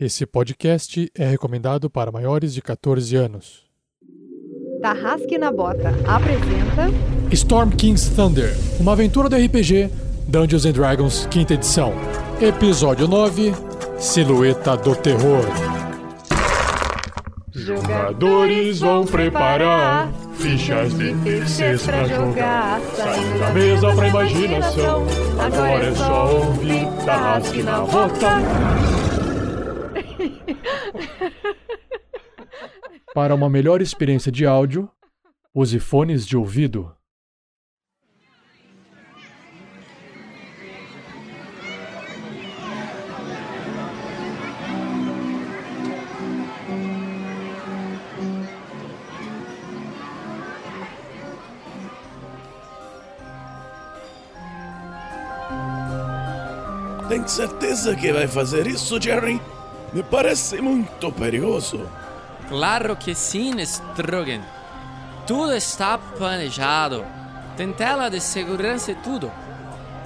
Esse podcast é recomendado para maiores de 14 anos. Tarrasque na Bota apresenta Storm King's Thunder, uma aventura do RPG Dungeons and Dragons, quinta edição. Episódio 9 Silhueta do Terror. Jogadores vão preparar fichas de terceiros pra jogar. Saindo da mesa pra imaginação. Agora é só ouvir Tarrasque na Bota. Para uma melhor experiência de áudio, use fones de ouvido. Tem certeza que vai fazer isso, Jerry? Me parece muito perigoso. Claro que sim, Strogan. Tudo está planejado. Tem tela de segurança e tudo.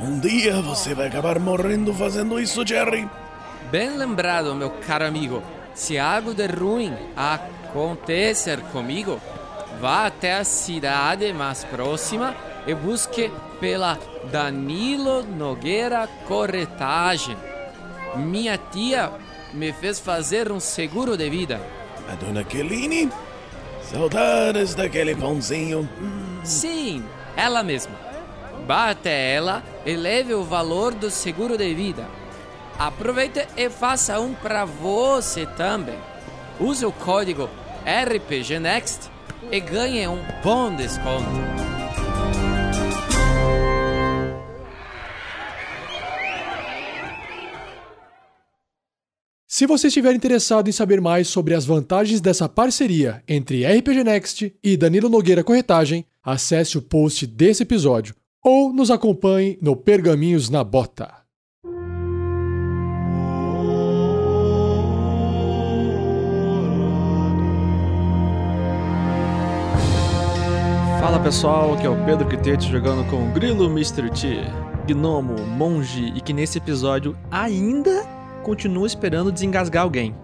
Um dia você vai acabar morrendo fazendo isso, Jerry. Bem lembrado, meu caro amigo. Se algo de ruim acontecer comigo, vá até a cidade mais próxima e busque pela Danilo Nogueira Corretagem. Minha tia me fez fazer um seguro de vida. A dona Kelly? Saudades daquele pãozinho. Sim, ela mesma. Vá até ela e leve o valor do seguro de vida. Aproveite e faça um para você também. Use o código RPGNext e ganhe um bom desconto. Se você estiver interessado em saber mais sobre as vantagens dessa parceria entre RPG Next e Danilo Nogueira Corretagem, acesse o post desse episódio ou nos acompanhe no Pergaminhos na Bota. Fala pessoal, aqui é o Pedro Quitete jogando com o Grilo Mr. T, Gnomo, Monge e que nesse episódio ainda continua esperando desengasgar alguém.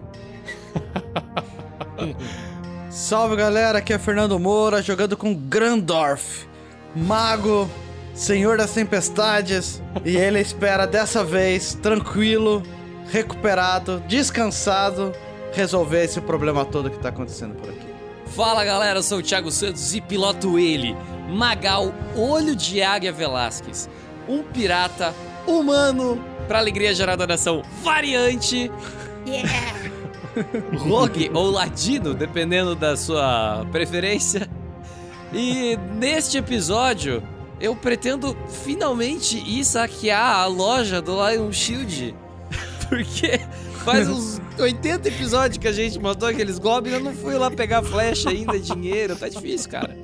Salve galera, aqui é Fernando Moura jogando com Grandorf, mago, senhor das tempestades, e ele espera dessa vez, tranquilo, recuperado, descansado, resolver esse problema todo que tá acontecendo por aqui. Fala galera, eu sou o Thiago Santos e piloto ele, Magal Olho de Águia Velasquez, um pirata humano para alegria geral da nação variante. Rogue ou ladino, dependendo da sua preferência. E neste episódio, eu pretendo finalmente ir saquear a loja do Lion Shield. Porque faz uns 80 episódios que a gente matou aqueles goblins, eu não fui lá pegar flecha ainda, dinheiro, tá difícil, cara.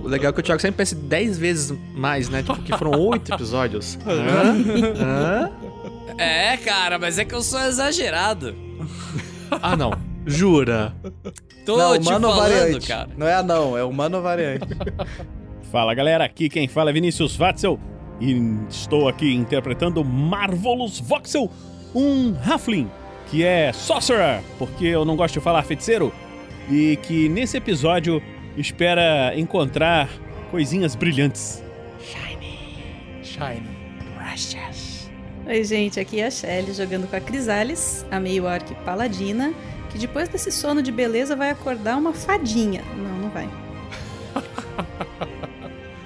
O legal é que o Thiago sempre pensa 10 vezes mais, né? Tipo, que foram 8 episódios. Hã? Hã? É, cara, mas é que eu sou exagerado. Ah, não. Jura? Tô não, te humano falando, variante. cara. Não é anão, é humano variante. Fala galera, aqui quem fala é Vinícius Watzel e estou aqui interpretando Marvelous Voxel, um Halfling que é Sorcerer, porque eu não gosto de falar feiticeiro, e que nesse episódio espera encontrar coisinhas brilhantes. Shine. Oi, gente, aqui é a Shelly jogando com a Crisales, a meio-orc paladina, que depois desse sono de beleza vai acordar uma fadinha. Não, não vai.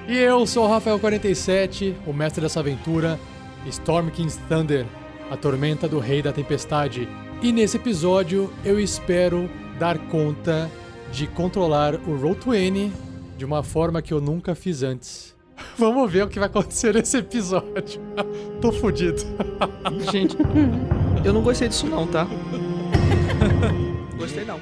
E eu sou o Rafael47, o mestre dessa aventura, Storm King's Thunder, a tormenta do Rei da Tempestade. E nesse episódio eu espero dar conta de controlar o Roll20 de uma forma que eu nunca fiz antes. Vamos ver o que vai acontecer nesse episódio. Tô fudido. Gente, eu não gostei disso não, tá? Gostei não.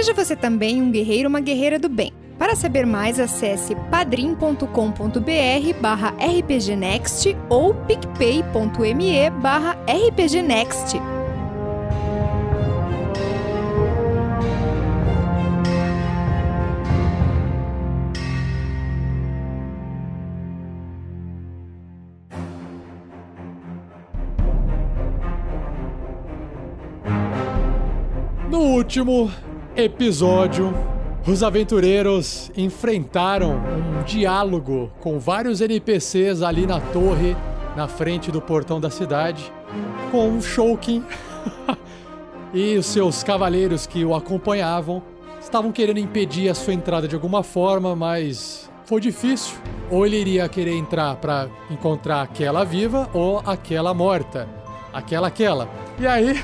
Seja você também um guerreiro ou uma guerreira do bem. Para saber mais, acesse padrim.com.br barra rpgnext ou picpay.me barra rpgnext. No último episódio, os aventureiros enfrentaram um diálogo com vários NPCs ali na torre, na frente do portão da cidade, com o Shoukin e os seus cavaleiros que o acompanhavam estavam querendo impedir a sua entrada de alguma forma, mas foi difícil. Ou ele iria querer entrar para encontrar aquela viva ou aquela morta. Aquela, aquela. E aí,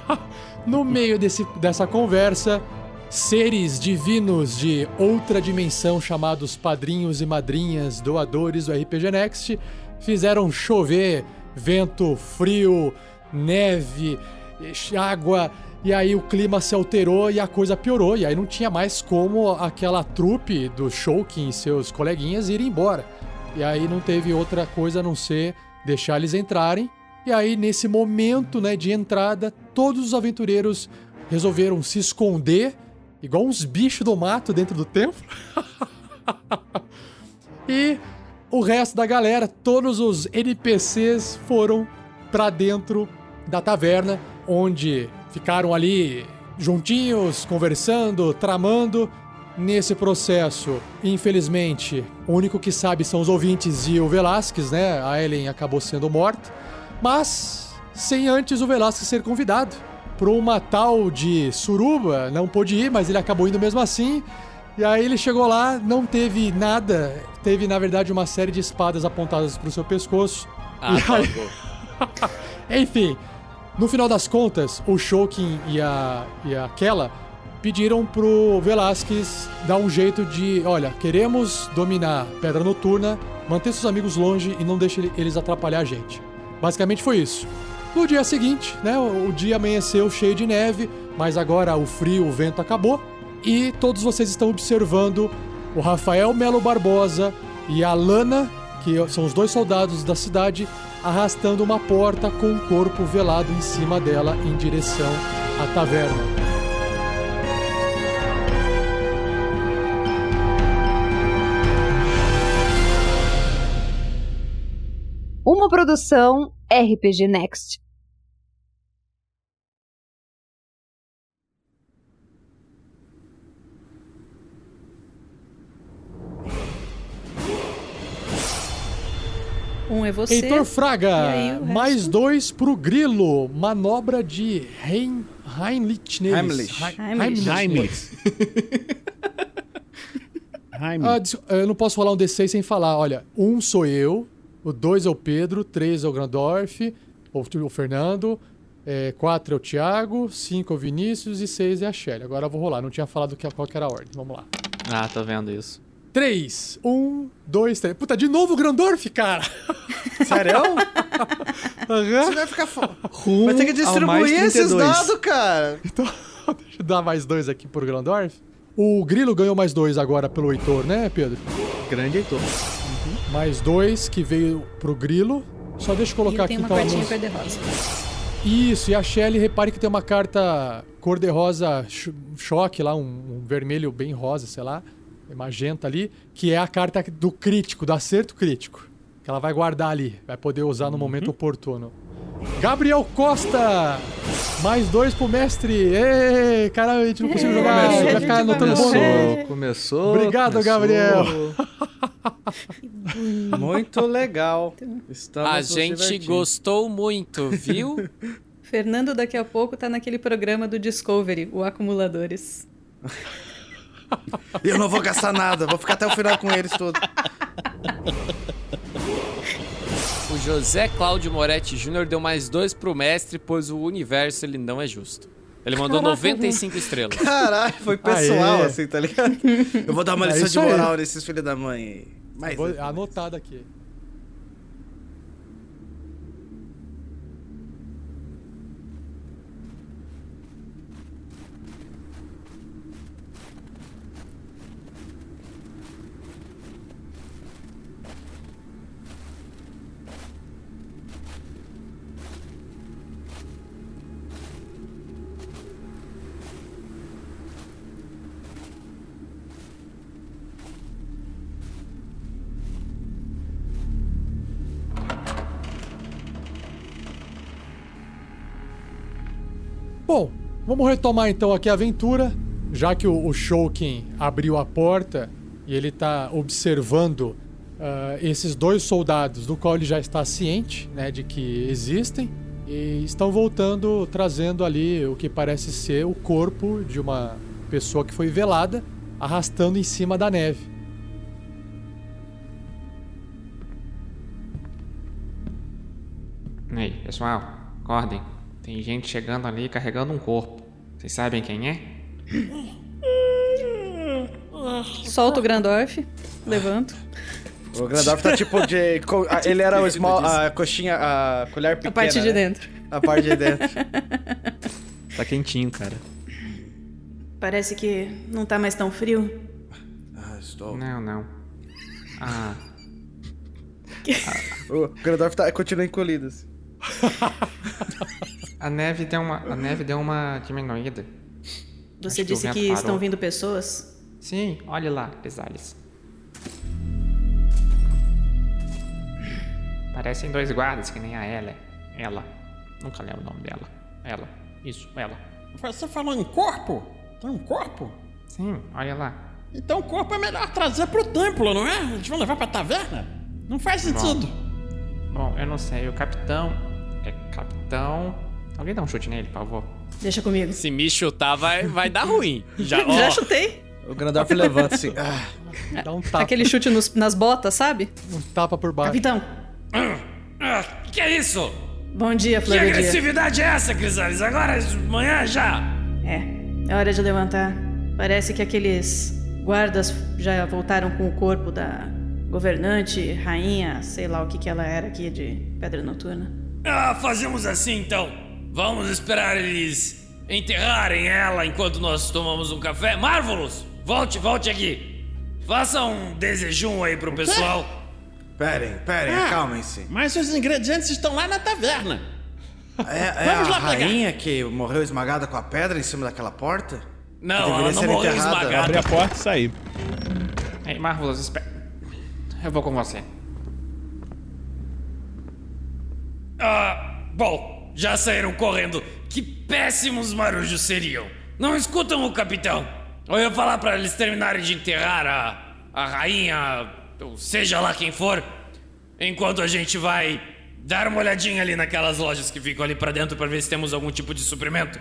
no meio desse, dessa conversa, seres divinos de outra dimensão chamados padrinhos e madrinhas doadores do RPG Next fizeram chover vento, frio, neve, água. E aí o clima se alterou e a coisa piorou. E aí não tinha mais como aquela trupe do Shoukin e seus coleguinhas irem embora. E aí não teve outra coisa a não ser deixar eles entrarem. E aí, nesse momento né, de entrada, todos os aventureiros resolveram se esconder, igual uns bichos do mato dentro do templo. e o resto da galera, todos os NPCs foram para dentro da taverna, onde ficaram ali juntinhos, conversando, tramando. Nesse processo, infelizmente, o único que sabe são os ouvintes e o Velasquez, né? A Ellen acabou sendo morta. Mas sem antes o Velasquez ser convidado para uma tal de suruba, não pôde ir, mas ele acabou indo mesmo assim. E aí ele chegou lá, não teve nada, teve na verdade uma série de espadas apontadas para o seu pescoço. Ah, E aí- tá Enfim, no final das contas, o Shoukin e a, e a Kella pediram pro Velasquez dar um jeito de, olha, queremos dominar Pedra Noturna, manter seus amigos longe e não deixe ele- eles atrapalhar a gente. Basicamente foi isso. No dia seguinte, né, o, o dia amanheceu cheio de neve, mas agora o frio, o vento acabou e todos vocês estão observando o Rafael Melo Barbosa e a Lana, que são os dois soldados da cidade, arrastando uma porta com um corpo velado em cima dela em direção à taverna. Produção RPG Next. Um é você. Heitor Fraga, aí, mais dois pro Grilo. Manobra de Hein, Heinrich neles. Heimlich. Hein- Heimlich. Heimlich. Jaime. Ah, eu não posso rolar um D6 sem falar. Olha, um sou eu, o dois é o Pedro, três é o Grandorf, ou o Fernando, é, quatro é o Thiago, cinco é o Vinícius e seis é a Shelly. Agora eu vou rolar, não tinha falado que, qual que era a ordem. Vamos lá. Ah, tô vendo isso. Três, um, dois, três. Puta, de novo o Grandorf, cara! Sério? Aham. Você vai ficar fo... Rumo Vai ter que distribuir esses 32. dados, cara. Então, deixa eu dar mais dois aqui pro Grandorf. O Grilo ganhou mais dois agora pelo Heitor, né, Pedro? Grande Heitor. Mais dois que veio pro Grilo. Só deixa eu E colocar eu tenho aqui uma então. cartinha alguns- cor-de-rosa. Isso, e a Shelly, repare que tem uma carta cor-de-rosa cho- choque lá, um, um vermelho bem rosa, sei lá, magenta ali, que é a carta do crítico, do acerto crítico. Que ela vai guardar ali, vai poder usar no momento oportuno. Gabriel Costa! Mais dois pro mestre! Ei, cara, a gente não conseguiu jogar Ei, Vai ficar anotando bônus. Começou, começou. Obrigado, começou. Gabriel. Muito legal. Estamos A gente divertindo. gostou muito, viu? Fernando daqui a pouco tá naquele programa do Discovery, o Acumuladores. Eu não vou gastar nada, vou ficar até o final com eles todos. O José Cláudio Moretti Júnior deu mais dois pro mestre, pois o universo ele não é justo. Ele mandou 95 estrelas. Caralho, foi pessoal Aê. assim, tá ligado? Eu vou dar uma É lição isso de aí. moral nesses filhos da mãe aí. Mas, Vou anotado aqui. Bom, vamos retomar então aqui a aventura. Já que o, o abriu a porta e ele tá observando ah, esses dois soldados, do qual ele já está ciente, né, de que existem, e estão voltando, trazendo ali o que parece ser o corpo de uma pessoa que foi velada, arrastando em cima da neve. Ei, pessoal, acordem. Tem gente chegando ali carregando um corpo. Vocês sabem quem é? Solta o Grandorf, levanto. O Grandorf tá tipo de. co- ah, Ele era o small, a coxinha, a colher pequena. A parte de né? dentro. A parte de dentro. Tá quentinho, cara. Parece que não tá mais tão frio. Ah, estou. Não, não. Ah, O Grandorf tá, continua encolhido. assim. a neve deu uma, a neve deu uma diminuída. Você Acho que disse que parou. estão vindo pessoas? Sim, olhe lá, Crisales. Parecem dois guardas, que nem a ela. Ela. Nunca lembro o nome dela. Ela. Isso, ela. Você falou em corpo? Tem um corpo? Sim, olha lá. Então o corpo é melhor trazer pro templo, não é? Eles vão levar pra taverna? Não faz sentido. Bom, eu não sei, o capitão. É capitão. Alguém dá um chute nele, por favor. Deixa comigo. Se me chutar, vai, vai dar ruim. Já, ó, Já chutei. O Grandorf levanta assim. Ah, Dá um tapa, Aquele chute nos- nas botas, sabe? um tapa por baixo. Capitão, Ah, que é isso? bom dia, Que do dia. agressividade é essa, Crisales? Agora, de manhã já? É, é hora de levantar. Parece que aqueles guardas já voltaram com o corpo da governante, rainha, sei lá o que que ela era aqui de Pedra Noturna. Ah, fazemos assim então. Vamos esperar eles enterrarem ela enquanto nós tomamos um café. Marvelous, volte, volte aqui. Faça um desejum aí pro pessoal. Perem, perem, Ah. acalmem-se. Mas os ingredientes estão lá na taverna. É, é Vamos a lá pegar. rainha que morreu esmagada com a pedra em cima daquela porta? Não, Deveria ela não ser morreu enterrada. Abrir esmagada. a porta e sair. Ei, Marvelous, espera. Eu vou com você. Ah, bom, já saíram correndo. Que péssimos marujos seriam. Não escutam o capitão. Eu ia falar pra eles terminarem de enterrar a, a rainha, ou seja lá quem for, enquanto a gente vai dar uma olhadinha ali naquelas lojas que ficam ali pra dentro pra ver se temos algum tipo de suprimento.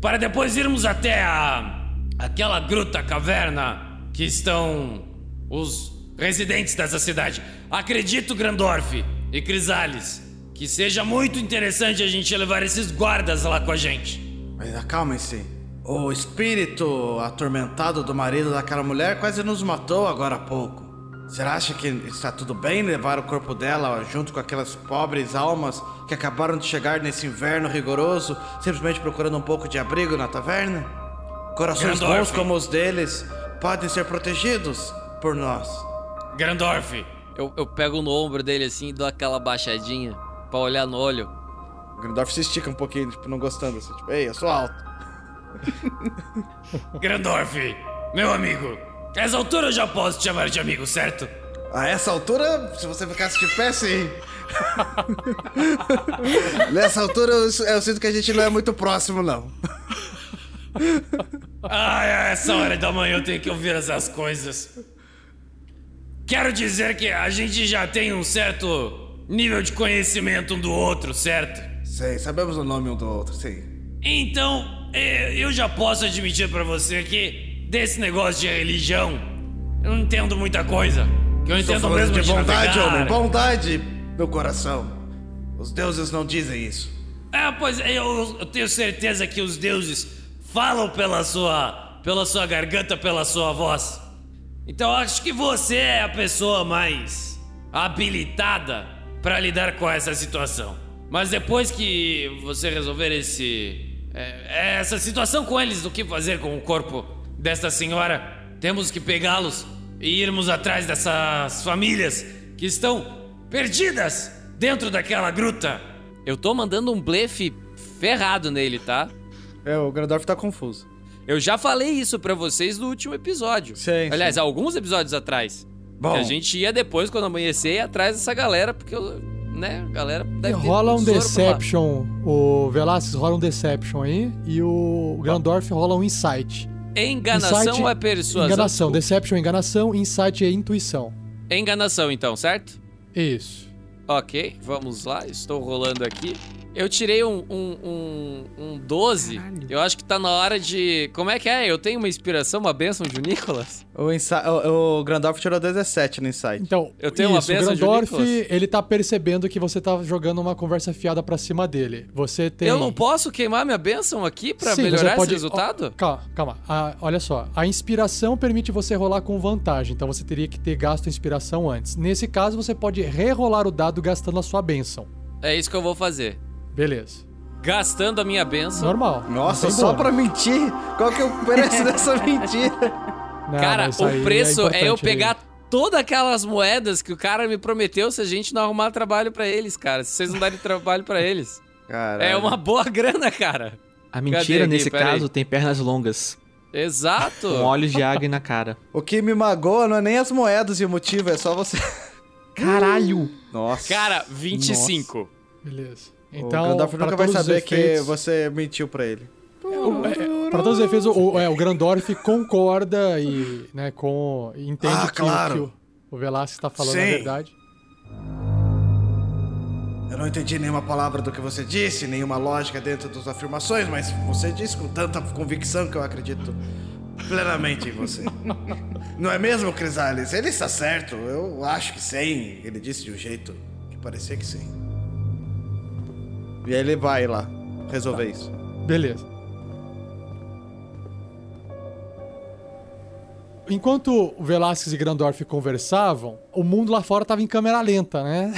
Para depois irmos até a aquela gruta caverna que estão os residentes dessa cidade. Acredito, Grandorf e Crisales, que seja muito interessante a gente levar esses guardas lá com a gente. Mas acalmem-se. O espírito atormentado do marido daquela mulher quase nos matou agora há pouco. Você acha que está tudo bem levar o corpo dela junto com aquelas pobres almas que acabaram de chegar nesse inverno rigoroso, simplesmente procurando um pouco de abrigo na taverna? Corações Grandorf. bons como os deles podem ser protegidos por nós. Grandorf, Eu, eu pego no ombro dele assim e dou aquela baixadinha pra olhar no olho. O Grandorf se estica um pouquinho, tipo, não gostando assim, tipo, ei, eu sou alto. Grandorf, meu amigo, a essa altura eu já posso te chamar de amigo, certo? A essa altura, se você ficasse de pé, sim. Nessa altura, eu, eu sinto que a gente não é muito próximo, não. Ah, a essa hora da manhã eu tenho que ouvir essas coisas. Quero dizer que a gente já tem um certo nível de conhecimento um do outro, certo? Sei, sabemos o nome um do outro, sim. Então, eh, eu já posso admitir pra você que desse negócio de religião, eu não entendo muita coisa. Que eu Estou entendo mesmo de bondade, navegar. homem, bondade no coração. Os deuses não dizem isso. É, pois eu, eu tenho certeza que os deuses falam pela sua, pela sua garganta, pela sua voz. Então eu acho que você é a pessoa mais habilitada para lidar com essa situação. Mas depois que você resolver esse é, essa situação com eles, do que fazer com o corpo desta senhora, temos que pegá-los e irmos atrás dessas famílias que estão perdidas dentro daquela gruta. Eu tô mandando um blefe ferrado nele, tá? É, o Grandorf tá confuso. Eu já falei isso pra vocês no último episódio. Sim, Aliás, sim. alguns episódios atrás. Bom. Que a gente ia depois, quando amanhecer, ir atrás dessa galera, porque eu né, galera E deve ter rola um. Deception. O Velasquez rola um Deception aí. E o Grandorf rola um Insight. É enganação Insight- ou é persuasão? Enganação. Deception é enganação. Insight é intuição. Enganação, então, certo? Isso. Ok, vamos lá, estou rolando aqui. Eu tirei um, um, um, um 12. Eu acho que tá na hora de. Como é que é? Eu tenho uma inspiração, uma bênção de Nicolas? O, insi- o, o Grandorf tirou 17 no Insight. Então, Eu tenho uma isso, o bênção de Grandorf, Nicholas? ele tá percebendo que você tá jogando uma conversa fiada pra cima dele. Você tem... Eu não posso queimar minha bênção aqui pra Sim, melhorar pode... esse resultado? Calma, calma. Ah, olha só. A inspiração permite você rolar com vantagem, então você teria que ter gasto a inspiração antes. Nesse caso, você pode rerolar o dado gastando a sua bênção. É isso que eu vou fazer. Beleza. Gastando a minha bênção. Normal. Nossa, só pra mentir? Qual que é o preço dessa mentira? Não, cara, aí o preço é, eu importante pegar todas aquelas moedas que o cara me prometeu se a gente não arrumar trabalho pra eles, cara. Se vocês não darem trabalho pra eles. Caralho. É uma boa grana, cara. A mentira, aqui? nesse aí. caso, tem pernas longas, Exato. com olhos de águia na cara. O que me magoa não é nem as moedas e o motivo, é só você. Caralho! Nossa. Cara, 25. Beleza. O Então, Grandorf pra nunca vai saber que efeitos- você mentiu pra ele. É, Para todos os efeitos, o, o- é, o Grandorf concorda e né, com, entende Ah, que, claro. que o, o Velasquez está falando a Sim. verdade. Eu não entendi nenhuma palavra do que você disse, nenhuma lógica dentro das afirmações, mas você disse com tanta convicção que eu acredito plenamente em você. não é mesmo, Crisales? Ele está certo, eu acho que sim. Ele disse de um jeito que parecia que sim. E aí ele vai lá resolver isso. Beleza. Enquanto o Velasquez e Grandorf conversavam, o mundo lá fora tava em câmera lenta, né?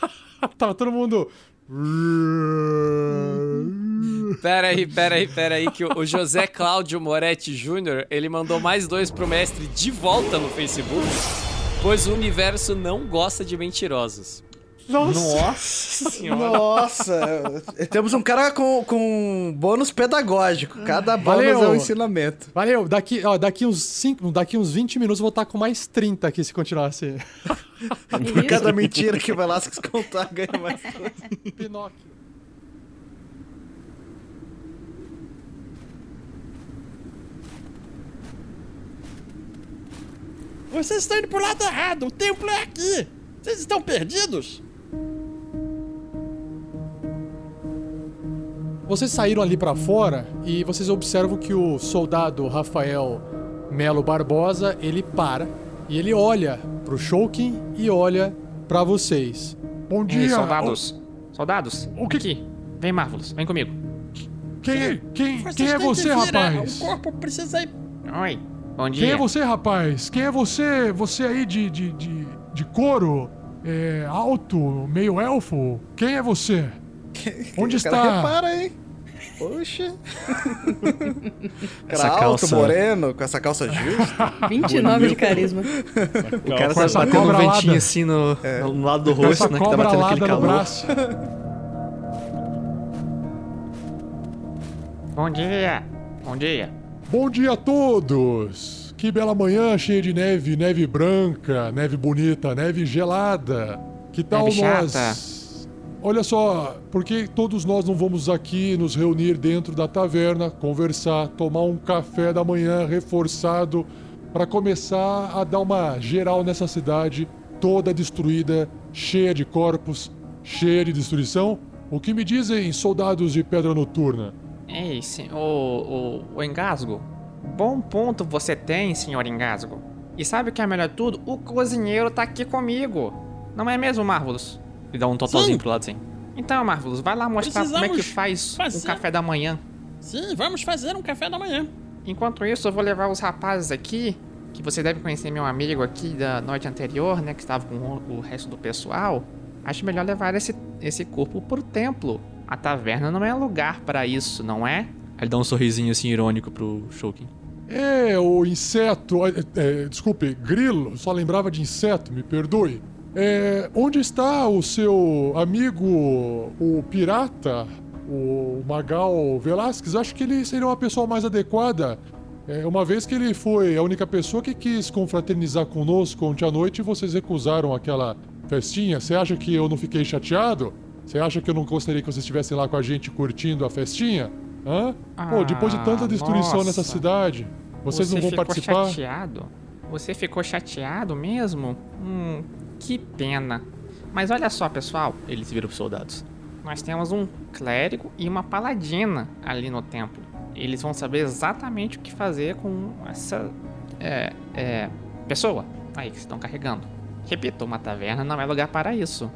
tava todo mundo. Pera aí, pera aí, pera aí, que o o José Cláudio Moretti Júnior, ele mandou mais dois pro mestre de volta no Facebook, pois o universo não gosta de mentirosos. Nossa Nossa! Temos um cara com, com bônus pedagógico. Cada bônus Valeu. é um ensinamento. Valeu, daqui, ó, daqui, uns cinco, daqui uns 20 minutos eu vou estar com mais 30 aqui se continuar assim. Por cada mentira que o Velasquez contar, ganha mais coisa. Pinóquio. Vocês estão indo pro lado errado, o templo é aqui. Vocês estão perdidos? Vocês saíram ali pra fora e vocês observam que o soldado Rafael Melo Barbosa, ele para e ele olha pro Shulkin e olha pra vocês. Bom dia. soldados. Soldados, O que- aqui. Vem, Marvelous, vem comigo. Quem é, quem, Vocês quem é você, vir, é, rapaz? O corpo precisa ir. Oi, bom dia. Quem é você, rapaz? Quem é você? Você aí de, de, de, de couro? É, alto, meio elfo? Quem é você? Onde O cara está? repara, hein? Poxa. Essa cara alto, calça- moreno, com essa calça justa. 29 de carisma. O cara tá essa batendo um ventinho alada. assim no, no lado do rosto, essa né? Que tá cobra batendo aquele calor. braço. Bom dia. Bom dia. Bom dia a todos! Que bela manhã cheia de neve, neve branca, neve bonita, neve gelada. Que tal Neve nós? chata. Olha só, por que todos nós não vamos aqui nos reunir dentro da taverna, conversar, tomar um café da manhã reforçado para começar a dar uma geral nessa cidade toda destruída, cheia de corpos, cheia de destruição? O que me dizem soldados de Pedra Noturna? Ei, sen- o, o, Engasgo. Bom ponto você tem, senhor Engasgo. E sabe o que é melhor tudo? O cozinheiro tá aqui comigo. Não é mesmo, Marvelous? E dá um totalzinho Sim. pro lado assim. Então, Marvelous, vai lá mostrar como é que Precisamos faz um fazer- café da manhã. Sim, vamos fazer um café da manhã. Enquanto isso, eu vou levar os rapazes aqui, que você deve conhecer meu amigo aqui da noite anterior, né? Que estava com o, resto do pessoal. Acho melhor levar esse, esse corpo pro templo. A taverna não é lugar pra isso, não é? Ele dá um sorrisinho assim irônico pro Shulkin. É, o inseto. é, é, desculpe, grilo, só lembrava de inseto, me perdoe. É, onde está o seu amigo, o pirata, o Magal Velasquez? Acho que ele seria uma pessoa mais adequada. É, uma vez que ele foi a única pessoa que quis confraternizar conosco ontem à noite e vocês recusaram aquela festinha? Você acha que eu não fiquei chateado? Você acha que eu não gostaria que vocês estivessem lá com a gente curtindo a festinha? Hã? Pô, depois de tanta Ah, destruição nossa. nessa cidade, vocês Você não vão ficou participar? chateado? Você ficou chateado mesmo? Hum, que pena. Mas olha só, pessoal. Eles viram pros soldados. Nós temos um clérigo e uma paladina ali no templo. Eles vão saber exatamente o que fazer com essa é, é, pessoa aí que estão carregando. Repito, uma taverna não é lugar para isso.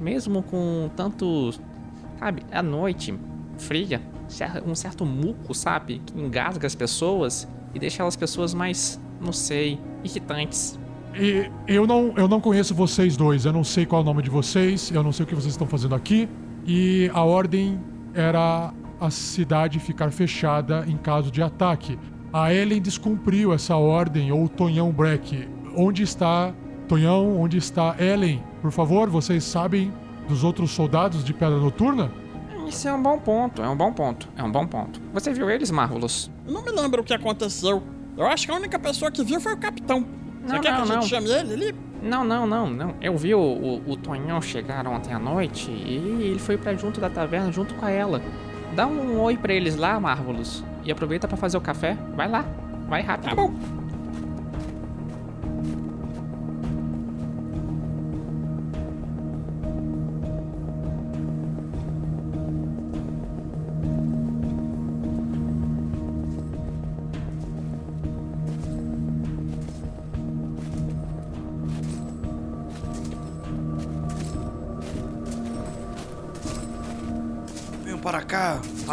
Mesmo com tantos, sabe, à noite, fria, um certo muco, sabe, que engasga as pessoas e deixa as pessoas mais, não sei, irritantes. E eu não, eu não conheço vocês dois, eu não sei qual é o nome de vocês, eu não sei o que vocês estão fazendo aqui. E a ordem era a cidade ficar fechada em caso de ataque. A Ellen descumpriu essa ordem, ou o Tonhão Breck. Onde está Tonhão? Onde está Ellen? Por favor, vocês sabem dos outros soldados de Pedra Noturna? Isso é um bom ponto, é um bom ponto, é um bom ponto. Você viu eles, Marvelous? Eu não me lembro o que aconteceu. Eu acho que a única pessoa que viu foi o capitão. Você Não, quer não, que a gente não. chame ele ali? Não, não, não, não. Eu vi o, o, o Tonhão chegar ontem à noite e ele foi pra junto da taverna junto com ela. Dá um oi pra eles lá, Marvelous. E aproveita pra fazer o café. Vai lá, vai rápido. Tá bom.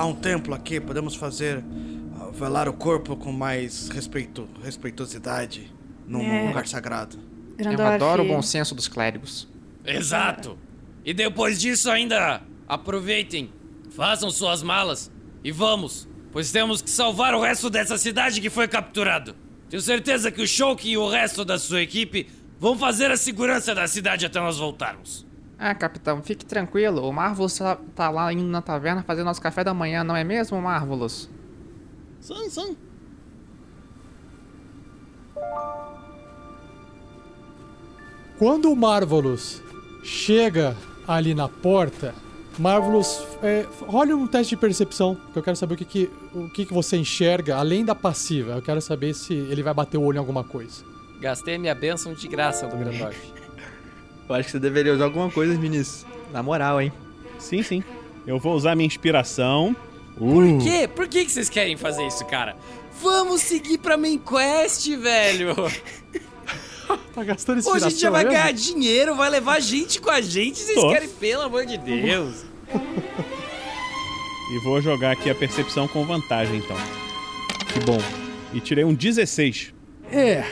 Há um templo aqui, podemos fazer ah, velar o corpo com mais respeito, respeitosidade num É. lugar sagrado. Eu Grandorf, adoro o bom senso dos clérigos. Exato. E depois disso ainda aproveitem, façam suas malas e vamos, pois temos que salvar o resto dessa cidade que foi capturado. Tenho certeza que o Shulk e o resto da sua equipe vão fazer a segurança da cidade até nós voltarmos. Ah, capitão, fique tranquilo. O Marvelous tá, tá lá indo na taverna fazendo nosso café da manhã, não é mesmo, Marvelous? Sim, sim. Quando o Marvelous chega ali na porta, Marvelous, é, role um teste de percepção, que eu quero saber o que, que, o que, que você enxerga, além da passiva. Eu quero saber se ele vai bater o olho em alguma coisa. Gastei minha bênção de graça do Grandorf. Eu acho que você deveria usar alguma coisa, Vinícius. Na moral, hein? Sim, sim. Eu vou usar minha inspiração. Por quê? Por que, que vocês querem fazer isso, cara? Vamos seguir pra main quest, velho! Tá gastando Pô, a gente já inspiração vai mesmo? ganhar dinheiro, vai levar gente com a gente, vocês Tô. querem, pelo amor de Deus. E vou jogar aqui a percepção com vantagem, então. Que bom. E tirei um 16. É,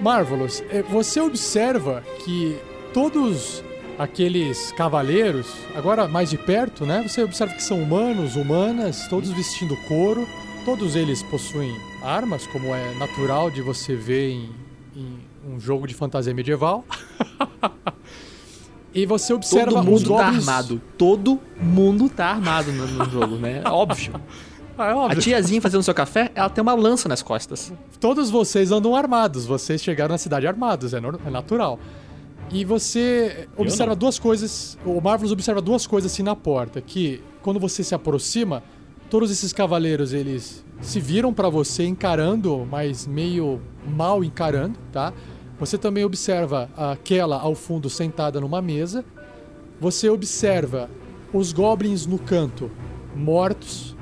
Marvelous, é, você observa que todos aqueles cavaleiros, agora mais de perto, né? Você observa que são humanos, humanas, todos vestindo couro. Todos eles possuem armas, como é natural de você ver em, em um jogo de fantasia medieval. e você observa Todo mundo tá goblins... armado. Todo mundo tá armado no, no jogo, né? Óbvio. Ah, é A óbvio. tiazinha fazendo seu café, ela tem uma lança nas costas. Todos vocês andam armados, vocês chegaram na cidade armados, é, nor- é natural. E você observa não. duas coisas, o Marvelous observa duas coisas assim na porta, que quando você se aproxima, todos esses cavaleiros, eles se viram pra você encarando, mas meio mal encarando, tá? Você também observa aquela ao fundo sentada numa mesa. Você observa os goblins no canto, mortos,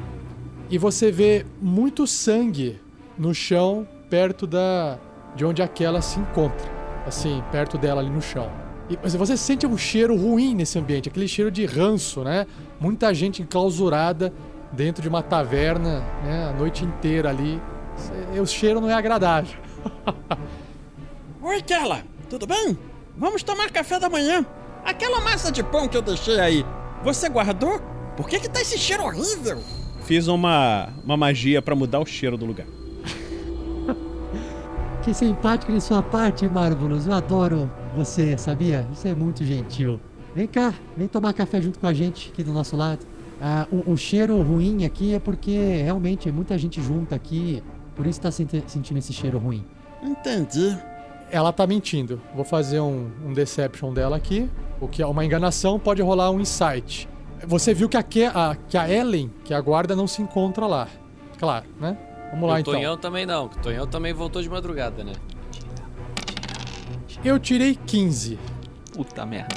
e você vê muito sangue no chão perto da de onde aquela se encontra, assim, perto dela ali no chão. E mas você sente um cheiro ruim nesse ambiente, aquele cheiro de ranço, né? Muita gente enclausurada dentro de uma taverna, né, a noite inteira ali. E O cheiro não é agradável. Oi, Kela. Tudo bem? Vamos tomar café da manhã. Aquela massa de pão que eu deixei aí, você guardou? Por que que tá esse cheiro horrível? Fiz uma, uma magia pra mudar o cheiro do lugar. Que simpático de sua parte, Marvelous. Eu adoro você, sabia? Você é muito gentil. Vem cá, vem tomar café junto com a gente aqui do nosso lado. Ah, o, o cheiro ruim aqui é porque realmente é muita gente junta aqui, por isso tá senti- sentindo esse cheiro ruim. Entendi. ela tá mentindo. Vou fazer um, um deception dela aqui. O que é uma enganação, pode rolar um insight. Você viu que a, Ke- a- que a Ellen, que é a guarda, não se encontra lá. Claro, né? Vamos lá o então. Tonhão também não. O Tonhão também voltou de madrugada, né? Eu tirei 15. Puta merda.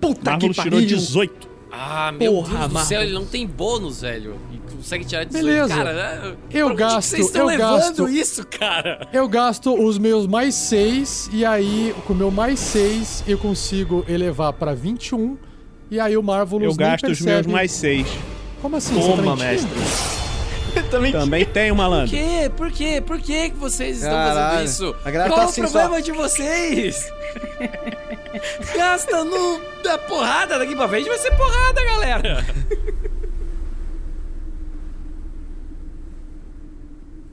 Puta Marvelous que tirou pariu. 18. Ah, meu Porra, Deus do céu, ele não tem bônus, velho. E consegue tirar 18. Beleza. Cara, né? Eu gasto, Vocês estão eu levando gasto. isso, cara? Eu gasto os meus mais 6 e aí com o meu mais 6 eu consigo elevar pra 21 e aí o Marvelous Eu nem gasto os percebe. meus mais 6. Como assim? Você Toma, mestre. Também, Também tem, Por malandro. quê? Por quê? Por que que vocês estão Caralho. fazendo isso? A galera Qual tá o assim problema só. de vocês? Gasta no da porrada daqui pra frente vai ser porrada, galera.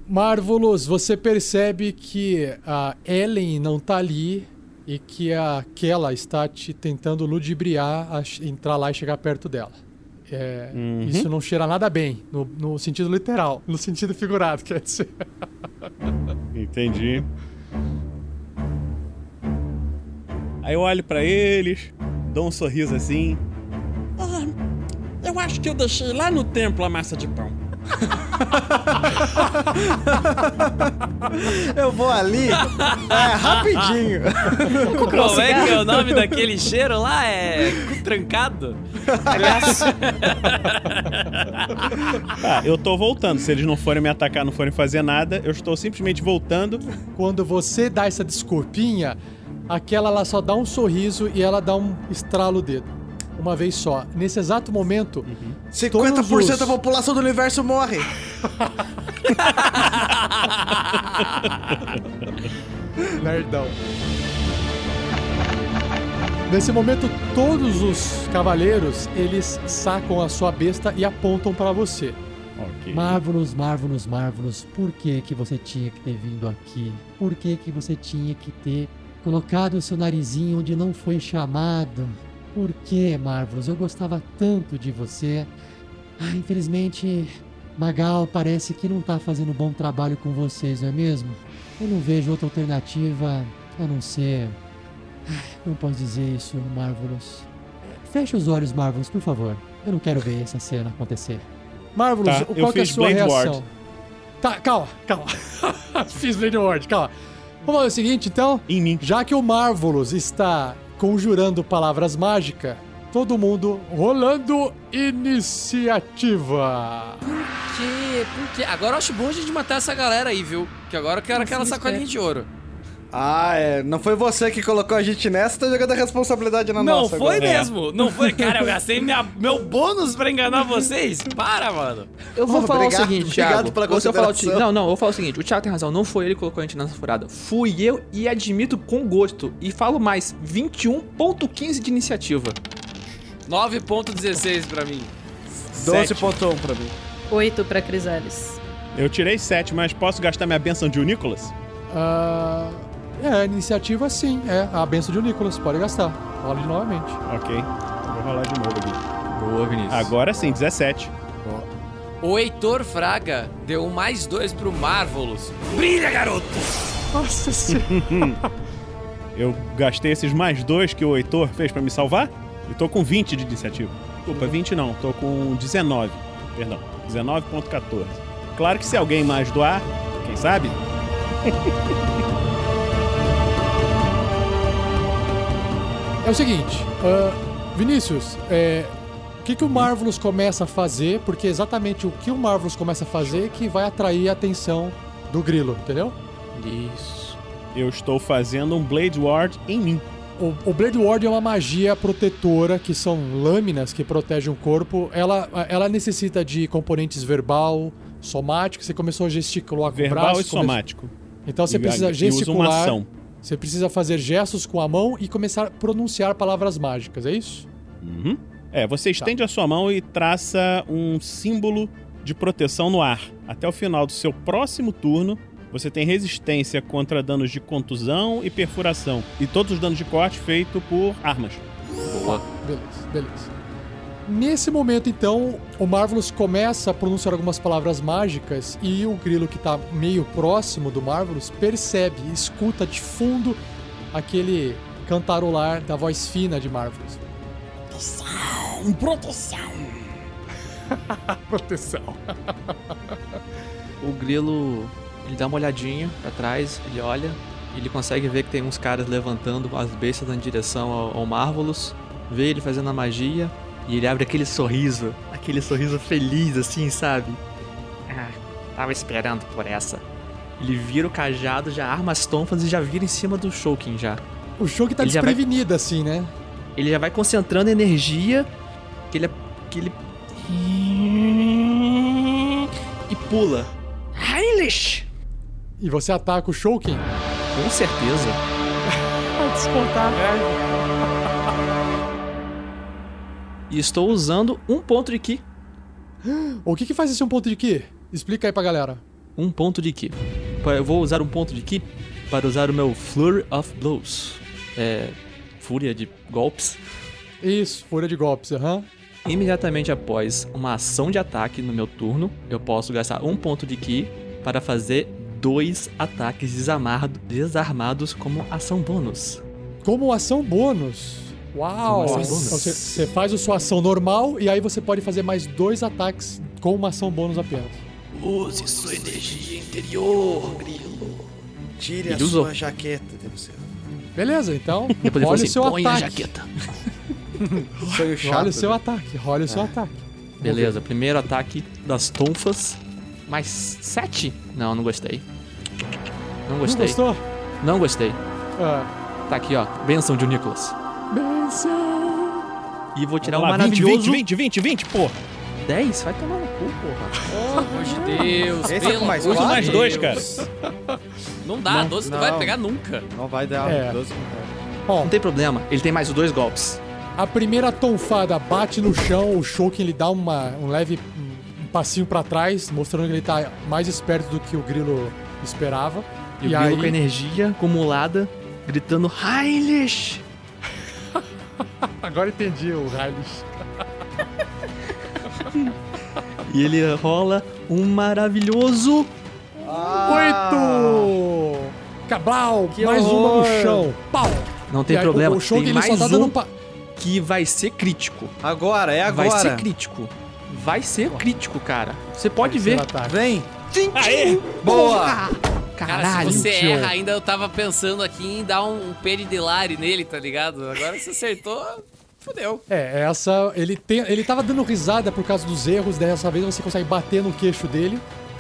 Marvelous, você percebe que a Ellen não tá ali e que aquela está te tentando ludibriar a entrar lá e chegar perto dela. É, Uhum. Isso não cheira nada bem, no, no sentido literal, no sentido figurado, quer dizer. Entendi. Aí eu olho pra eles, dou um sorriso assim. Ah, eu acho que eu deixei lá no templo a massa de pão. Eu vou ali, é, rapidinho. Como é que é o nome daquele cheiro lá? É trancado? Tá, eu tô voltando. Se eles não forem me atacar, não forem fazer nada, eu estou simplesmente voltando. Quando você dá essa desculpinha, aquela ela só dá um sorriso e ela dá um estralo o dedo. Uma vez só. Nesse exato momento, Uhum. 50% da população do universo morre. Nerdão. Nesse momento, todos os cavaleiros, eles sacam a sua besta e apontam pra você. Ok. Marvelous, Marvelous, Marvelous, por que que você tinha que ter vindo aqui? Por que que você tinha que ter colocado o seu narizinho onde não foi chamado? Por que, Marvelous? Eu gostava tanto de você. Ah, infelizmente, Magal parece que não tá fazendo bom trabalho com vocês, não é mesmo? Eu não vejo outra alternativa a não ser... Como posso dizer isso, Marvelous? Feche os olhos, Marvelous, por favor. Eu não quero ver essa cena acontecer. Marvelous, Tá, qual eu que é a sua Blade reação? Ward. Tá, calma, calma. Fiz Blade Ward, calma. Vamos fazer o seguinte, então. Em mim. Já que o Marvelous está conjurando palavras mágicas, todo mundo rolando iniciativa. Por quê? Por quê? Agora eu acho bom a gente matar essa galera aí, viu? Que agora eu quero aquela sacolinha de ouro. Ah, é. Não foi você que colocou a gente nessa, tá jogando a responsabilidade na não nossa. foi agora. mesmo. Não foi. Cara, eu gastei minha, meu bônus pra enganar vocês. Para, mano. Eu vou Oh, falar obrigado- o seguinte, obrigado Thiago. pela Você vai falar o consideração. seguinte- Não, não, eu vou falar o seguinte. O Thiago tem razão. Não foi ele que colocou a gente nessa furada. Fui eu e admito com gosto. E falo mais. 21.15 de iniciativa. 9.16 pra mim. 12.1 pra mim. 8 pra Crisales. Eu tirei 7, mas posso gastar minha benção de Nicholas? Ah, é, iniciativa sim, é. A benção de Nicolas, pode gastar. Rola de novamente. Ok. Vou rolar de novo aqui. Boa, Vinícius. Agora sim, 17. O Heitor Fraga deu um mais dois pro Marvelous. Brilha, garoto! Nossa senhora. Eu gastei esses mais dois que o Heitor fez pra me salvar e tô com 20 de iniciativa. Desculpa, 20 não, tô com 19. Perdão, 19.14. Claro que se alguém mais doar, quem sabe? É o seguinte, ah, Vinícius, é, o que, que o Marvelous começa a fazer? Porque exatamente o que o Marvelous começa a fazer que vai atrair a atenção do grilo, entendeu? Isso. Eu estou fazendo um Blade Ward em mim. O, o Blade Ward é uma magia protetora, que são lâminas que protegem o corpo. Ela, ela necessita de componentes verbal, somático. Você começou a gesticular com o Verbal braço. e somático. Então você E- precisa e usa uma gesticular. ação. Você precisa fazer gestos com a mão e começar a pronunciar palavras mágicas, é isso? Uhum. É, você estende a sua mão e traça um símbolo de proteção no ar. Até o final do seu próximo turno, você tem resistência contra danos de contusão e perfuração. E todos os danos de corte feitos por armas. Boa. Beleza, beleza. Nesse momento, então, o Marvelous começa a pronunciar algumas palavras mágicas e o grilo que tá meio próximo do Marvelous percebe, escuta de fundo aquele cantarolar da voz fina de Marvelous. Proteção, proteção. Proteção. O grilo, ele dá uma olhadinha pra trás, ele olha, ele consegue ver que tem uns caras levantando as bestas em direção ao, ao Marvelous, vê ele fazendo a magia e ele abre aquele sorriso, aquele sorriso feliz assim, sabe? Ah, tava esperando por essa. Ele vira o cajado, já arma as tonfas e já vira em cima do Shouken já. O Shouken tá Ele já vai- desprevenido, assim, né? Ele já vai concentrando energia, que ele, que ele e pula. Heilish! E você ataca o Shouken? Com certeza. Vai descontar. E estou usando um ponto de Ki. O que que faz esse um ponto de Ki? Explica aí pra galera. Um ponto de Ki. Eu vou usar um ponto de Ki para usar o meu Flurry of Blows. É. Fúria de golpes. Isso, fúria de golpes, aham. Imediatamente após uma ação de ataque no meu turno, eu posso gastar um ponto de Ki para fazer dois ataques desarmado- desarmados como ação bônus. Como ação bônus. Uau! Então. Você, você faz a sua ação normal e aí você pode fazer mais dois ataques com uma ação bônus apenas. Use sua energia interior, grilo. Tire Ele a usou. sua jaqueta de você. Beleza, então Depois olha o assim, seu põe a ataque. jaqueta. Sonho chato. Olha o seu né? ataque, olha o seu ataque. Beleza, primeiro ataque das tonfas. Mais sete? Não, não gostei. Não Não gostei. gostou? Não gostei. Ah, Tá aqui, ó. Benção de Nicholas. E vou tirar Vamos um lá, 20, maravilhoso 20, 20, 20, 20, porra. 10. Vai tomar no cu, porra. Pelo amor de Deus, Esse é pelo mais Usa mais dois, cara. Não dá, 12 não, vai pegar nunca. Não vai dar É. 12 com cara. Bom, Não tem problema. Ele tem mais dois golpes. a primeira tonfada bate no chão, o Shouken ele dá uma, um leve um, um passinho pra trás, mostrando que ele tá mais esperto do que o grilo esperava. E, o grilo aí, com energia acumulada, gritando Heilish! agora entendi o Hylish. E ele rola um maravilhoso. Oito! Cabral! Que mais uma no horror! chão. Pau! Não tem aí, problema. O, o Shouken tem ele mais só tá um pa... que vai ser crítico. Agora, é Vai ser agora. crítico. Vai ser crítico, cara. Você pode ver. Terceiro ataque. Vem. Aê! Boa. Cara, Caralho. se você tio. erra ainda, eu tava pensando aqui em dar um, um peridelare nele, tá ligado? Agora você acertou, fudeu. É, essa. Ele, tem, ele tava dando risada por causa dos erros, dessa vez você consegue bater no queixo dele.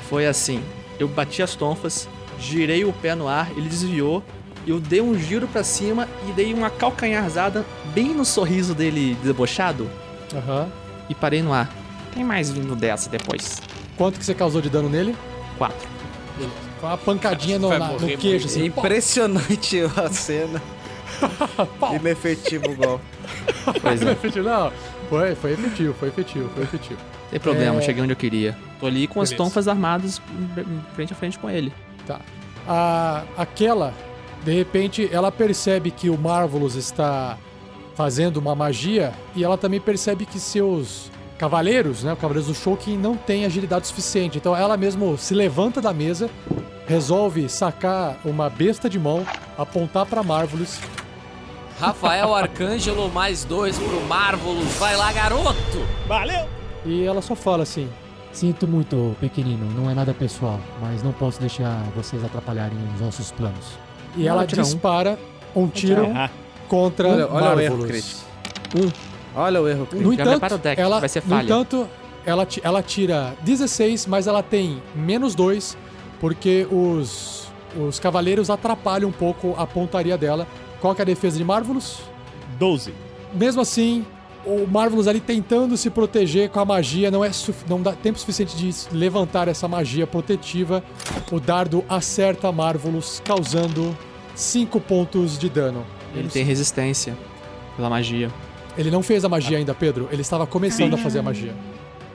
Foi assim. Eu bati as tonfas, girei o pé no ar, ele desviou. Eu dei um giro pra cima e dei uma calcanharzada bem no sorriso dele debochado Aham. e parei no ar. Tem mais vindo dessa depois. Quanto que você causou de dano nele? Quatro. Foi uma pancadinha no, na- no queixo, assim. Impressionante a cena. Inefetivo o golpe. Pois Foi é. efetivo, não. Foi, foi efetivo, foi efetivo, foi efetivo. Tem problema, É. cheguei onde eu queria. Tô ali com as Beleza. tonfas armadas frente a frente com ele. Tá. A, aquela, de repente, ela percebe que o Marvelous está fazendo uma magia e ela também percebe que seus cavaleiros, né, os cavaleiros do Shouken, não têm agilidade suficiente. Então ela mesmo se levanta da mesa, resolve sacar uma besta de mão, apontar pra Marvelous. Rafael Arcângelo, mais dois pro Marvelous. Vai lá, garoto! Valeu! E ela só fala assim: Sinto muito, pequenino, não é nada pessoal, mas não posso deixar vocês atrapalharem os nossos planos. e Não, ela tira um. dispara um tiro Ah, contra Olha- olha o erro Marvelous. crítico. Olha o erro. No Já entanto, o deck, ela, vai ser no falha. entanto, ela, ela tira 16, mas ela tem menos 2, porque os, os cavaleiros atrapalham um pouco a pontaria dela. Qual que é a defesa de Marvelous? 12. Mesmo assim, o Marvelous ali tentando se proteger com a magia, não, é não dá tempo suficiente de levantar essa magia protetiva. O dardo acerta Marvelous, causando 5 pontos de dano. Ele tem resistência pela magia. Ele não fez a magia ainda, Pedro. Ele estava começando a fazer a magia.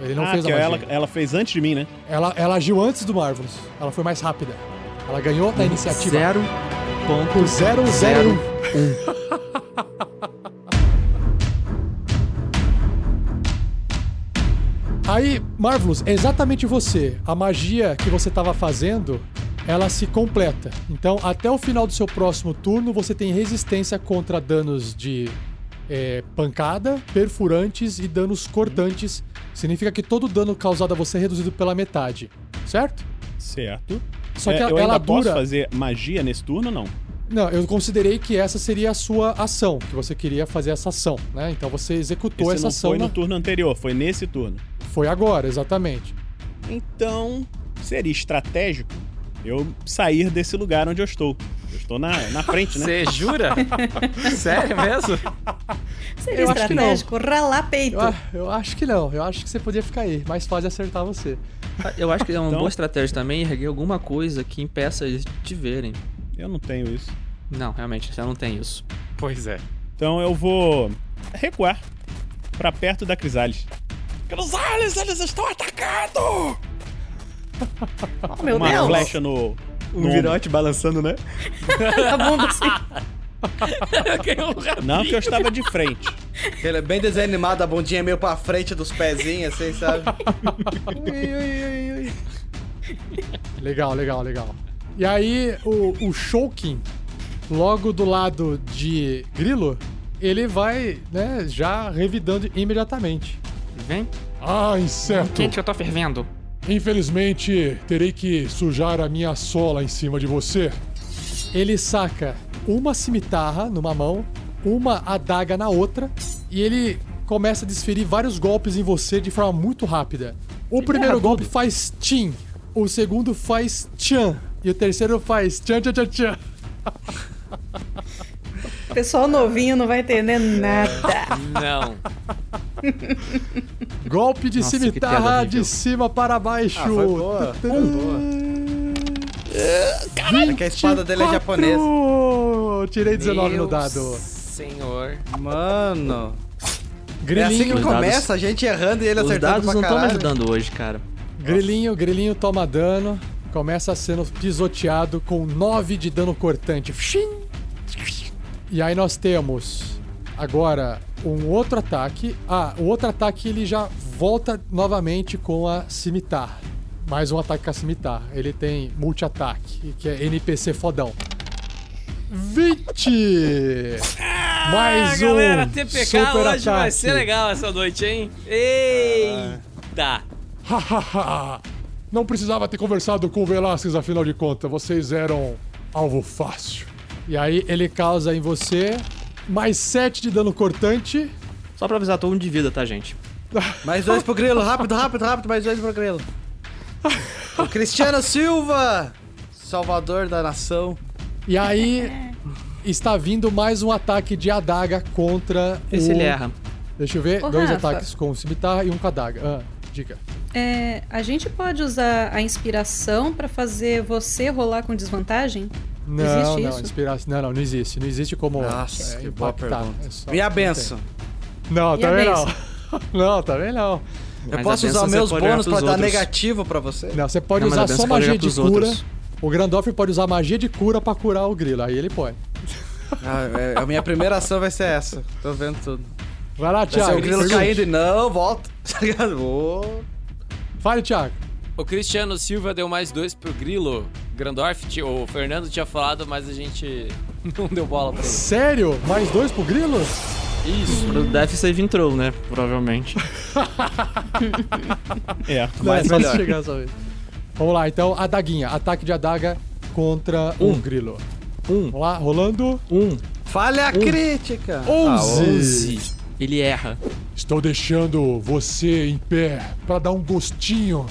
Ele não ah, fez a magia. ela, ela fez antes de mim, né? Ela, ela agiu antes do Marvelous. Ela foi mais rápida. Ela ganhou na iniciativa Zero ponto por 0 0 zero 1. Aí, Marvelous, é exatamente você. A magia que você estava fazendo, ela se completa. Então, até o final do seu próximo turno, você tem resistência contra danos de é, pancada, perfurantes e danos cortantes. Significa que todo dano causado a você é reduzido pela metade, certo? Certo. Só que É, eu ela ainda dura. posso fazer magia nesse turno ou não? Não, eu considerei que essa seria a sua ação, que você queria fazer essa ação, né? Então você executou Esse essa não ação. foi no na- turno anterior, foi nesse turno. Foi agora, exatamente. Então, seria estratégico eu sair desse lugar onde eu estou. Eu estou na, na frente, né? Você jura? Sério mesmo? Seria Eu acho que não. estratégico, ralar peito. Eu, eu acho que não, eu acho que você podia ficar aí. Mais fácil acertar você. Eu acho que é uma Então- boa estratégia também erguer alguma coisa que impeça eles de te verem. Eu não tenho isso. Não, realmente, você não tem isso. Pois é. Então eu vou recuar pra perto da Crisales. Crisales, eles estão atacando! Oh, meu Uma Deus. flecha no. Um no virote balançando, né? A bunda assim. Não, que eu estava de frente. Ele é bem desanimado, a bundinha meio pra frente dos pezinhos, assim, sabe? Legal, legal, legal. E aí, o, o Shulkin, logo do lado de Grilo, ele vai, né, já revidando imediatamente. Vem. Ah, inseto. Quente que eu tô fervendo. Infelizmente, terei que sujar a minha sola em cima de você. Ele saca uma cimitarra numa mão, uma adaga na outra, e ele começa a desferir vários golpes em você de forma muito rápida. O primeiro golpe faz Tim, o segundo faz Tchan, e o terceiro faz Tchan Tchan Tchan Tchan. Pessoal novinho não vai entender nada. Não. Golpe de Nossa, cimitarra de cima para baixo. Ah, foi boa. Foi boa. Caralho, que a espada dele é japonesa. 24! Tirei 19 no Meu dado. Senhor. Mano. É Grilinho, assim que Os começa, dados- a gente errando e ele Os acertando dados pra não estão me ajudando hoje, cara. grilinho, grilinho toma dano. Começa sendo pisoteado com 9 de dano cortante. Fshim! E aí nós temos agora um outro ataque. Ah, o outro ataque ele já volta novamente com a cimitarra. Mais um ataque com a cimitarra. Ele tem multi-ataque, que é NPC fodão. 20! Mais ah, um galera, TPK super hoje vai ataque. ser legal essa noite, hein? Eita! Hahaha. Não precisava ter conversado com o Velasquez, afinal de contas. Vocês eram alvo fácil. E aí ele causa em você mais 7 de dano cortante. Só pra avisar, tô um de vida, tá, gente? Mais dois pro grilo, rápido, rápido, rápido, mais dois pro grilo. O Cristiano Silva, salvador da nação. E aí está vindo mais um ataque de adaga contra Esse o... ele erra. Deixa eu ver, Ô, dois Rafa. ataques com cimitarra e um com adaga. Ah, diga. É, a gente pode usar a inspiração pra fazer você rolar com desvantagem? Não, Existe não, isso? inspiração. Não, não, não existe. Não existe como Nossa, é, que boa pergunta. É só- E a não benção? Não, E também não. benção? Não, também não. Eu Mas posso usar meus bônus pra pros dar negativo pra você? Não, você pode Não, usar só magia de cura. outros. O Grandolph pode usar magia de cura pra curar o grilo. Aí ele pode. Ah, é- a minha primeira ação vai ser essa. Tô vendo tudo. Vai lá, Vai ser Thiago. o grilo caindo e não, volta. Tá. Fale, Thiago. O Cristiano Silva deu mais dois pro Grilo. Grandorf, o Fernando tinha falado, mas a gente não deu bola pra ele. Sério? Mais dois pro grilo? Isso. Pro Death Save Intro, né? Provavelmente. É. Não, é Mais só melhor. chegar só vez. Vamos lá, então, adaguinha. Ataque de adaga contra o grilo. Um. Vamos lá, rolando. Um. Falha crítica. 11. Ele erra. Estou deixando você em pé pra dar um gostinho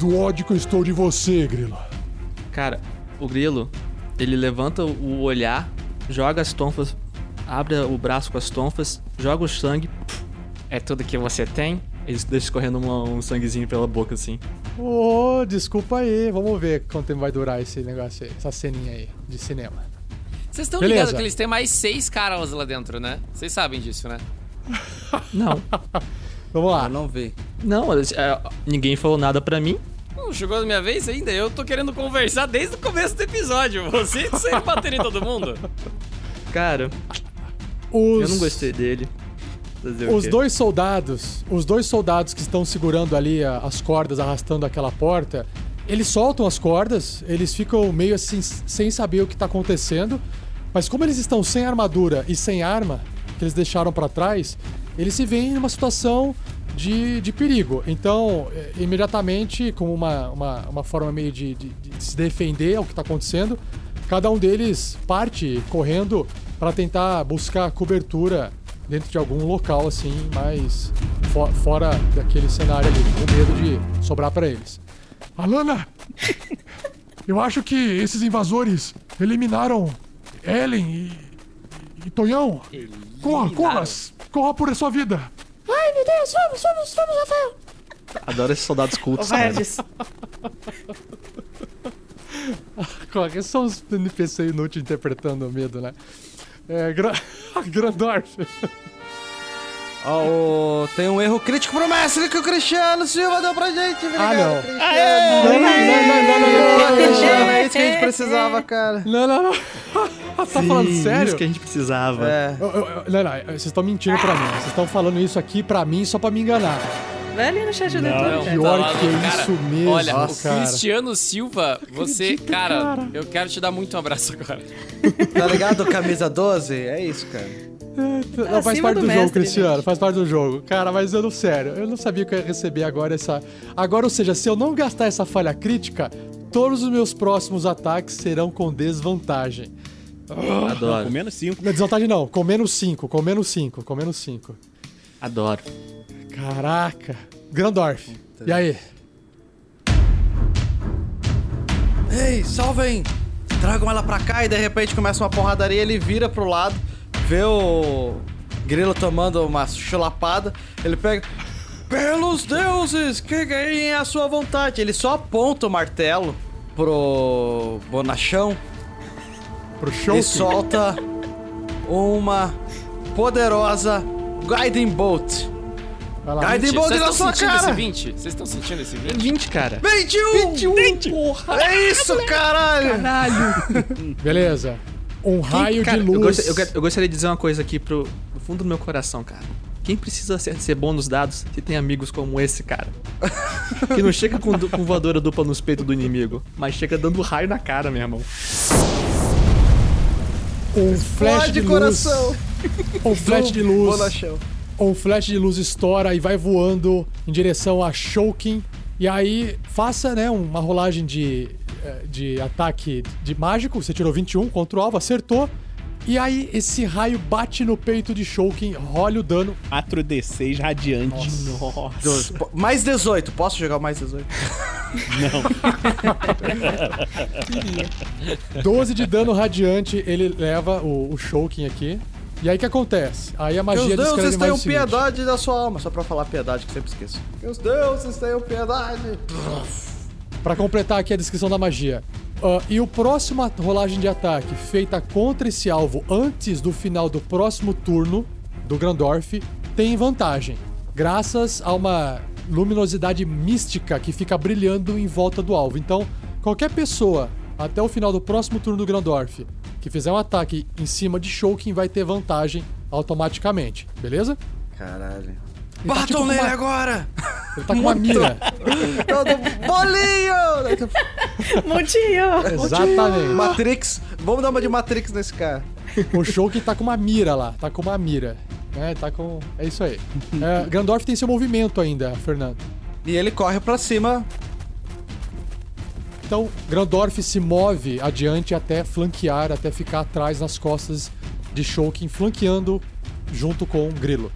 do ódio que eu estou de você, Grilo. Cara, o grilo, ele levanta o olhar, joga as tonfas, abre o braço com as tonfas, joga o sangue, É tudo que você tem? ele deixa escorrendo uma- um sanguezinho pela boca assim. Ô, desculpa aí. Vamos ver quanto tempo vai durar esse negócio aí, essa ceninha aí de cinema. Vocês estão Beleza. ligados que eles têm mais seis caras lá dentro, né? Vocês sabem disso, né? Não. Vamos lá. Eu não vi. Não, é, ninguém falou nada pra mim. Não chegou na minha vez ainda. Eu tô querendo conversar desde o começo do episódio. Vocês saíram batendo em todo mundo. Cara, Os... eu não gostei dele. Os dois soldados, os dois soldados que estão segurando ali a- as cordas, arrastando aquela porta, eles soltam as cordas, eles ficam meio assim, sem saber o que tá acontecendo. Mas como eles estão sem armadura e sem arma, que eles deixaram pra trás, eles se veem numa situação de, de perigo. Então, eh, imediatamente, com uma, uma, uma forma meio de, de- de se defender ao que tá acontecendo, cada um deles parte correndo para tentar buscar cobertura dentro de algum local assim, mais fo- fora daquele cenário ali, com medo de sobrar para eles. Alana! Eu acho que esses invasores eliminaram Ellen e, e Tonhão. Corra, corra! Corra por sua vida! Ai, meu Deus, vamos, vamos, vamos, Rafael. Adoro esses soldados cultos, cara. Regis. Quais são os NPC inúteis interpretando o medo, né? É, Gra Grandorf. Ó, o- tem um erro crítico pro mestre que o Cristiano Silva deu pra gente. Obrigado, Ah, não. Cristiano. Não, não, não, não, não, não. Cristiano, é isso que a gente precisava, cara. Não, não, não. tá falando Sim, sério? Isso que a gente precisava. É. Eu- eu- eu- Não, não, vocês estão mentindo pra mim. Vocês estão falando isso aqui pra mim só pra me enganar. Vai ali no chat do YouTube, cara. pior tá que é cara, isso mesmo, Olha, cara. o Cristiano Silva, você, acredito, cara, cara. eu quero te dar muito um abraço agora. Tá ligado? Camisa 12? É isso, cara. Não, faz acima parte do do, jogo, mestre, Cristiano. Faz parte do jogo. Cara, mas eu não, sério, eu não sabia que eu ia receber agora essa. Agora, ou seja, se eu não gastar essa falha crítica, todos os meus próximos ataques serão com desvantagem. Adoro. Com menos 5. Não, desvantagem não, com menos 5, com menos 5, com menos 5. Adoro. Caraca. Grandorf. E aí? Ei, salvem! Tragam ela pra cá e de repente começa uma porradaria. Ele vira pro lado, vê o Grilo tomando uma chulapada. Ele pega. Pelos deuses, que ganhem a sua vontade. Ele só aponta o martelo pro Bonachão Pro show? e solta uma poderosa Guiding Bolt. Guiding Bolt na sua cara! esse 20? Vocês estão sentindo esse 20? 20, cara. 21! 21! É isso, caralho! Beleza. Um raio Cara, de eu, luz. eu quero- eu gostaria de dizer uma coisa aqui pro, pro fundo do meu coração, cara. Quem precisa ser, ser bom nos dados se tem amigos como esse, cara? que não chega com, com voadora dupla nos peitos do inimigo, mas chega dando raio na cara, meu irmão. Um flash Explode, de luz. coração! Um flash de luz. Um flash de luz estoura e vai voando em direção a Shouken. E aí, faça né, uma rolagem de, eh, de ataque de mágico. Você tirou 21 contra o alvo, acertou. E aí, esse raio bate no peito de Shouken, rola o dano. 4D6 radiante. Nossa. Po- Mais 18. Posso jogar o mais 18? 12 de dano radiante, ele leva o, o Shouken aqui. E aí, o que acontece? Aí a magia os deuses descreve mais tenham seguinte. piedade da sua alma. Só pra falar piedade, que eu sempre esqueço. Que os deuses tenham piedade. Pra completar aqui a descrição da magia. Ah, e o próximo at- rolagem de ataque feita contra esse alvo antes do final do próximo turno do Grandorf tem vantagem, graças a uma luminosidade mística que fica brilhando em volta do alvo. Então, qualquer pessoa até o final do próximo turno do Grandorf que fizer um ataque em cima de Shouken vai ter vantagem automaticamente, beleza? Caralho. Ele tá Batam tipo com nele uma- agora! Ele tá com uma mira. Todo bolinho! Montinho! Exatamente. Matrix. Vamos dar uma de Matrix nesse cara. O Shouken tá com uma mira lá, tá com uma mira. É, tá com. É isso aí. É, Grandorf tem seu movimento ainda, Fernando. E ele corre pra cima. Então, Grandorf se move adiante até flanquear, até ficar atrás nas costas de Shouken, flanqueando junto com o Grilo.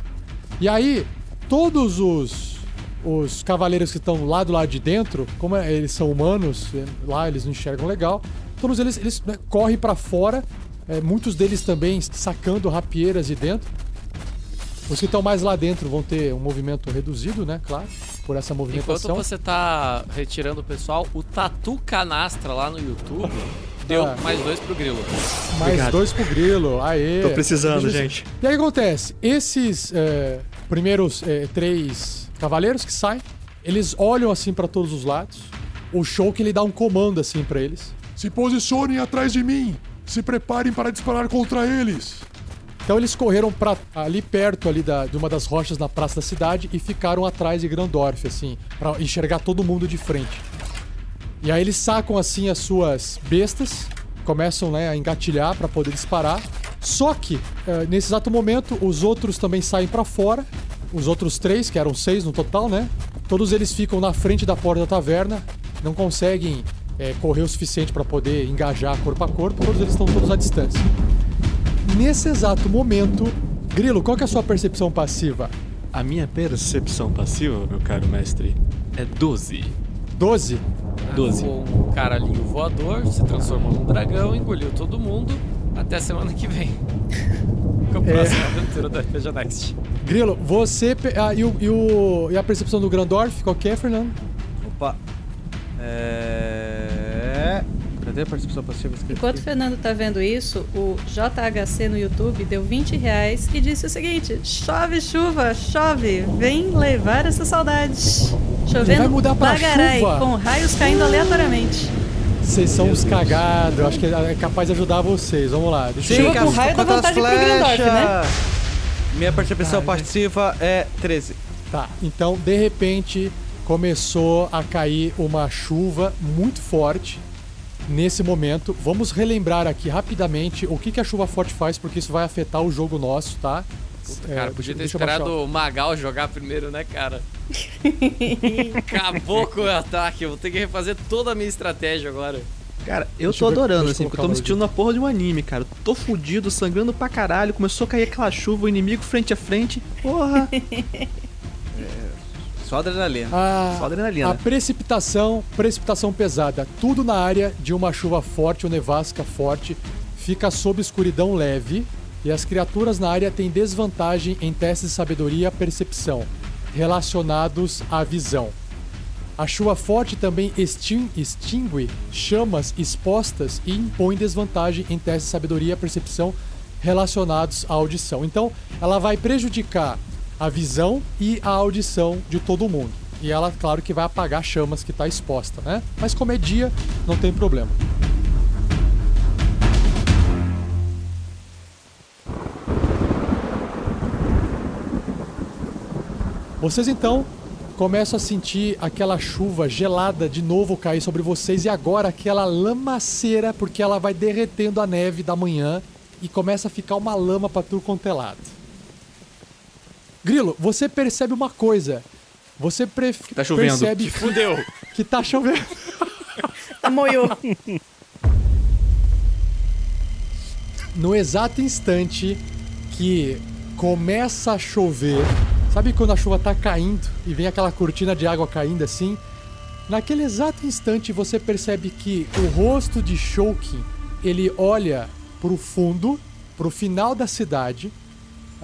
E aí, todos os, os cavaleiros que estão lá do lado de dentro, como é- eles são humanos, eh, lá eles não enxergam legal, todos eles, eles né, correm pra fora, eh, muitos deles também sacando rapieiras de dentro. Os que estão mais lá dentro vão ter um movimento reduzido, né? Claro, por essa Enquanto movimentação. você tá retirando o pessoal, o Tatu Canastra lá no YouTube deu Ah. mais dois pro Grilo. Mais Obrigado. dois pro grilo. Aê. Tô precisando, gente. E aí o que acontece? Esses é, primeiros é, três cavaleiros que saem, eles olham assim pra todos os lados. O show que ele dá um comando assim pra eles. Se posicionem atrás de mim. Se preparem para disparar contra eles. Então eles correram para ali perto ali da, de uma das rochas na praça da cidade e ficaram atrás de Grandorf, assim, para enxergar todo mundo de frente. E aí eles sacam assim as suas bestas, começam né, a engatilhar para poder disparar. Só que eh, nesse exato momento os outros também saem para fora. Os outros três, que eram seis no total, né? Todos eles ficam na frente da porta da taverna, não conseguem eh, correr o suficiente para poder engajar corpo a corpo. Todos eles estão todos à distância. Nesse exato momento, Grilo, qual que é a sua percepção passiva? A minha percepção passiva, meu caro mestre, é 12. 12? 12. Um caralhinho voador se transformou num dragão, engoliu todo mundo. Até semana que vem. Com a próxima aventura da RPG Next. Grilo, você. Ah, e, o, e, o- e a percepção do Grandorf, qual que é, Fernando? Opa. É. Cadê a percepção passiva? Escrito Enquanto o. Fernando tá vendo isso, o JHC no YouTube deu 20 reais e disse o seguinte: chove chuva, chove, vem levar essa saudade. Chovendo vai mudar pra bagarai, chuva. com raios caindo aleatoriamente. Vocês são uns cagados, eu acho que é capaz de ajudar vocês. Vamos lá, deixa eu Sim, com raio dá vantagem pro Grandorf, né? Minha percepção Ai, passiva é 13. Tá, então de repente começou a cair uma chuva muito forte nesse momento. Vamos relembrar aqui rapidamente o que, que a chuva forte faz, porque isso vai afetar o jogo nosso, tá? Puta, cara, podia ter esperado o- Magal jogar primeiro, né, cara? Acabou com o ataque. Eu vou ter que refazer toda a minha estratégia agora. Cara, eu Deixa tô ver- adorando, assim, porque eu tô me sentindo na porra de um anime, cara. Eu tô fudido, sangrando pra caralho. Começou a cair aquela chuva, o inimigo frente a frente. Porra! Só adrenalina. A, Só adrenalina. a precipitação, precipitação pesada, tudo na área de uma chuva forte ou nevasca forte, fica sob escuridão leve e as criaturas na área têm desvantagem em testes de sabedoria e percepção relacionados à visão. A chuva forte também extin- extingue chamas expostas e impõe desvantagem em testes de sabedoria e percepção relacionados à audição. Então, ela vai prejudicar a visão e a audição de todo mundo. E ela, claro, que vai apagar chamas que está exposta, né? Mas como é dia, não tem problema. Vocês então começam a sentir aquela chuva gelada de novo cair sobre vocês e agora aquela lamaceira, porque ela vai derretendo a neve da manhã e começa a ficar uma lama para tudo quanto é lado. Grilo, você percebe uma coisa. Você pref- tá chovendo. percebe fudeu. que tá chovendo. Amoiou. no exato instante que começa a chover, sabe quando a chuva tá caindo e vem aquela cortina de água caindo assim? Naquele exato instante você percebe que o rosto de Shoukin, ele olha pro fundo, pro final da cidade,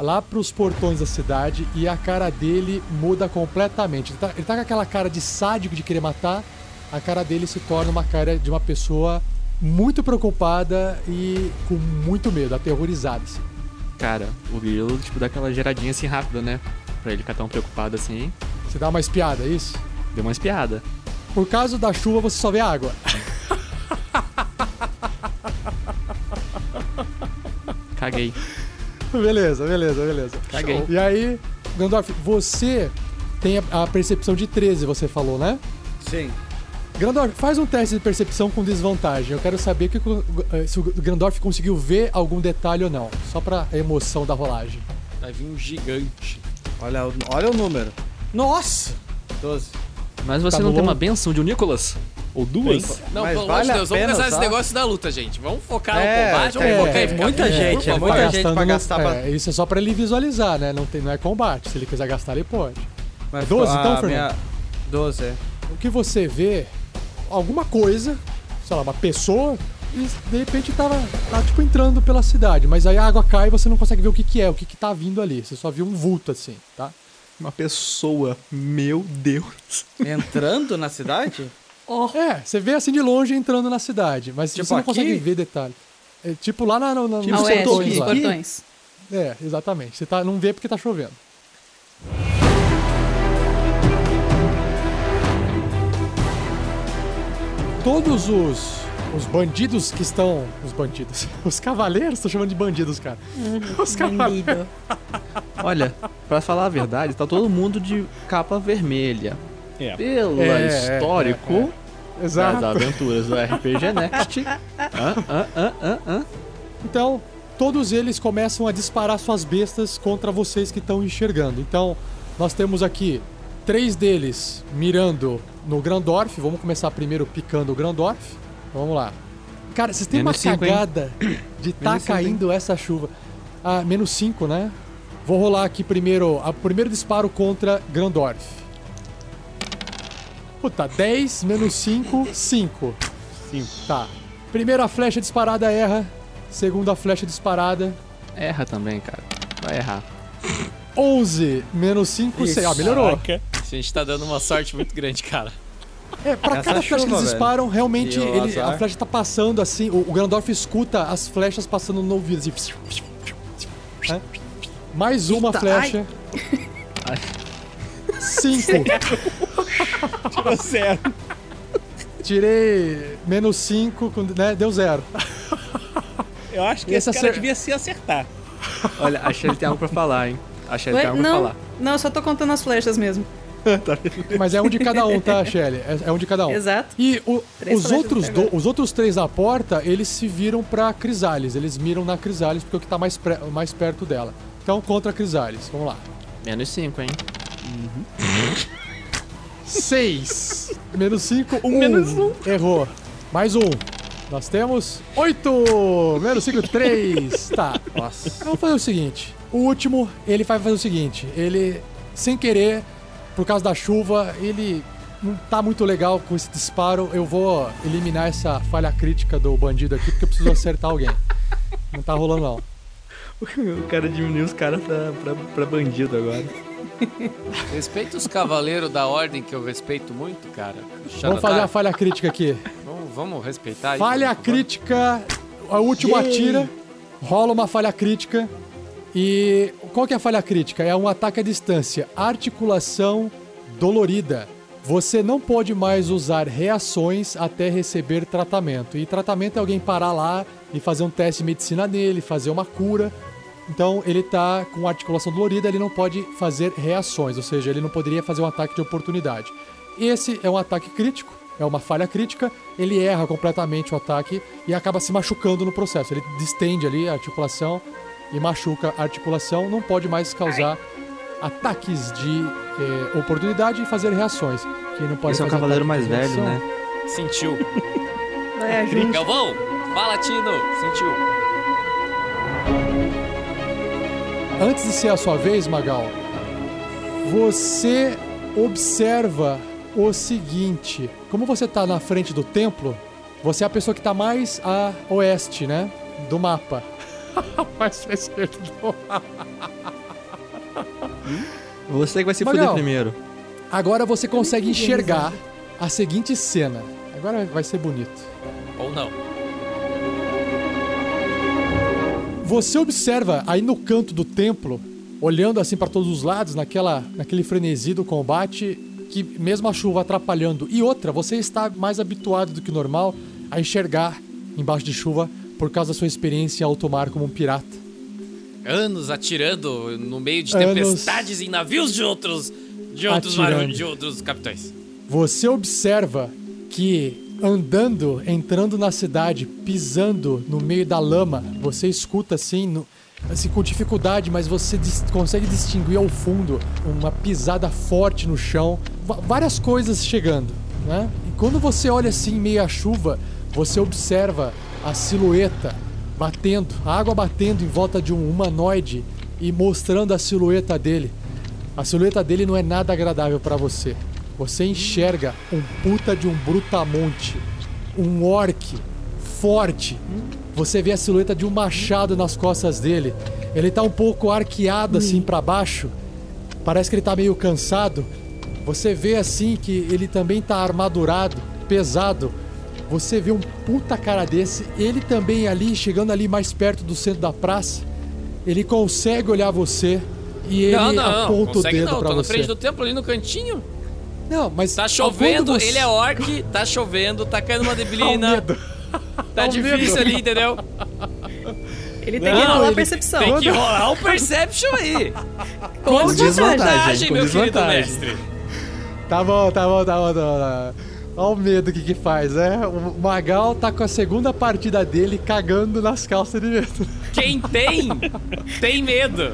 lá pros portões da cidade e a cara dele muda completamente. Ele tá, ele tá com aquela cara de sádico de querer matar, a cara dele se torna uma cara de uma pessoa muito preocupada e com muito medo, aterrorizada. assim. Cara, o grilo, tipo, dá aquela geradinha assim rápida, né? Pra ele ficar tão preocupado assim. Você dá uma espiada, é isso? Deu uma espiada. Por causa da chuva você só vê água. Caguei. beleza, beleza, beleza. Caguei. E aí, Gandalf, você tem a- a percepção de 13, você falou, né? Sim. Grandorf, faz um teste de percepção com desvantagem. Eu quero saber que eh, se o Grandorf conseguiu ver algum detalhe ou não. Só pra emoção da rolagem. Vai vir um gigante. Olha, o- olha o número. Nossa! 12. Mas você Tá não tem uma longo? benção de um Nicolas? Ou duas? Não, Mas pelo amor vale de a Deus, vamos pensar nesse usar? negócio da luta, gente. Vamos focar É, no combate, vamos é, focar em é ficar muita gente, é muita Tá gente pra no- gastar pra- é, Isso é só pra ele visualizar, né? Não, tem, não é combate. Se ele quiser gastar, ele pode. Mas 12 então, a Fernando? minha- 12, é. O que você vê, alguma coisa, sei lá, uma pessoa, e de repente tava, tá tipo entrando pela cidade. Mas aí a água cai e você não consegue ver o que, que é, o que, que tá vindo ali. Você só viu um vulto assim, tá? Uma pessoa. Meu Deus. Entrando na cidade? É, você vê assim de longe entrando na cidade, mas Tipo você não aqui? consegue ver detalhe. É, tipo lá na, na, na, Tipo nos oeste, portões lá. portões. É, exatamente. Você tá, não vê porque tá chovendo. Todos os os bandidos que estão. Os bandidos. Os cavaleiros, tô chamando de bandidos, cara. Os cavaleiros. Olha, pra falar a verdade, tá todo mundo de capa vermelha. É. Pelo É, é, histórico é, é. Exato. das aventuras do RPG Next. Ah, ah, ah, ah, ah. Então, todos eles começam a disparar suas bestas contra vocês que estão enxergando. Então, nós temos aqui três deles mirando no Grandorf. Vamos começar primeiro picando o Grandorf. Vamos lá. Cara, vocês têm Menos uma cinco, hein? cagada de tá Menos cinco, caindo essa chuva. Ah, menos 5, né? Vou rolar aqui primeiro. O primeiro disparo contra Grandorf. Puta, 10 menos 5, 5. 5. Tá. Primeira flecha disparada erra. Segunda flecha disparada. Erra também, cara. Vai errar. 11 menos 5, 6. Ah, melhorou. Caraca. A gente tá dando uma sorte muito grande, cara. É, pra Essa cada flecha que chuva, eles velho. disparam, realmente E o ele- a flecha tá passando assim. O, o Grandorf escuta as flechas passando no ouvido. Assim. É. Mais uma Eita, flecha. Ai. 5. Tirou zero. Tirei menos 5, né? Deu zero. Eu acho que E esse essa cara devia se acertar. Olha, a Shelly tem algo pra falar, hein? A Shelly tem algo pra não, falar. não, eu só tô contando as flechas mesmo. Mas é um de cada um, tá, Shelly? É, é um de cada um. Exato. E o- os, outros do- os outros três da porta, eles se viram pra Crisales. Eles miram na Crisales porque é o que tá mais, mais perto dela. Então, contra a Crisales. Vamos lá. Menos 5, hein? 6. Menos 5, 1. Menos um. Errou. Mais um. Nós temos 8. Menos 5, 3. Tá. Nossa. Vamos fazer o seguinte. O último, ele vai fazer o seguinte. Ele, sem querer, por causa da chuva, ele não tá muito legal com esse disparo. Eu vou eliminar essa falha crítica do bandido aqui, porque eu preciso acertar alguém. Não tá rolando, não. O cara diminuiu os caras pra, pra, pra bandido agora. Respeita os cavaleiros da ordem, que eu respeito muito, cara. Vamos fazer a falha crítica aqui. Vamos, vamos respeitar Falha crítica. O último Yay! atira. Rola uma falha crítica. E qual que é a falha crítica? É um ataque à distância. Articulação dolorida. Você não pode mais usar reações até receber tratamento. E tratamento é alguém parar lá e fazer um teste de medicina nele, fazer uma cura. Então ele tá com articulação dolorida, ele não pode fazer reações, ou seja, ele não poderia fazer um ataque de oportunidade. Esse é um ataque crítico, é uma falha crítica, ele erra completamente o ataque e acaba se machucando no processo. Ele distende ali a articulação e machuca a articulação, não pode mais causar ataques de eh, oportunidade e fazer reações. Quem não pode Esse é o cavaleiro mais velho, né? Sentiu. Vai, ajude. Galvão, fala, Tino. Sentiu. Antes de ser a sua vez, Magal, você observa o seguinte: como você tá na frente do templo, você é a pessoa que tá mais a oeste, né? Do mapa. mais pra esquerda do Você que vai se Magal. fuder primeiro. Agora você consegue enxergar a seguinte cena. Agora vai ser bonito. Ou não. Você observa aí no canto do templo, olhando assim para todos os lados, naquela, naquele frenesi do combate, que mesmo a chuva atrapalhando. E outra, você está mais habituado do que normal a enxergar embaixo de chuva por causa da sua experiência em alto mar como um pirata. Anos atirando no meio de Anos tempestades em navios de outros. De outros barulhos, de outros capitães. Você observa que andando, entrando na cidade, pisando no meio da lama, você escuta assim, no- assim com dificuldade, mas você dis- consegue distinguir ao fundo uma pisada forte no chão, várias coisas chegando, né? E quando você olha assim em meio à chuva, você observa a silhueta batendo, a água batendo em volta de um humanoide e mostrando a silhueta dele. A silhueta dele não é nada agradável pra você. Você enxerga um puta de um brutamonte, um orc forte. Você vê a silhueta de um machado nas costas dele. Ele tá um pouco arqueado assim pra baixo. Parece que ele tá meio cansado. Você vê assim que ele também tá armadurado, pesado. Você vê um puta cara desse, ele também ali, chegando ali mais perto do centro da praça. Ele consegue olhar você e ele não, não, aponta o dedo não. pra Tô na você. frente do templo ali no cantinho. Não, mas Tá chovendo, você- ele é orc, tá chovendo, tá caindo uma um neblina. Tá difícil medo. ali, entendeu? Ele tem Não, que rolar a ele percepção. Tem que rolar o Perception aí. Com Com desvantagem, com meu querido desvantagem. mestre. Tá bom, tá bom, tá bom, tá bom. Tá bom. Olha o medo que que faz, né? O Magal tá com a segunda partida dele cagando nas calças de medo. Quem tem, tem medo.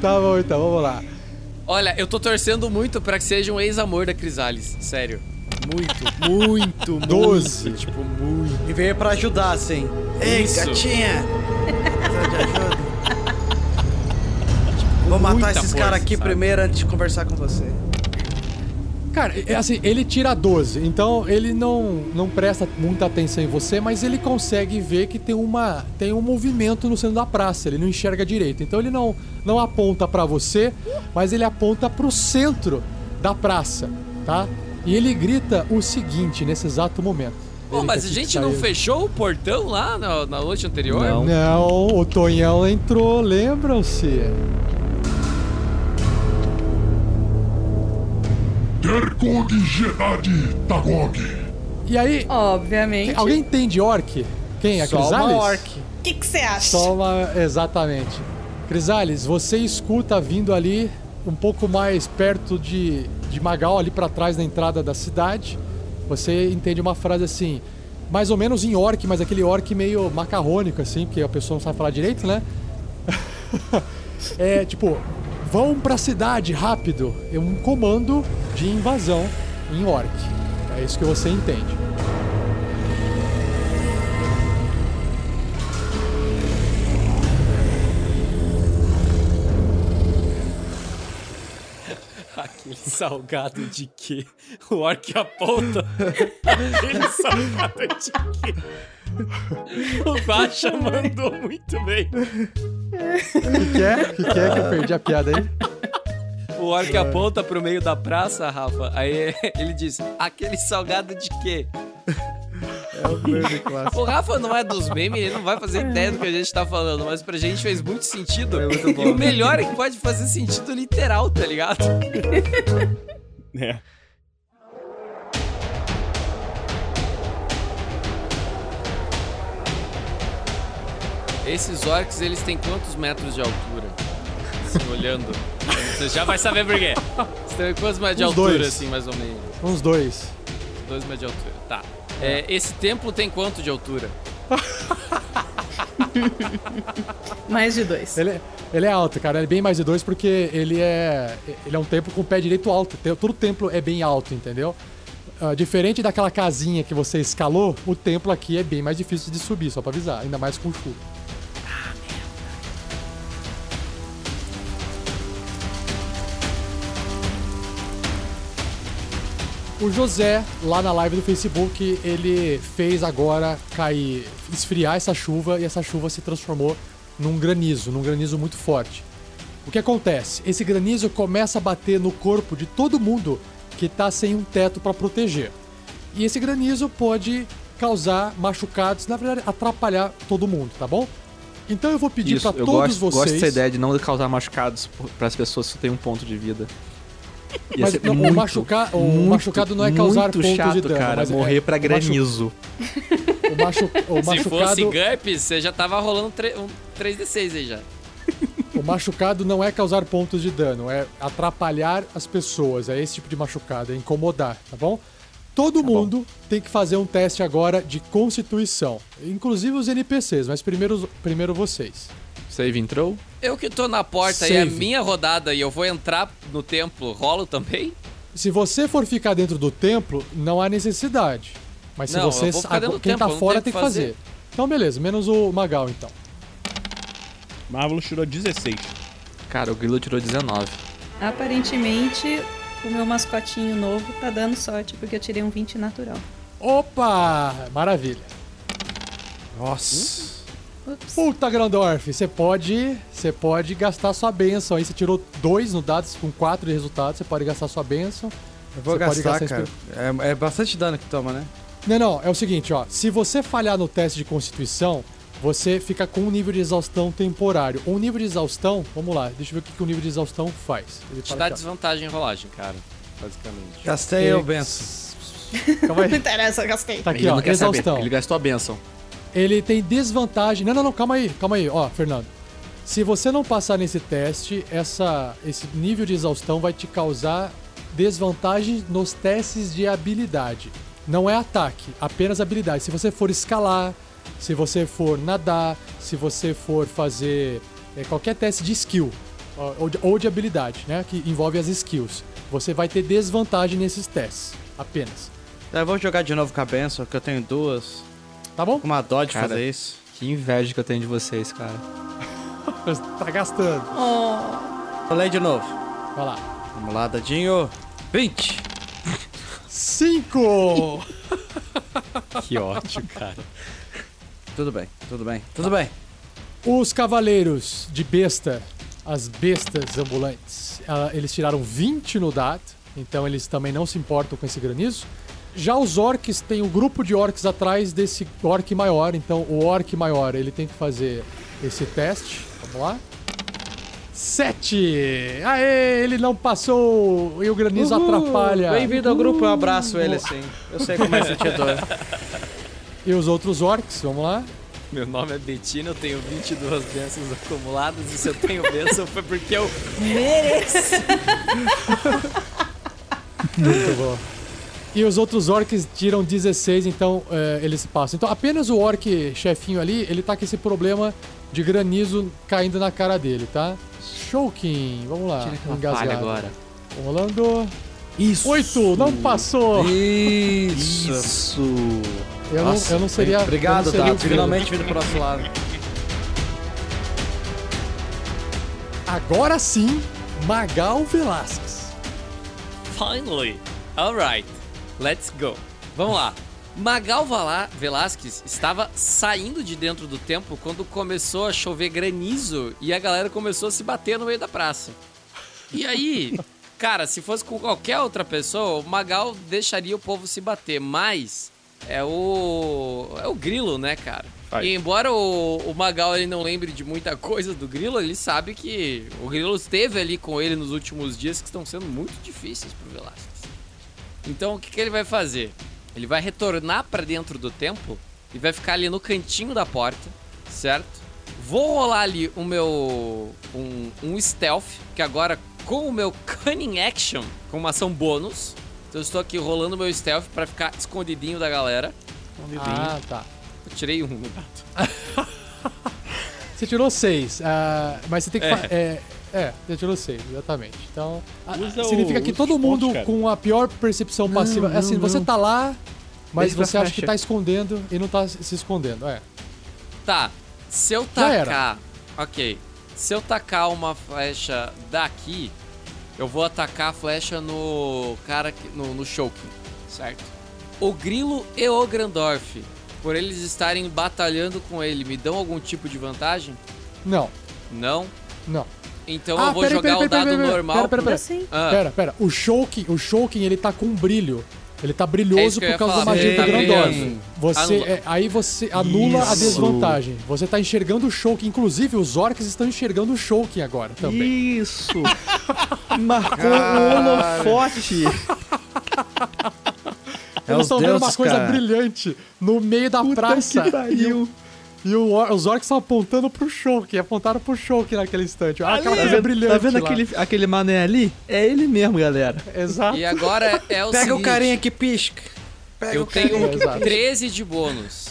Tá bom, então, vamos lá. Olha, eu tô torcendo muito pra que seja um ex-amor da Crisales. Sério. Muito, muito, muito. Doze. Tipo, muito. E veio pra ajudar, assim. Ei, Isso. gatinha! Precisa de ajuda? Vou matar muita esses caras aqui sabe? primeiro antes de conversar com você. Cara, é assim, ele tira 12, então ele não, não presta muita atenção em você, mas ele consegue ver que tem, uma, tem um movimento no centro da praça, ele não enxerga direito. Então ele não, não aponta pra você, mas ele aponta pro centro da praça, tá? E ele grita o seguinte nesse exato momento. Pô, mas a gente não fechou o portão lá na, na noite anterior? Não. Não, o Tonhão entrou, lembram-se? Tergog Gedad Tagog. E aí, Obviamente. alguém entende orc? Quem? A Só uma Crisales? orc. O que você acha? Só uma... Exatamente. Crisales, você escuta vindo ali um pouco mais perto de, de Magal, ali pra trás da entrada da cidade. Você entende uma frase assim, mais ou menos em orc, mas aquele orc meio macarrônico, assim, porque a pessoa não sabe falar direito, né? é tipo, vão pra cidade rápido. É um comando de invasão em orc. É isso que você entende. Aquele salgado de quê? O orc aponta. Aquele salgado de quê? O Baixa mandou muito bem. O que, que é? O que, que é que eu perdi a piada aí? O orc aponta pro meio da praça, Rafa. Aí ele diz: aquele salgado de quê? É o meme clássico. O Rafa não é dos memes, ele não vai fazer ideia do que a gente tá falando, mas pra gente fez muito sentido. É muito E bom. o melhor é que pode fazer sentido literal, tá ligado? É. Esses orcs, eles têm quantos metros de altura? Assim, olhando. Você já vai saber por quê. Você tem quantos metros de Uns altura, dois. assim, mais ou menos? Uns dois. Dois metros de altura. Tá. É, esse templo tem quanto de altura? Mais de dois. Ele, é- ele é alto, cara. Ele é bem mais de dois porque ele é. Ele é um templo com o pé direito alto. Todo templo é bem alto, entendeu? Ah, diferente daquela casinha que você escalou, o templo aqui é bem mais difícil de subir, só pra avisar. Ainda mais com chuva. O José, lá na live do Facebook, ele fez agora cair, esfriar essa chuva e essa chuva se transformou num granizo, num granizo muito forte. O que acontece? Esse granizo começa a bater no corpo de todo mundo que tá sem um teto para proteger. E esse granizo pode causar machucados, na verdade, atrapalhar todo mundo, tá bom? Então eu vou pedir para eu todos gosto, vocês. gosto dessa ideia de não causar machucados para as pessoas que têm um ponto de vida. Ia Mas ser não, o muito, machuca- o muito, machucado não é causar muito pontos chato, de dano, cara, mas é- morrer pra o machu- granizo. O, machu... o Se machucado. fosse GURPS, você já tava rolando tre- um 3d6 aí já. O machucado não é causar pontos de dano, é atrapalhar as pessoas. É esse tipo de machucado, é incomodar, tá bom? Todo mundo tem que fazer um teste agora de constituição. Inclusive os NPCs, mas primeiro, primeiro vocês. Save entrou? Eu que tô na porta e é minha rodada e eu vou entrar no templo, rolo também? Se você for ficar dentro do templo, não há necessidade. Mas se Não, você. quem templo, tá eu não fora tem que fazer. fazer. Então, beleza, menos o Magal então. Marvelous tirou 16. Cara, o Grilo tirou 19. Aparentemente, o meu mascotinho novo tá dando sorte porque eu tirei um 20 natural. Opa! Maravilha. Nossa. Ups. Puta, Grandorf, você pode, você pode gastar sua benção aí. Você tirou dois no dado com quatro de resultado, você pode gastar sua benção. Eu vou gastar, gastar cara. É, é bastante dano que toma, né? Não, não, é o seguinte, ó. Se você falhar no teste de constituição, você fica com um nível de exaustão temporário. Um nível de exaustão, vamos lá, deixa eu ver o que, que o nível de exaustão faz. Ele Te dá desvantagem em rolagem, cara. Basicamente. Gastei o É, benção. Calma aí. Não interessa, gastei. Tá aqui, ele ó, não quer saber, exaustão. ele gastou a benção. Ele tem desvantagem. Não, não, não, calma aí, calma aí. Ó, Fernando. Se você não passar nesse teste, essa, esse nível de exaustão vai te causar desvantagem nos testes de habilidade. Não é ataque, apenas habilidade. Se você for escalar, se você for nadar, se você for fazer é, qualquer teste de skill ou de, ou de habilidade, né, que envolve as skills, você vai ter desvantagem nesses testes, apenas. Eu vou jogar de novo com a benção, que eu tenho duas. Tá bom? Com uma dó de Cara, fazer isso. Que inveja que eu tenho de vocês, cara. tá gastando. Falei de novo. Vai lá. Vamos lá, dadinho. 20. Cinco! Que ótimo, cara. Tudo bem, tudo bem, tudo bem. Os cavaleiros de besta, as bestas ambulantes, ah, eles tiraram 20 no dado, então eles também não se importam com esse granizo. Já os orcs, tem um grupo de orcs atrás desse orc maior, então o orc maior ele tem que fazer esse teste. Vamos lá. 7! Aê, ele não passou e o granizo Uhul, atrapalha. Bem-vindo ao grupo, eu abraço ele assim. Eu sei como é sentir dor. E os outros orcs, vamos lá. Meu nome é Betina, eu tenho 22 bênçãos acumuladas e se eu tenho bênção foi porque eu mereço. Muito bom. E os outros orcs tiram 16, então é, eles passam. Então apenas o orc chefinho ali, ele tá com esse problema de granizo caindo na cara dele, tá? Shoukin, vamos lá. Tira aquela engasgado. falha agora. Rolando. Isso. Oito, não passou. Isso. Isso. Eu, não, eu não seria. Obrigado, eu não seria Dato. o Grilo. Finalmente vindo pro nosso lado. Agora sim, Magal Velasquez. Finally. Alright. Let's go. Vamos lá. Magal Velasquez estava saindo de dentro do templo quando começou a chover granizo e a galera começou a se bater no meio da praça. E aí, cara, se fosse com qualquer outra pessoa, o Magal deixaria o povo se bater, mas é o é o Grilo, né, cara? E embora o, o Magal ele não lembre de muita coisa do Grilo, ele sabe que o Grilo esteve ali com ele nos últimos dias que estão sendo muito difíceis pro Velasquez. Então o que, que ele vai fazer? Ele vai retornar pra dentro do templo e vai ficar ali no cantinho da porta, certo? Vou rolar ali o meu. um, um stealth, que agora com o meu Cunning Action, com uma ação bônus. Então eu estou aqui rolando o meu stealth pra ficar escondidinho da galera. Ah, tá. Eu tirei um no gato. Você tirou seis, ah, mas você tem que. É. É. é, você tirou seis, exatamente. Então, Usa significa o- que todo mundo pontos, com a pior percepção Não, passiva. não, assim, você não. tá lá, mas pra você acha que tá escondendo e não tá se escondendo. É. Tá, se eu tacar. Ok. Se eu tacar uma flecha daqui, eu vou atacar a flecha no cara que, no, no Shulkin, certo? O Grilo e o Grandorf, por eles estarem batalhando com ele, me dão algum tipo de vantagem? Não, Não? não. Então Ah, eu vou peraí, jogar peraí, o dado normal. pera, pera, pera. Assim. Ah, Pera, pera. O Shulkin, o Shulkin, ele tá com brilho. Ele tá É brilhoso eu por causa falar, da magia tá brilhando. Você, é, aí você anula a Isso. desvantagem. Você tá enxergando o Shulkin. Inclusive, os orcs estão enxergando o Shulkin agora também. Isso! Marcou o holofote! É Eles estão vendo uma coisa cara. brilhante no meio da praça. que pariu. E o os orcs estão apontando pro Shulkin. Apontaram pro Shulkin naquele instante. Ah, aquela Tá coisa vendo, brilhante tá vendo lá. aquele, aquele mané ali? É ele mesmo, galera. Exato. E agora é o Pega seguinte. o carinha que pisca. Pega Eu o carinha. tenho Exato. 13 de bônus.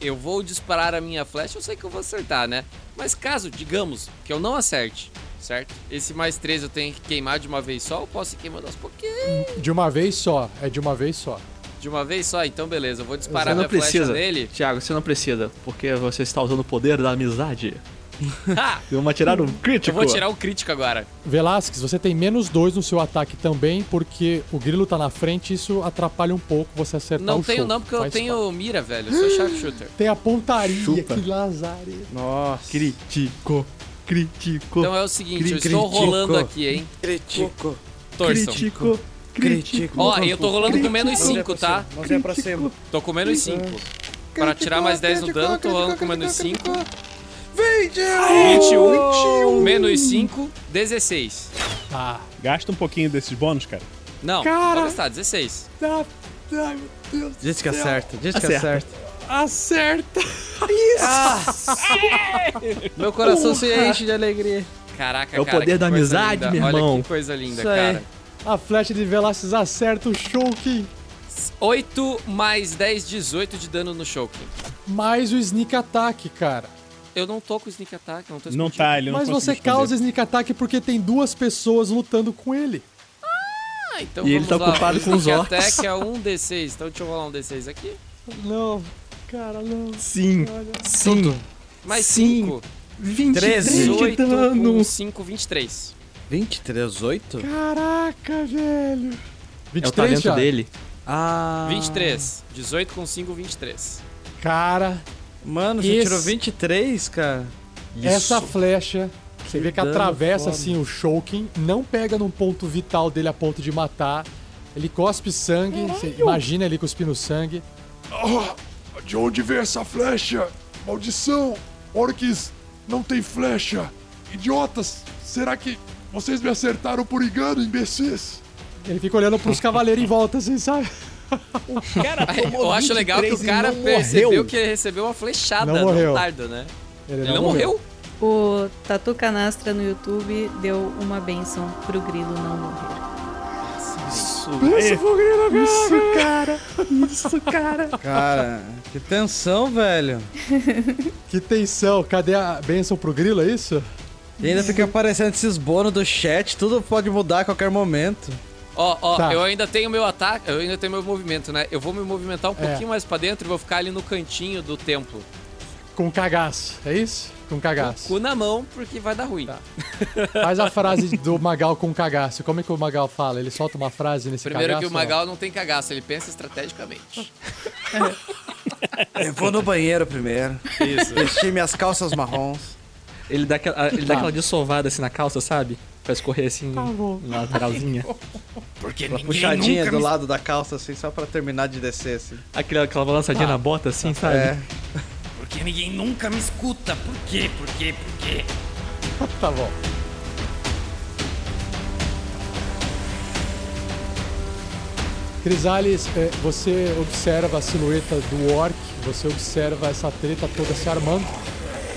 Eu vou disparar a minha flecha, eu sei que eu vou acertar, né? Mas caso, digamos, que eu não acerte, certo? Esse mais 13 eu tenho que queimar de uma vez só ou posso ir queimando aos pouquinhos? De uma vez só. É de uma vez só. De uma vez só? Então beleza, eu vou Você disparar não minha flecha precisa. nele. Thiago, você não precisa, porque você está usando o poder da amizade. Ha! Vamos atirar um Eu crítico. vou tirar o crítico agora. Velasquez, você tem menos dois no seu ataque também, porque o grilo tá na frente isso atrapalha um pouco você acertar Não o tenho Shulkin. não, porque eu Faz tenho parte. mira, velho. Eu sou sharpshooter. Tem a pontaria, Chupa. que lazare. Nossa. Crítico. Crítico. Então é o seguinte, eu Cri- estou critico. rolando aqui, hein? Critico. Torçam. Crítico. Critico. Ó, e eu tô rolando com menos Mãozinha 5, pra tá? cima, Mãozinha pra cima. Tô com menos 5. Para tirar mais 10 no dano, tô rolando com menos 5. 21, menos 5, 16. Ah, Gasta um pouquinho desses bônus, cara. Não, Cara. vou gastar, 16. dá- Ai, meu Deus. Diz que do acerta, diz que Acerta. acerta. Acerta! Meu coração se Porra. enche de alegria. Caraca, É o cara, poder da amizade, linda. meu Olha irmão. que coisa linda, Isso aí. cara. A flecha de Velasquez acerta o Shulkin. 8 mais 10, 18 de dano no Shulkin. Mais o Sneak Attack, cara. Eu não tô com Sneak Attack, não tô Não escondido. tá, ele não Mas você causa Sneak Attack porque tem duas pessoas lutando com ele. Ah, então E ele vamos tá lá. ocupado O com os Sneak orcs. Attack é um D6, então deixa eu rolar um D6 aqui. Não, cara, não. Sim, sim. Mais Sim. 5. 23 de 18 com dano. 5, 23. 23, 8? Caraca, velho. É o 23 talento já. dele. Ah. 23. 18 com 5, 23. Cara, Mano, você Esse- tirou 23, cara. essa flecha, você vê que atravessa foda. assim o Shulkin, não pega num ponto vital dele a ponto de matar. Ele cospe sangue, você imagina ele cuspindo sangue. Ah, de onde veio essa flecha? Maldição! Orcs não tem flecha! Idiotas! Será que vocês me acertaram por engano, imbecis? Ele fica olhando pros cavaleiros em volta, assim, sabe? Cara, tomou Eu acho legal que o 23 cara percebeu morreu. que ele recebeu uma flechada Não morreu. no tardo, né? Ele, Ele não morreu? O Tatu Canastra no YouTube deu uma benção pro grilo não morrer. Isso, Isso, cara. Isso, cara. Cara, que tensão, velho. Que tensão. Cadê a benção pro grilo, é isso? E ainda fica aparecendo esses bônus do chat, tudo pode mudar a qualquer momento. Ó, ó, Tá. eu ainda tenho meu ataque, eu ainda tenho meu movimento, né? Eu vou me movimentar um É. pouquinho mais pra dentro e vou ficar ali no cantinho do templo. Com cagaço, é isso? Com cagaço. Cu na mão, porque vai dar ruim. Tá. Faz a frase do Magal com cagaço. Como é que o Magal fala? Ele solta uma frase nesse Primeiro cagaço? que o Magal não tem cagaço, ele pensa estrategicamente. Eu vou no banheiro primeiro. Isso. Vestir minhas calças marrons. Ele dá aquela, ele dá aquela dissovada assim na calça, sabe? Pra escorrer assim Tá na lateralzinha. Porque Uma puxadinha nunca do me... lado da calça, assim, só pra terminar de descer, assim. Aquela, aquela balançadinha na bota assim, sabe? É. Porque ninguém nunca me escuta. Por quê? Por quê? Por quê? Tá bom. Crisales, é, você observa a silhueta do orc, você observa essa treta toda se armando.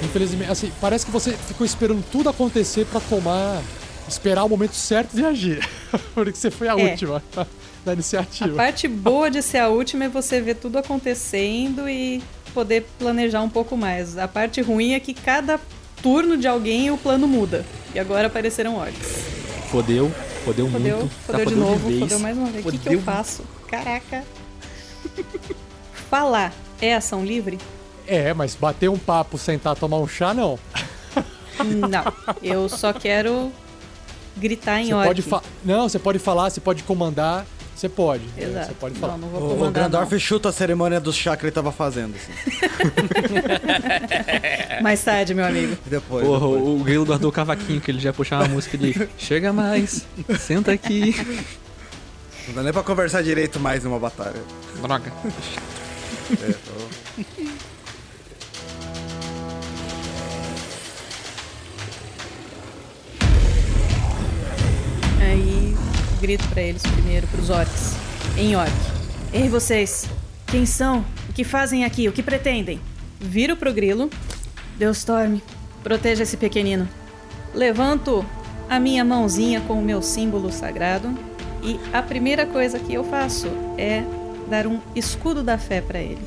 Infelizmente, assim, parece que você ficou esperando tudo acontecer pra tomar, esperar o momento certo de agir. Porque você foi a É. última da A iniciativa. parte boa de ser a última é você ver tudo acontecendo e poder planejar um pouco mais. A parte ruim é que cada turno de alguém o plano muda. E agora apareceram orcs. Fodeu, fodeu, Fodeu, muito. fodeu tá de fodeu novo, vez. fodeu mais uma vez. O que, que eu faço? Caraca. Falar é ação livre? É, mas bater um papo, sentar, tomar um chá, não. Não. Eu só quero gritar em Você orc. pode Não, você pode falar, você pode comandar, você pode. É, Exato. Você pode falar. Não, não vou O, o comandar, Grandorf chuta a cerimônia do chá que ele tava fazendo, assim. não. Mais tarde, meu amigo. Depois. Porra, depois. o, o grilo guardou o cavaquinho que ele já puxava a música de Chega mais, senta aqui. Não dá nem pra conversar direito mais numa batalha. Droga. É, tô- grito pra eles primeiro, pros orcs. Em orc. Ei, vocês! Quem são? O que fazem aqui? O que pretendem? Viro pro grilo. Deus Storm, proteja esse pequenino. Levanto a minha mãozinha com o meu símbolo sagrado. E a primeira coisa que eu faço é dar um escudo da fé pra ele.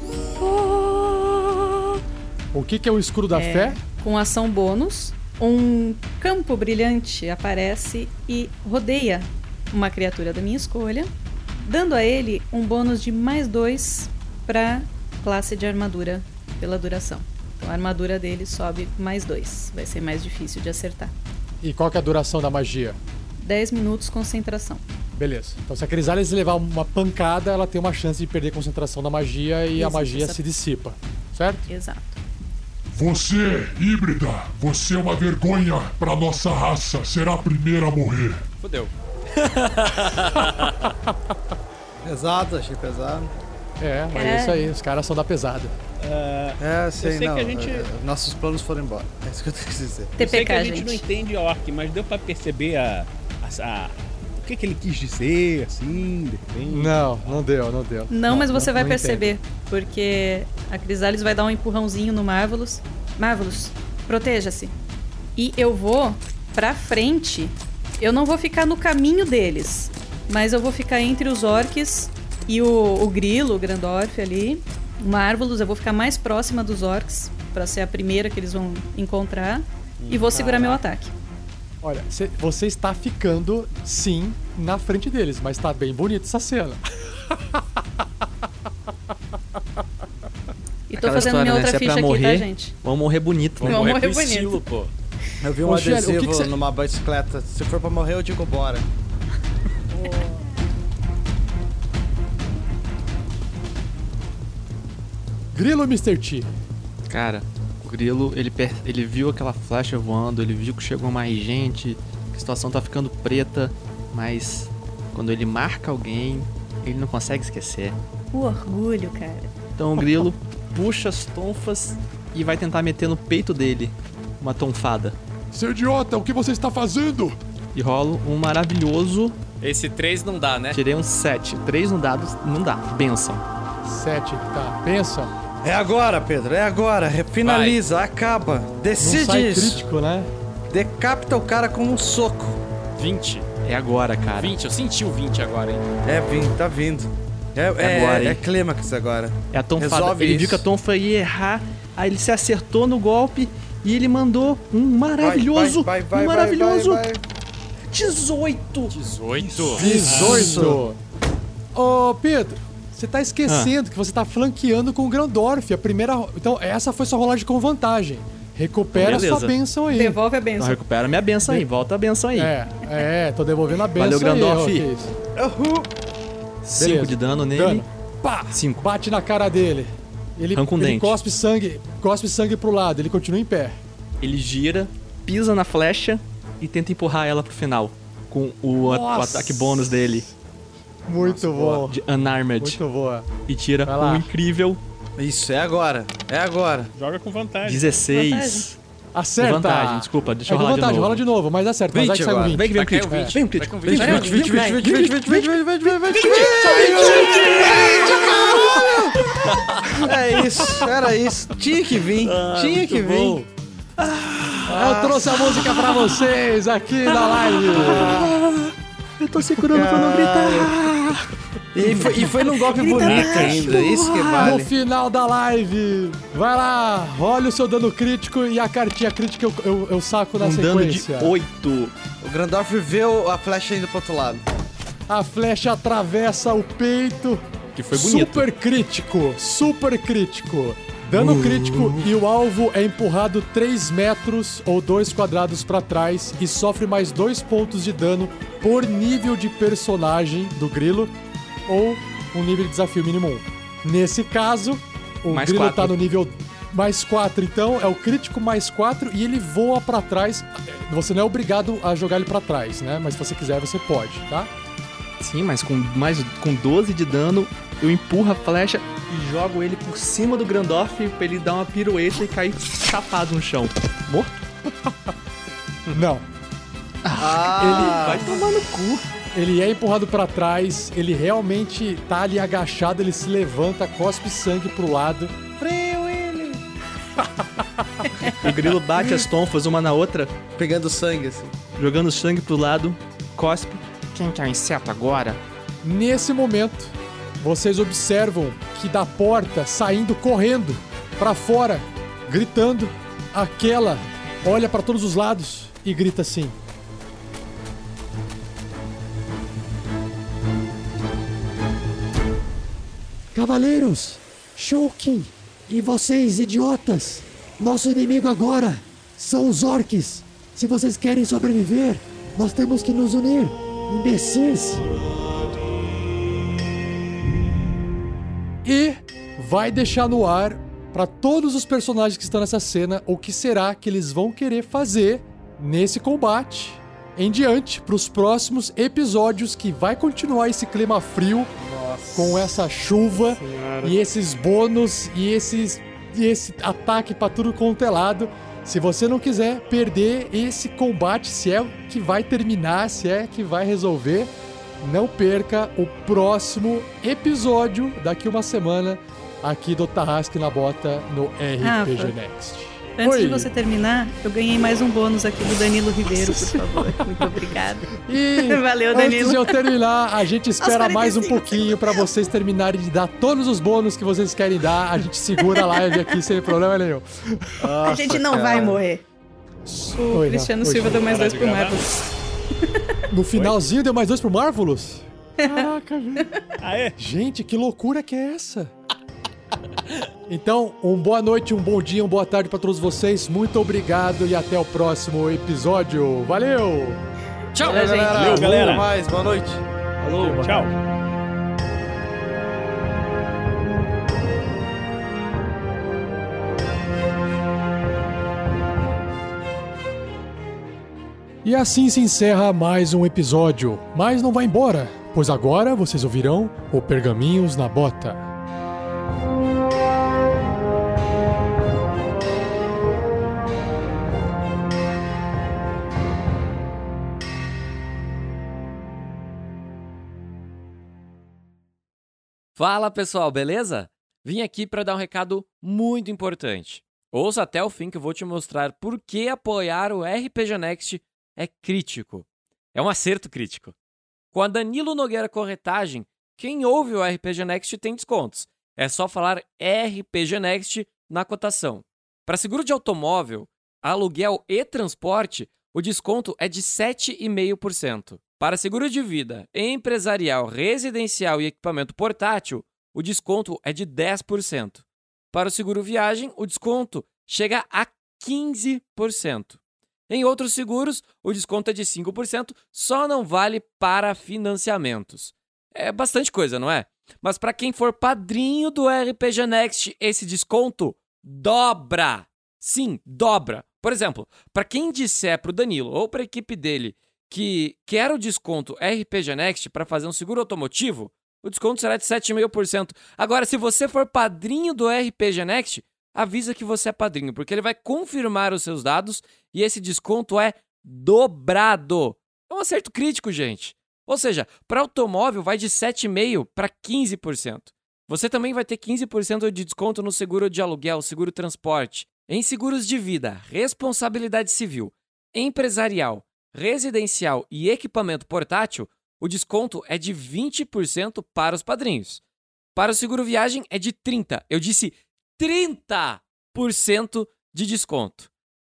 O que, que é o escudo da É, fé? Com ação bônus, um campo brilhante aparece e rodeia uma criatura da minha escolha, dando a ele um bônus de mais dois para classe de armadura pela duração. Então a armadura dele sobe mais dois. Vai ser mais difícil de acertar. E qual que é a duração da magia? 10 minutos concentração. Beleza. Então, se a Crisales levar uma pancada, ela tem uma chance de perder concentração da magia e a magia essa- se dissipa. Certo? Exato. Você, híbrida, você é uma vergonha pra nossa raça. Será a primeira a morrer. Fudeu. Pesado, achei pesado. É, mas é isso aí. Os caras são da pesada. É, sei, sei não. que a gente- é, nossos planos foram embora. É isso que eu tenho que dizer. Eu sei que TPK, a gente gente. não entende orc, mas deu pra perceber a, a, a o que, que ele quis dizer, assim, de repente. Não, não deu, não deu. Não, mas você vai não perceber, porque a Crisales vai dar um empurrãozinho no Marvelous. Marvelous, proteja-se. E eu vou pra frente. Eu não vou ficar no caminho deles, mas eu vou ficar entre os orcs e o, o grilo, o Grandorf ali. O Marvelous, eu vou ficar mais próxima dos orcs pra ser a primeira que eles vão encontrar. E vou segurar meu ataque. Olha, cê- você está ficando, sim, na frente deles, mas tá bem bonita essa cena. E tô Aquela fazendo história, minha né? outra Se é ficha pra aqui, morrer, tá, gente? Vamos morrer bonito. né? Vamos morrer com bonito. estilo, pô. Eu vi um Ô, Shelly, o que adesivo que cê- numa bicicleta. Se for pra morrer, eu digo bora. Grilo Mr. T. Cara, o Grilo, ele, per- ele viu aquela flecha voando, ele viu que chegou mais gente, que a situação tá ficando preta, mas quando ele marca alguém, ele não consegue esquecer. O orgulho, cara. Então o Grilo puxa as tonfas e vai tentar meter no peito dele uma tonfada. Seu idiota, o que você está fazendo? E rolo um maravilhoso. Esse 3 não dá, né? Tirei um 7. 3 no dado não dá. Benção. 7, tá. Pensa. É agora, Pedro, é agora. Finaliza, acaba. Não Decide sai isso. crítico, né? Decapita o cara com um soco. 20. É agora, cara. 20, eu senti o 20 agora, hein? É vindo, tá vindo. É, é, agora, hein? é clímax agora. É a tonfada. Resolve ele viu isso. que a tonfa ia errar, aí ele se acertou no golpe e ele mandou um maravilhoso. Vai, vai, vai, um vai, maravilhoso. vai, vai. 18. 18. 18. Ô, Pedro, você tá esquecendo que você tá flanqueando com o Grandorf. A primeira. Então, essa foi sua rolagem com vantagem. Recupera Beleza. sua benção aí. Devolve a Então benção. recupera minha benção aí, volta a benção aí. É, é, tô devolvendo a benção Valeu, Grandorf. aí. ó, que isso. Uhul. 5 Beleza. de dano nele. Dano. Pá! 5. Bate na cara dele. Ele, Arranca um ele dente. cospe sangue, cospe sangue pro lado, ele continua em pé. Ele gira, pisa na flecha e tenta empurrar ela pro final. Com o, a- o Nossa. ataque bônus dele, Muito bom. de Unarmed. Muito boa. E tira um incrível Isso, é agora. É agora. Joga com vantagem. 16. Acerta. Com vantagem, desculpa, deixa é eu com rolar de vantagem, novo. rola de novo, mas acerta. Mas vai 20 que sai um agora. 20. Vem que vem o Vai cair o crítico. 20. Vem o Vai crítico. com Vem o 20. crítico. 20, 20, 20, 20, 20, 20, 20, 20, 20, 20, 20. É isso, era isso. Tinha que vir, tinha que vir. Eu trouxe a música pra vocês aqui na live. Eu tô segurando pra não gritar. E foi, e foi num golpe bonito ainda, isso que No vale. final da live. Vai lá, olha o seu dano crítico e a cartinha crítica eu, eu, eu saco na Um dano de sequência. 8. O Grandorf vê a flecha indo pro outro lado. A flecha atravessa o peito. Que foi bonito. Super crítico, super crítico. Dano crítico e o alvo é empurrado 3 metros ou 2 quadrados pra trás e sofre mais 2 pontos de dano por nível de personagem do grilo ou um nível de desafio mínimo 1. Nesse caso, o Mais grilo quatro. tá no nível mais 4, então é o crítico mais 4 e ele voa pra trás. Você não é obrigado a jogar ele pra trás, né? Mas se você quiser, você pode, tá? Sim, mas com mais com 12 de dano, eu empurro a flecha e jogo ele por cima do Grandorf pra ele dar uma pirueta e cair chapado no chão. Morto? Não. Ah, Vai tomar no cu. Ele é empurrado pra trás, ele realmente tá ali agachado, ele se levanta, cospe sangue pro lado. freio ele. O grilo bate as tonfas uma na outra, Pegando sangue, assim. jogando sangue pro lado, cospe. Quem que é o inseto agora? Nesse momento, vocês observam que da porta, saindo correndo pra fora, gritando, aquela olha pra todos os lados e grita assim: Cavaleiros, Shulkin e vocês, idiotas, nosso inimigo agora são os orcs. Se vocês querem sobreviver, nós temos que nos unir. Imbecis. E vai deixar no ar pra todos os personagens que estão nessa cena o que será que eles vão querer fazer nesse combate em diante pros próximos episódios que vai continuar esse clima frio com essa chuva e esses bônus e esses e esse ataque pra tudo quanto é lado. Se você não quiser perder esse combate, se é que vai terminar, se é que vai resolver, não perca o próximo episódio daqui uma semana aqui do Tarrasque na Bota no RPG Rafa. Next. Antes Oi. de você terminar, eu ganhei mais um bônus aqui do Danilo Ribeiro, por favor. Muito obrigada. E Valeu, antes Danilo. de eu terminar, a gente espera mais um 45 pouquinho pra vocês terminarem de dar todos os bônus que vocês querem dar. A gente segura a live aqui sem problema nenhum. a gente não vai morrer. O Oi, Cristiano Silva oi. deu mais dois pro? Marcos. No finalzinho deu mais dois pro Marvelous? Caraca, velho. Aê. Gente, que loucura que é essa? Então, um boa noite, um bom dia, uma boa tarde pra todos vocês. Muito obrigado e até o próximo episódio. Valeu! Tchau, Valeu, galera. Valeu, galera. Até mais, boa noite. Falou, tchau. E assim se encerra mais um episódio. Mas não vai embora, pois agora vocês ouvirão o Pergaminhos na Bota. Fala pessoal, beleza? Vim aqui para dar um recado muito importante. Ouça até o fim que eu vou te mostrar por que apoiar o RPG Next é crítico. É um acerto crítico. Com a Danilo Nogueira Corretagem, quem ouve o RPG Next tem descontos. É só falar RPG Next na cotação. Para seguro de automóvel, aluguel e transporte, o desconto é de 7,5%. Para seguro de vida, empresarial, residencial e equipamento portátil, o desconto é de 10%. Para o seguro viagem, o desconto chega a 15%. Em outros seguros, o desconto é de 5%, só não vale para financiamentos. É bastante coisa, não é? Mas para quem for padrinho do RPG Next, esse desconto dobra. Sim, dobra. Por exemplo, para quem disser para o Danilo ou para a equipe dele que quer o desconto RPG Next para fazer um seguro automotivo, o desconto será de 7,5%. Agora, se você for padrinho do RPG Next, avisa que você é padrinho, porque ele vai confirmar os seus dados e esse desconto é dobrado. É um acerto crítico, gente. Ou seja, para automóvel vai de 7,5% para 15%. Você também vai ter 15% de desconto no seguro de aluguel, seguro transporte, em seguros de vida, responsabilidade civil, empresarial, residencial e equipamento portátil, o desconto é de 20% para os padrinhos. Para o seguro viagem é de 30%. Eu disse 30% de desconto.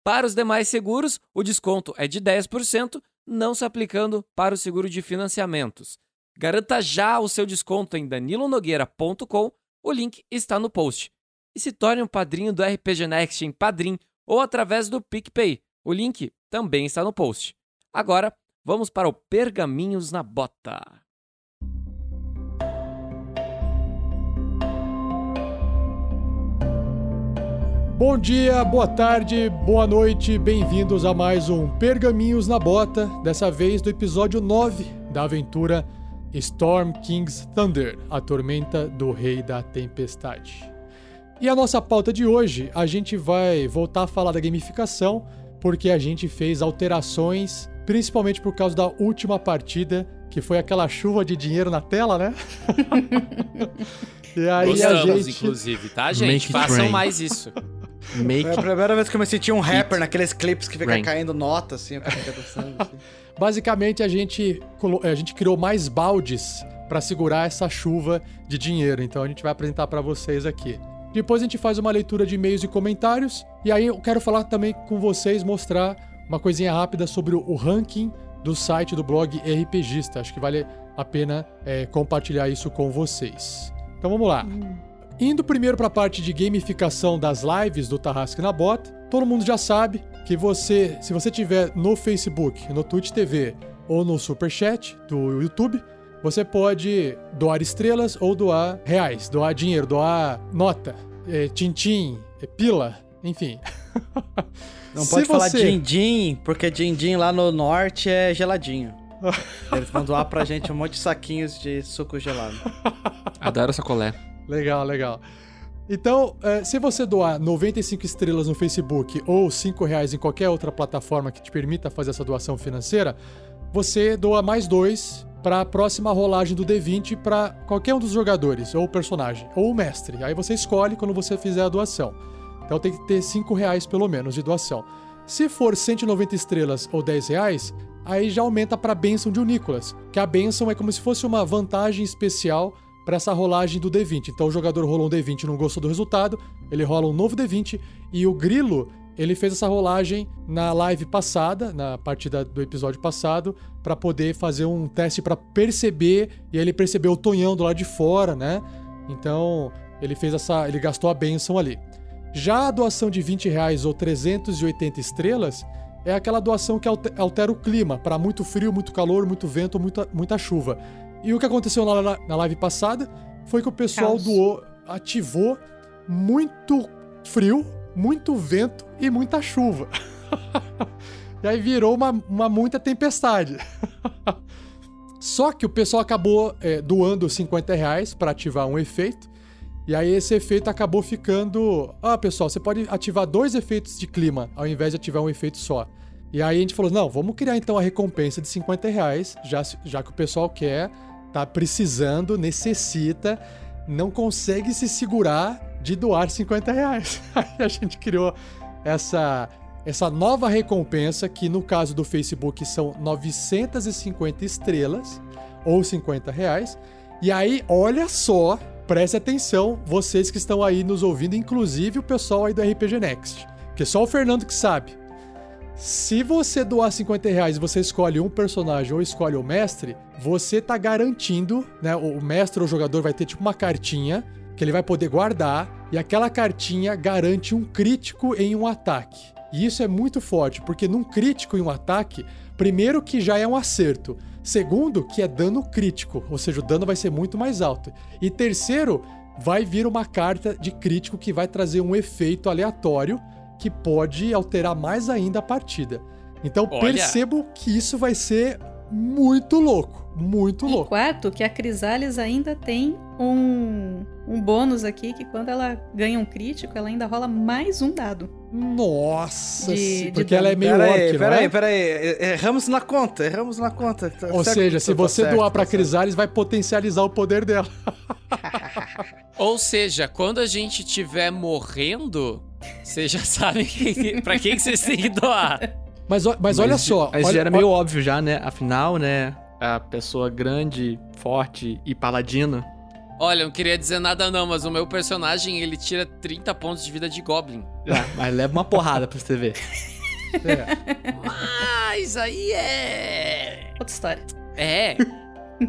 Para os demais seguros, o desconto é de 10%, não se aplicando para o seguro de financiamentos. Garanta já o seu desconto em danilonogueira.com, o link está no post. E se torne um padrinho do RPG Next em Padrim ou através do PicPay. O link também está no post. Agora, vamos para o Pergaminhos na Bota. Bom dia, boa tarde, boa noite, bem-vindos a mais um Pergaminhos na Bota, dessa vez do episódio 9 da aventura Storm King's Thunder, a tormenta do Rei da Tempestade. E a nossa pauta de hoje, a gente vai voltar a falar da gamificação, porque a gente fez alterações, principalmente por causa da última partida, que foi aquela chuva de dinheiro na tela, né? e aí a Gostamos, gente... inclusive, tá, gente? Façam mais isso. Make É a primeira vez que eu me senti um rapper naqueles clipes que fica Rain. caindo nota, assim, o cara fica dançando, assim. Basicamente, a gente, a gente criou mais baldes para segurar essa chuva de dinheiro. Então, a gente vai apresentar para vocês aqui. Depois, a gente faz uma leitura de e-mails e comentários. E aí, eu quero falar também com vocês, mostrar uma coisinha rápida sobre o ranking do site do blog RPGista. Acho que vale a pena é, compartilhar isso com vocês. Então, vamos lá. Indo primeiro para a parte de gamificação das lives do Tarrasque na Bota, todo mundo já sabe que você, se você tiver no Facebook, no Twitch TV ou no Superchat do YouTube, você pode doar estrelas ou doar reais, doar dinheiro, doar nota, é, tintim, é, pila, enfim. Não Se pode falar você- din-din, porque din-din lá no norte é geladinho. Eles vão doar pra gente um monte de saquinhos de suco gelado. Adoro sacolé. Legal, legal. Então, eh, se você doar 95 estrelas no Facebook ou 5 reais em qualquer outra plataforma que te permita fazer essa doação financeira, você doa mais dois para a próxima rolagem do D20 para qualquer um dos jogadores, ou personagem, ou mestre. Aí você escolhe quando você fizer a doação. Então tem que ter 5 reais pelo menos de doação. Se for 190 estrelas ou 10 reais, aí já aumenta para a benção de o Nicolas, que a benção é como se fosse uma vantagem especial para essa rolagem do D20. Então o jogador rolou um D20 e não gostou do resultado, ele rola um novo D20 e o Grilo, ele fez essa rolagem na live passada, na partida do episódio passado, para poder fazer um teste para perceber e aí ele percebeu o Tonhão do lado de fora, né? Então, ele fez essa, ele gastou a benção ali. Já a doação de 20 reais ou 380 estrelas é aquela doação que alter- altera o clima para muito frio, muito calor, muito vento, muita, muita chuva. E o que aconteceu lá na, na live passada foi que o pessoal Caos. doou, ativou muito frio, muito vento e muita chuva. e aí virou uma, uma muita tempestade. Só que o pessoal acabou é, doando 50 reais para ativar um efeito. E aí esse efeito acabou ficando. Ah, pessoal, você pode ativar dois efeitos de clima ao invés de ativar um efeito só. E aí a gente falou: não, vamos criar então a recompensa de 50 reais, já, já que o pessoal quer, tá precisando, necessita, não consegue se segurar de doar 50 reais. Aí a gente criou essa, essa nova recompensa, que no caso do Facebook são 950 estrelas, ou 50 reais. E aí, olha só, preste atenção, vocês que estão aí nos ouvindo, inclusive o pessoal aí do RPG Next. Porque só o Fernando que sabe. Se você doar 50 reais e você escolhe um personagem ou escolhe o mestre, você tá garantindo, né? O mestre ou o jogador vai ter tipo uma cartinha que ele vai poder guardar e aquela cartinha garante um crítico em um ataque. E isso é muito forte, porque num crítico em um ataque, primeiro que já é um acerto, segundo que é dano crítico, ou seja, o dano vai ser muito mais alto. E terceiro, vai vir uma carta de crítico que vai trazer um efeito aleatório que pode alterar mais ainda a partida. Então Olha. percebo que isso vai ser muito louco, muito E louco. quarto, que a Crisales ainda tem um, um bônus aqui, que quando ela ganha um crítico, ela ainda rola mais um dado. Nossa, De- se- de porque ela é meio Pera orc, aí, não pera é? aí, pera aí. Er- Erramos na conta, erramos na conta. Tá Ou certo, seja, se você certo, doar tá pra certo. Crisales, vai potencializar o poder dela. Ou seja, quando a gente estiver morrendo, vocês já sabem quem, pra quem que vocês têm que doar. Mas, o- mas olha só. Mas olha, já era olha- meio óbvio já, né? Afinal, né? A pessoa grande, forte e paladino. Olha, eu não queria dizer nada não, mas o meu personagem, ele tira 30 pontos de vida de Goblin. Ah, mas leva uma porrada pra você ver. Mas aí é... Outra história. É.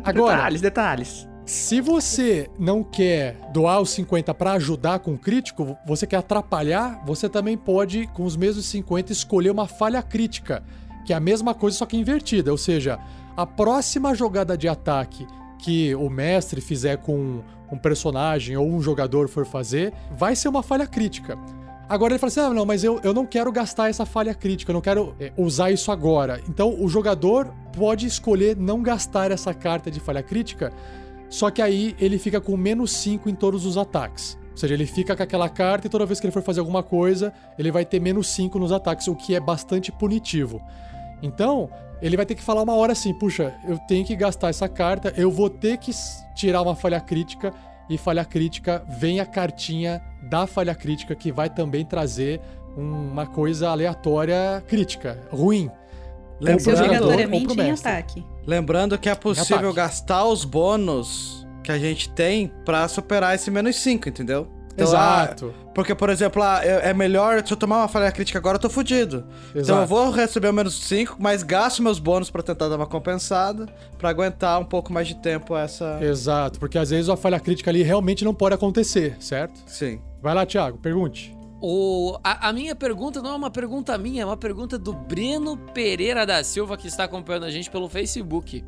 Agora, Detalhes, detalhes. Se você não quer doar os 50 pra ajudar com o crítico, você quer atrapalhar, você também pode, com os mesmos 50, escolher uma falha crítica, que é a mesma coisa, só que invertida. Ou seja, a próxima jogada de ataque que o mestre fizer com um personagem ou um jogador for fazer, vai ser uma falha crítica. Agora ele fala assim: ah, não, mas eu, eu não quero gastar essa falha crítica, eu não quero é, usar isso agora. Então o jogador pode escolher não gastar essa carta de falha crítica, só que aí ele fica com menos 5 em todos os ataques. Ou seja, ele fica com aquela carta e toda vez que ele for fazer alguma coisa, ele vai ter menos 5 nos ataques, o que é bastante punitivo. Então, ele vai ter que falar uma hora assim: puxa, eu tenho que gastar essa carta, eu vou ter que tirar uma falha crítica, e falha crítica vem a cartinha da falha crítica que vai também trazer uma coisa aleatória crítica, ruim. Lembrando- pro jogador, ou Obrigatoriamente em ataque. Lembrando que é possível ataque. gastar os bônus que a gente tem pra superar esse menos 5, entendeu? Exato. ah, porque, por exemplo, ah, é é melhor, se eu tomar uma falha crítica agora, eu tô fudido. Então Exato. eu vou receber o menos 5, mas gasto meus bônus pra tentar dar uma compensada, pra aguentar um pouco mais de tempo essa... Exato, porque às vezes a falha crítica ali realmente não pode acontecer, certo? Sim. Vai lá, Thiago, pergunte. O, a, a minha pergunta não é uma pergunta minha, é uma pergunta do Breno Pereira da Silva, que está acompanhando a gente pelo Facebook.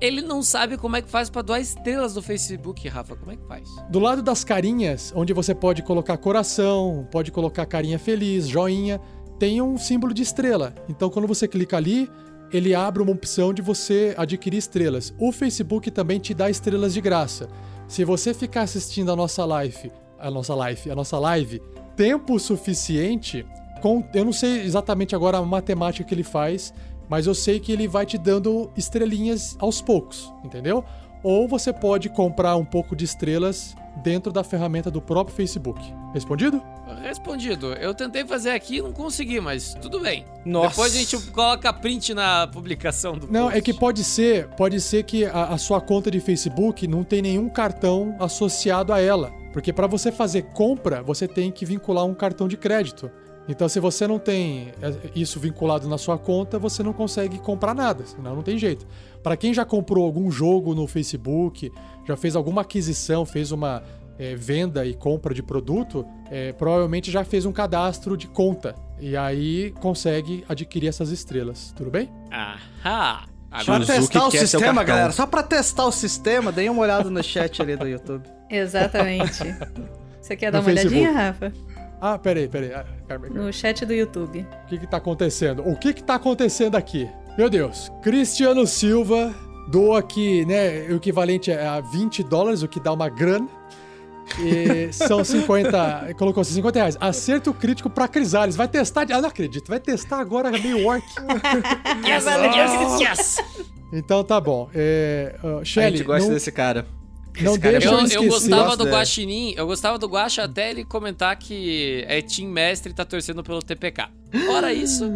Ele não sabe como é que faz pra doar estrelas do Facebook, Rafa. Como é que faz? Do lado das carinhas, onde você pode colocar coração, pode colocar carinha feliz, joinha, tem um símbolo de estrela. Então, quando você clica ali, ele abre uma opção de você adquirir estrelas. O Facebook também te dá estrelas de graça. Se você ficar assistindo a nossa live a nossa live, a nossa live, tempo suficiente com, eu não sei exatamente agora a matemática que ele faz, mas eu sei que ele vai te dando estrelinhas aos poucos, entendeu? Ou você pode comprar um pouco de estrelas dentro da ferramenta do próprio Facebook. Respondido? Respondido. Eu tentei fazer aqui e não consegui, mas tudo bem. Nossa. Depois a gente coloca print na publicação do Não, post. é que pode ser, pode ser que a, a sua conta de Facebook não tem nenhum cartão associado a ela, porque para você fazer compra, você tem que vincular um cartão de crédito. Então, se você não tem é, isso vinculado na sua conta, você não consegue comprar nada, senão não tem jeito. Para quem já comprou algum jogo no Facebook, já fez alguma aquisição, fez uma é, venda e compra de produto, é, provavelmente já fez um cadastro de conta. E aí consegue adquirir essas estrelas, tudo bem? Ahá! Pra Agora, testar o sistema, galera, só pra testar o sistema, deem uma olhada no chat ali do YouTube. Exatamente. Você quer dar No uma olhadinha, Facebook. Rafa? Ah, peraí, peraí. Ah, No chat do YouTube. O que que tá acontecendo? O que que tá acontecendo aqui? Meu Deus, Cristiano Silva doa aqui, né, o equivalente a 20 dólares, o que dá uma grana. E são 50, colocou assim, 50 reais. Acerto crítico pra Crisales. Vai testar, de- ah, não acredito, vai testar agora meio orc. Yes, yes, yes. Então tá bom. É, uh, a Shelly, gente gosta não, desse cara. Não é deixa Eu, eu, eu gostava do dele. Guaxinim, eu gostava do Guaxa até ele comentar que é Team Mestre e tá torcendo pelo TPK. Fora isso,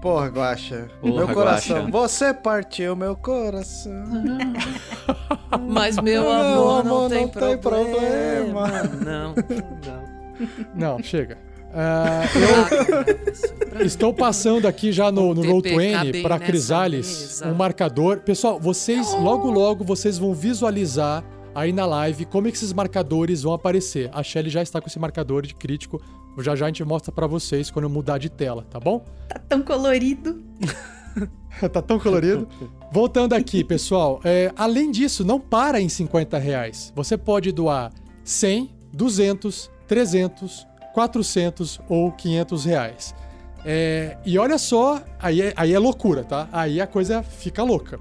Porra, Guaxa. Porra, meu coração. Guaxa. Você partiu meu coração. mas meu Meu amor não, amor, tem, não tem problema. problema. Não, não. Não, chega. Ah, eu estou passando aqui já no, no Roll 20 bem para nessa Crisales um marcador. Pessoal, vocês logo logo vocês vão visualizar aí na live como é que esses marcadores vão aparecer. A Shelly já está com esse marcador de crítico. Já já a gente mostra para vocês quando eu mudar de tela, tá bom? Tá tão colorido. tá tão colorido. Voltando aqui, pessoal. é, além disso, não para em 50 reais. Você pode doar 100, 200, 300, 400 ou 500 reais. É, e olha só, aí é, aí é loucura, tá? Aí a coisa fica louca.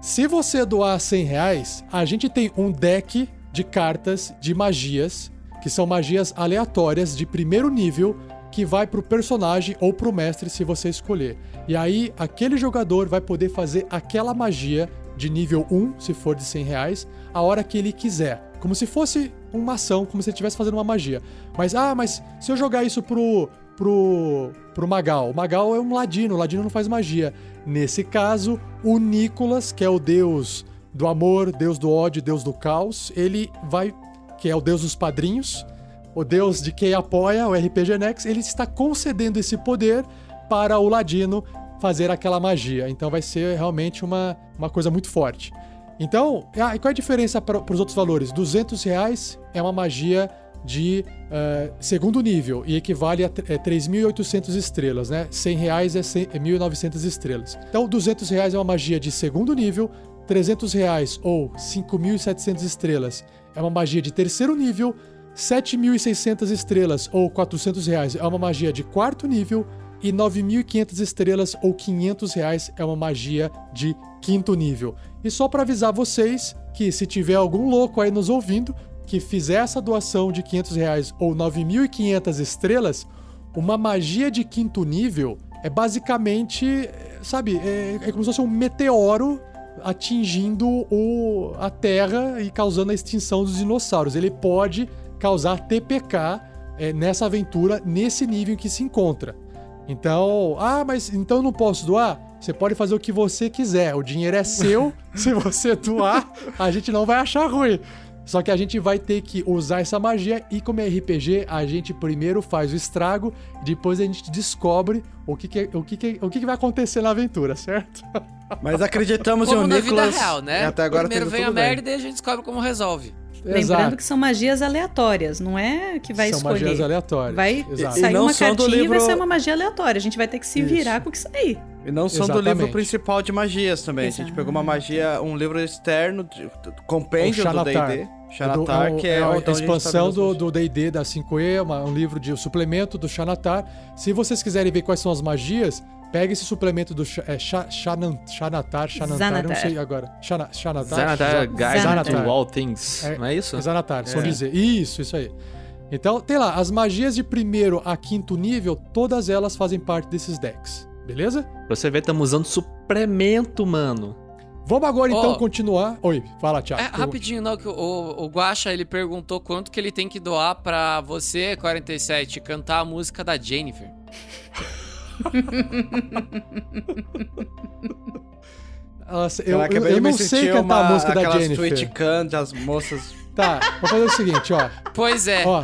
Se você doar 100 reais, a gente tem um deck de cartas de magias, que são magias aleatórias de primeiro nível, que vai pro personagem ou pro mestre se você escolher. E aí, aquele jogador vai poder fazer aquela magia de nível 1, se for de 100 reais, a hora que ele quiser. Como se fosse uma ação, como se ele estivesse fazendo uma magia. Mas, ah, mas se eu jogar isso pro, pro, pro Magal? O Magal é um ladino, o ladino não faz magia. Nesse caso, o Nicolas, que é o deus do amor, deus do ódio, deus do caos, ele vai, que é o deus dos padrinhos, o deus de quem apoia o RPG Next, ele está concedendo esse poder para o ladino fazer aquela magia. Então vai ser realmente uma, uma coisa muito forte. Então, ah, qual é a diferença para os outros valores? 200 reais é uma magia de eh, segundo nível e equivale a tr- é, 3.800 estrelas, né? 100 reais é, 100 é 1.900 estrelas. Então, 200 reais é uma magia de segundo nível, 300 reais ou 5.700 estrelas é uma magia de terceiro nível, 7.600 estrelas ou 400 reais é uma magia de quarto nível e 9.500 estrelas ou 500 reais é uma magia de quinto nível. E só para avisar vocês que se tiver algum louco aí nos ouvindo que fizer essa doação de 500 reais ou 9.500 estrelas, uma magia de quinto nível é basicamente, sabe, é, é como se fosse um meteoro atingindo o, a Terra e causando a extinção dos dinossauros. Ele pode causar TPK é, nessa aventura, nesse nível em que se encontra. Então, ah, mas então eu não posso doar? Você pode fazer o que você quiser. O dinheiro é seu. Se você doar, a gente não vai achar ruim. Só que a gente vai ter que usar essa magia e como é RPG, a gente primeiro faz o estrago, depois a gente descobre o que, que, o que, que, o que, que vai acontecer na aventura, certo? Mas acreditamos Como em um na Nicolas. vida real, né? Até agora Primeiro vem a merda e a gente descobre como resolve. Lembrando que são magias aleatórias, não é que vai São escolher. magias aleatórias, Vai exato. sair não uma são cartinha e vai livro- ser uma magia aleatória. A gente vai ter que se Isso. virar com o que sair. E não são do livro principal de magias também. A gente pegou uma magia, um livro externo, de, compêndio do. D&D. É Xanatar, é que é, é a expansão estabelece do D&D da 5e, uma- um livro de um suplemento do Xanatar. Se vocês quiserem ver quais são as magias, pega esse suplemento do é, Xanatar, Xanatar, não sei agora. Xana- Xanatar? Zanatar, Za- Guide Zanatar. to All Things. É, não é isso? Xanatar, são É. dizer. Isso, isso aí. Então, tem lá, as magias de primeiro a quinto nível, todas elas fazem parte desses decks. Beleza? Você vê, estamos usando suplemento, mano. Vamos agora então Ó. continuar. Oi, fala, Thiago. É, rapidinho, não, que o, o Guaxa, ele perguntou quanto que ele tem que doar pra você, 47, cantar a música da Jennifer. Nossa, eu, Ela eu, eu me não sei cantar uma- a música da aquelas Jennifer. Twitch Can das moças. Tá, vou fazer o seguinte, ó. Pois é. Ó.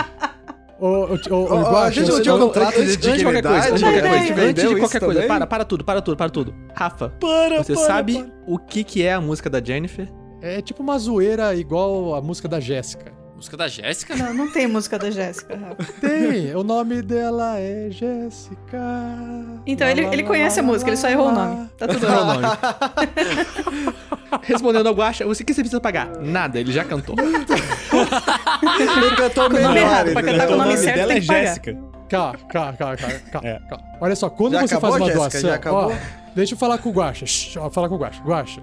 O, o, o, o, Ó, ó, a gente não tinha um contrato de Antes de qualquer dignidade, coisa, antes de qualquer coisa, antes de qualquer coisa, para, para tudo, para tudo, para tudo. Rafa, Para, você para, sabe para. o que que é a música da Jennifer? É tipo uma zoeira igual a música da Jéssica. Música da Jéssica? Não, não tem música da Jéssica, Rafa. Tem, o nome dela é Jéssica. Então, ele, ele conhece a música, ele só errou o nome. Tá tudo Errou o bem. nome. Respondendo ao Guaxa, o que você precisa pagar? Nada, ele já cantou. Ele cantou Com o nome melhor, errado, pra cantar com o nome certo dela tem é que pagar. Jéssica. Calma, calma, calma, calma, calma, É. calma. Olha só, quando Já você acabou, faz uma Jéssica? doação. Já acabou? Ó, deixa eu falar com o Guaxa. Shh, ó, falar com o Guaxa. Guaxa.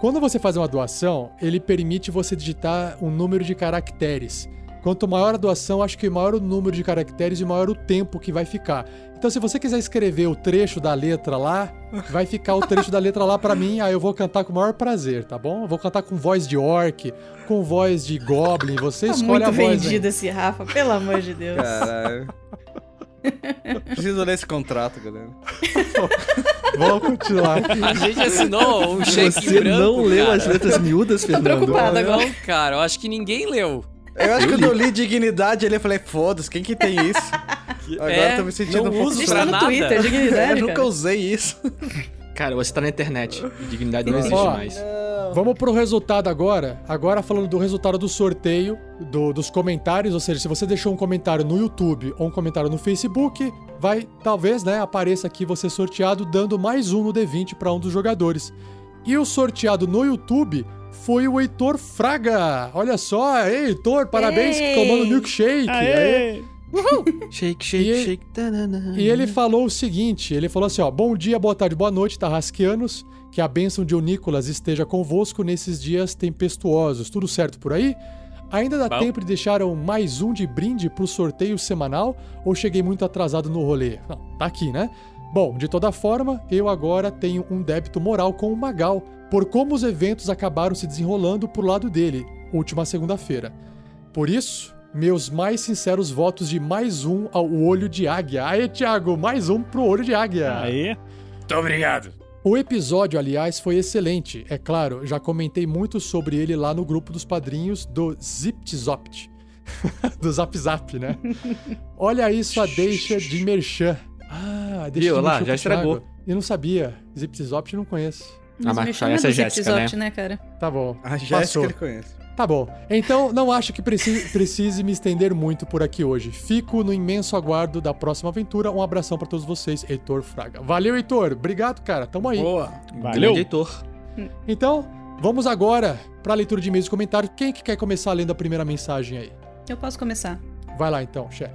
Quando você faz uma doação, ele permite você digitar um número de caracteres. Quanto maior a doação, acho que maior o número de caracteres e maior o tempo que vai ficar. Então, se você quiser escrever o trecho da letra lá, vai ficar o trecho da letra lá pra mim, aí eu vou cantar com o maior prazer, tá bom? Eu vou cantar com voz de orc, com voz de goblin, você Tá escolhe muito a voz. aí. vendido esse Rafa, pelo amor de Deus. Caralho. Preciso ler esse contrato, galera. Vamos continuar. A gente assinou um cheque Você branco, não leu cara. as letras miúdas, Tô Fernando? preocupada agora. Não, cara, eu acho que ninguém leu. Eu acho que quando eu li dignidade ali, eu falei, foda-se, quem que tem isso? Agora É, eu tô me sentindo não um pouco uso pra tá no nada. Twitter, dignidade, Eu nunca usei isso. Cara, você tá na internet. Dignidade não existe Ó, mais. Vamos pro resultado agora. Agora falando do resultado do sorteio, do- dos comentários, ou seja, se você deixou um comentário no YouTube ou um comentário no Facebook, vai, talvez, né, apareça aqui você sorteado dando mais um no D20 para um dos jogadores. E o sorteado no YouTube foi o Heitor Fraga. Olha só, Ei, Heitor, parabéns Ei. tomando milkshake. Aê. Aê! Shake, E- shake, shake. tanana. E ele falou o seguinte: ele falou assim, ó, bom dia, boa tarde, boa noite, Tarrasquianos. Que a bênção de Onícolas esteja convosco nesses dias tempestuosos. Tudo certo por aí? Ainda dá Bom. tempo de deixar um mais um de brinde pro sorteio semanal ou cheguei muito atrasado no rolê? Não, tá aqui, né? Bom, de toda forma, eu agora tenho um débito moral com o Magal, por como os eventos acabaram se desenrolando pro lado dele, última segunda-feira. Por isso, meus mais sinceros votos de mais um ao Olho de Águia. Aê, Thiago, mais um pro Olho de Águia. Aê! Muito obrigado. O episódio, aliás, foi excelente. É claro, já comentei muito sobre ele lá no grupo dos padrinhos do ZiptZopt. do Zap Zap, né? Olha isso, a deixa de merchan. Ah, a deixa Viu de lá, já estragou. Eu não sabia. ZiptZopt eu não conheço. Ah, mas essa é Jéssica, né? Zipzopt, né, cara? Tá bom. A Jéssica ele conhece. Tá bom. Então, não acho que preci- precise me estender muito por aqui hoje. Fico no imenso aguardo da próxima aventura. Um abração pra todos vocês, Heitor Fraga. Valeu, Heitor. Obrigado, cara. Tamo aí. Boa. Valeu! Grande Heitor. Então, vamos agora pra leitura de e-mails e comentários. Quem que quer começar lendo a primeira mensagem aí? Eu posso começar. Vai lá então, Shelly.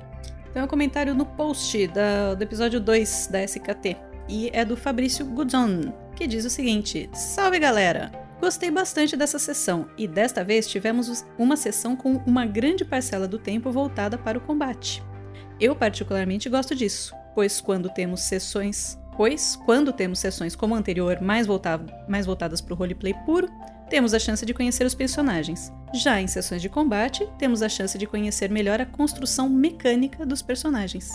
Tem um comentário no post da- do episódio 2 da SKT. E é do Fabrício Gudon, que diz o seguinte: Salve galera! Gostei bastante dessa sessão, e desta vez tivemos os- uma sessão com uma grande parcela do tempo voltada para o combate. Eu particularmente gosto disso, pois quando temos sessões. Pois, quando temos sessões como a anterior mais, mais voltadas para o roleplay puro, temos a chance de conhecer os personagens. Já em sessões de combate, temos a chance de conhecer melhor a construção mecânica dos personagens.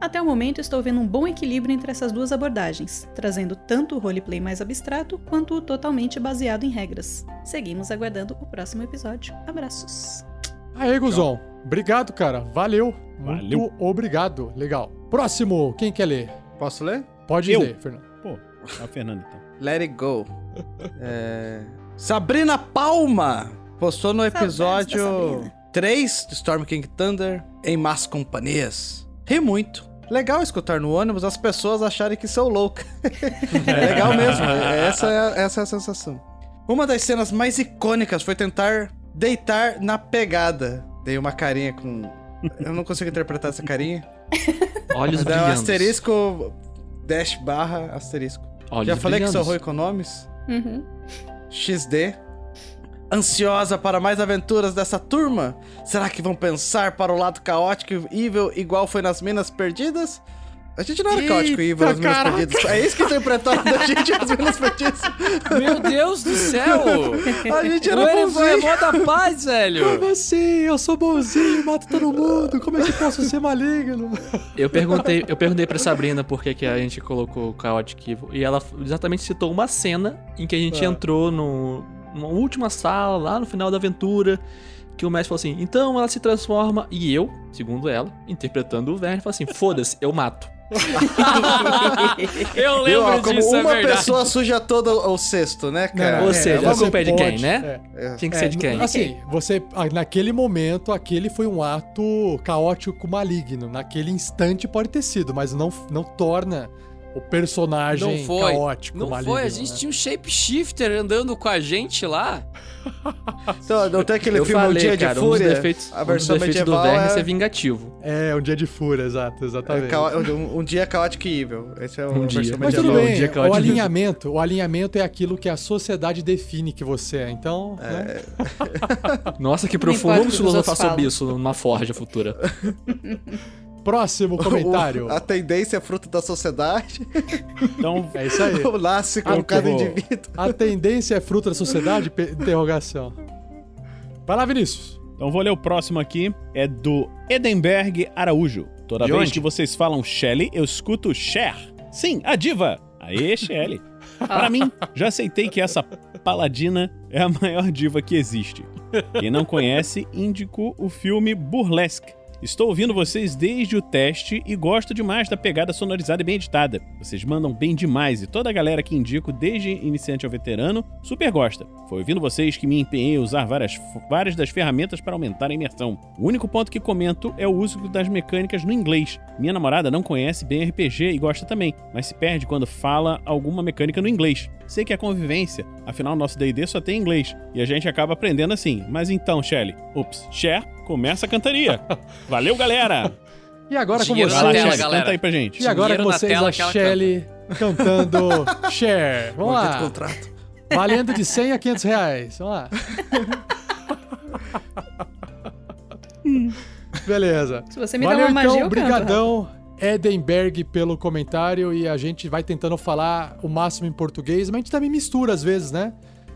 Até o momento, estou vendo um bom equilíbrio entre essas duas abordagens, trazendo tanto o roleplay mais abstrato quanto o totalmente baseado em regras. Seguimos aguardando o próximo episódio. Abraços! Aê, Guzon. Obrigado, cara. Valeu. Muito Valeu. obrigado. Legal. Próximo. Quem quer ler? Posso ler? Pode Eu. ler, Fernando. Pô, é o Fernando então. Let it go. É, Sabrina Palma postou no episódio Sabrina. 3 de Storm King Thunder em Más Companhias. Ri muito. Legal escutar no ônibus as pessoas acharem que sou louca. é legal mesmo. Essa é, a- essa é a sensação. Uma das cenas mais icônicas foi tentar deitar na pegada. Dei uma carinha com. Eu não consigo interpretar essa carinha. Olhos Mas é um brilhantes. asterisco, dash barra asterisco. Olhos Já falei que sou brilhantes. ruim com nomes. Uhum. XD. Ansiosa para mais aventuras dessa turma? Será que vão pensar para o lado caótico e evil igual foi nas Minas Perdidas? A gente não era caótico e evil nas Minas. Perdidas. É isso que interpretaram da gente nas Minas Perdidas. Meu Deus do céu! A gente o era Erevan é bonzinho. mó da paz, velho! Como assim? Eu sou bonzinho, mato todo mundo. Como é que eu posso ser maligno? Eu perguntei, eu perguntei pra Sabrina por que, que a gente colocou o Chaotic Evil. E ela exatamente citou uma cena em que a gente Ah. entrou no, numa última sala, lá no final da aventura. Que o mestre falou assim: então ela se transforma. E eu, segundo ela, interpretando o Verne, falou assim: foda-se, eu mato. Eu Viu, ó, lembro como disso, é uma verdade. pessoa suja todo o cesto, né, cara? Ou seja, você a culpa é de quem, né? é. Tinha que É, ser de quem? Assim, você, ah, naquele momento, aquele foi um ato caótico maligno. Naquele instante pode ter sido, mas não, não torna o personagem Não foi. caótico Não maligno. foi, a gente né? tinha um shapeshifter andando com a gente lá. Então, não tem aquele eu filme falei, Um Dia cara, de um dos Fúria? defeitos, a um versão dos defeitos do medieval Verne é é... vingativo. É, um dia de fúria, exato, é exatamente. cao- um, um dia caótico e evil. Esse é o Um a dia. versão Mas tudo medieval. bem, dia caótico. o alinhamento, o alinhamento é aquilo que a sociedade define que você é. Então, né? Nossa, que profundo. Vamos filosofar sobre isso numa forja futura. próximo comentário. O- a tendência é fruto da sociedade. Então, É isso aí. Nasce com Ah, cada indivíduo. A tendência é fruto da sociedade? Interrogação. Vai lá, Vinícius. então vou ler o próximo aqui. É do Edenberg Araújo. Toda De vez onde? que vocês falam Shelly, eu escuto Cher. Sim, a diva. Aê, Shelly. Para mim, já aceitei que essa paladina é a maior diva que existe. Quem não conhece, indico o filme Burlesque. Estou ouvindo vocês desde o teste e gosto demais da pegada sonorizada e bem editada. Vocês mandam bem demais e toda a galera que indico, desde iniciante ao veterano, super gosta. Foi ouvindo vocês que me empenhei a usar várias, várias das ferramentas para aumentar a imersão. O único ponto que comento é o uso das mecânicas no inglês. Minha namorada não conhece bem RPG e gosta também, mas se perde quando fala alguma mecânica no inglês. Sei que é convivência, afinal nosso D&D só tem inglês e a gente acaba aprendendo assim. Mas então, Shelly, ups, Cher, começa a cantaria. Valeu, galera! E agora com vocês. tela, galera. canta aí pra gente. E agora Dinheiro com vocês tela a Shelly cantando Share. Vamos lá. contrato. Valendo de 100 a 500 reais. Vamos lá. Beleza. Se você me Valeu, dá uma magia, então, eu canto. brigadão, Edenberg, pelo comentário. E a gente vai tentando falar o máximo em português, mas a gente também mistura às vezes, né?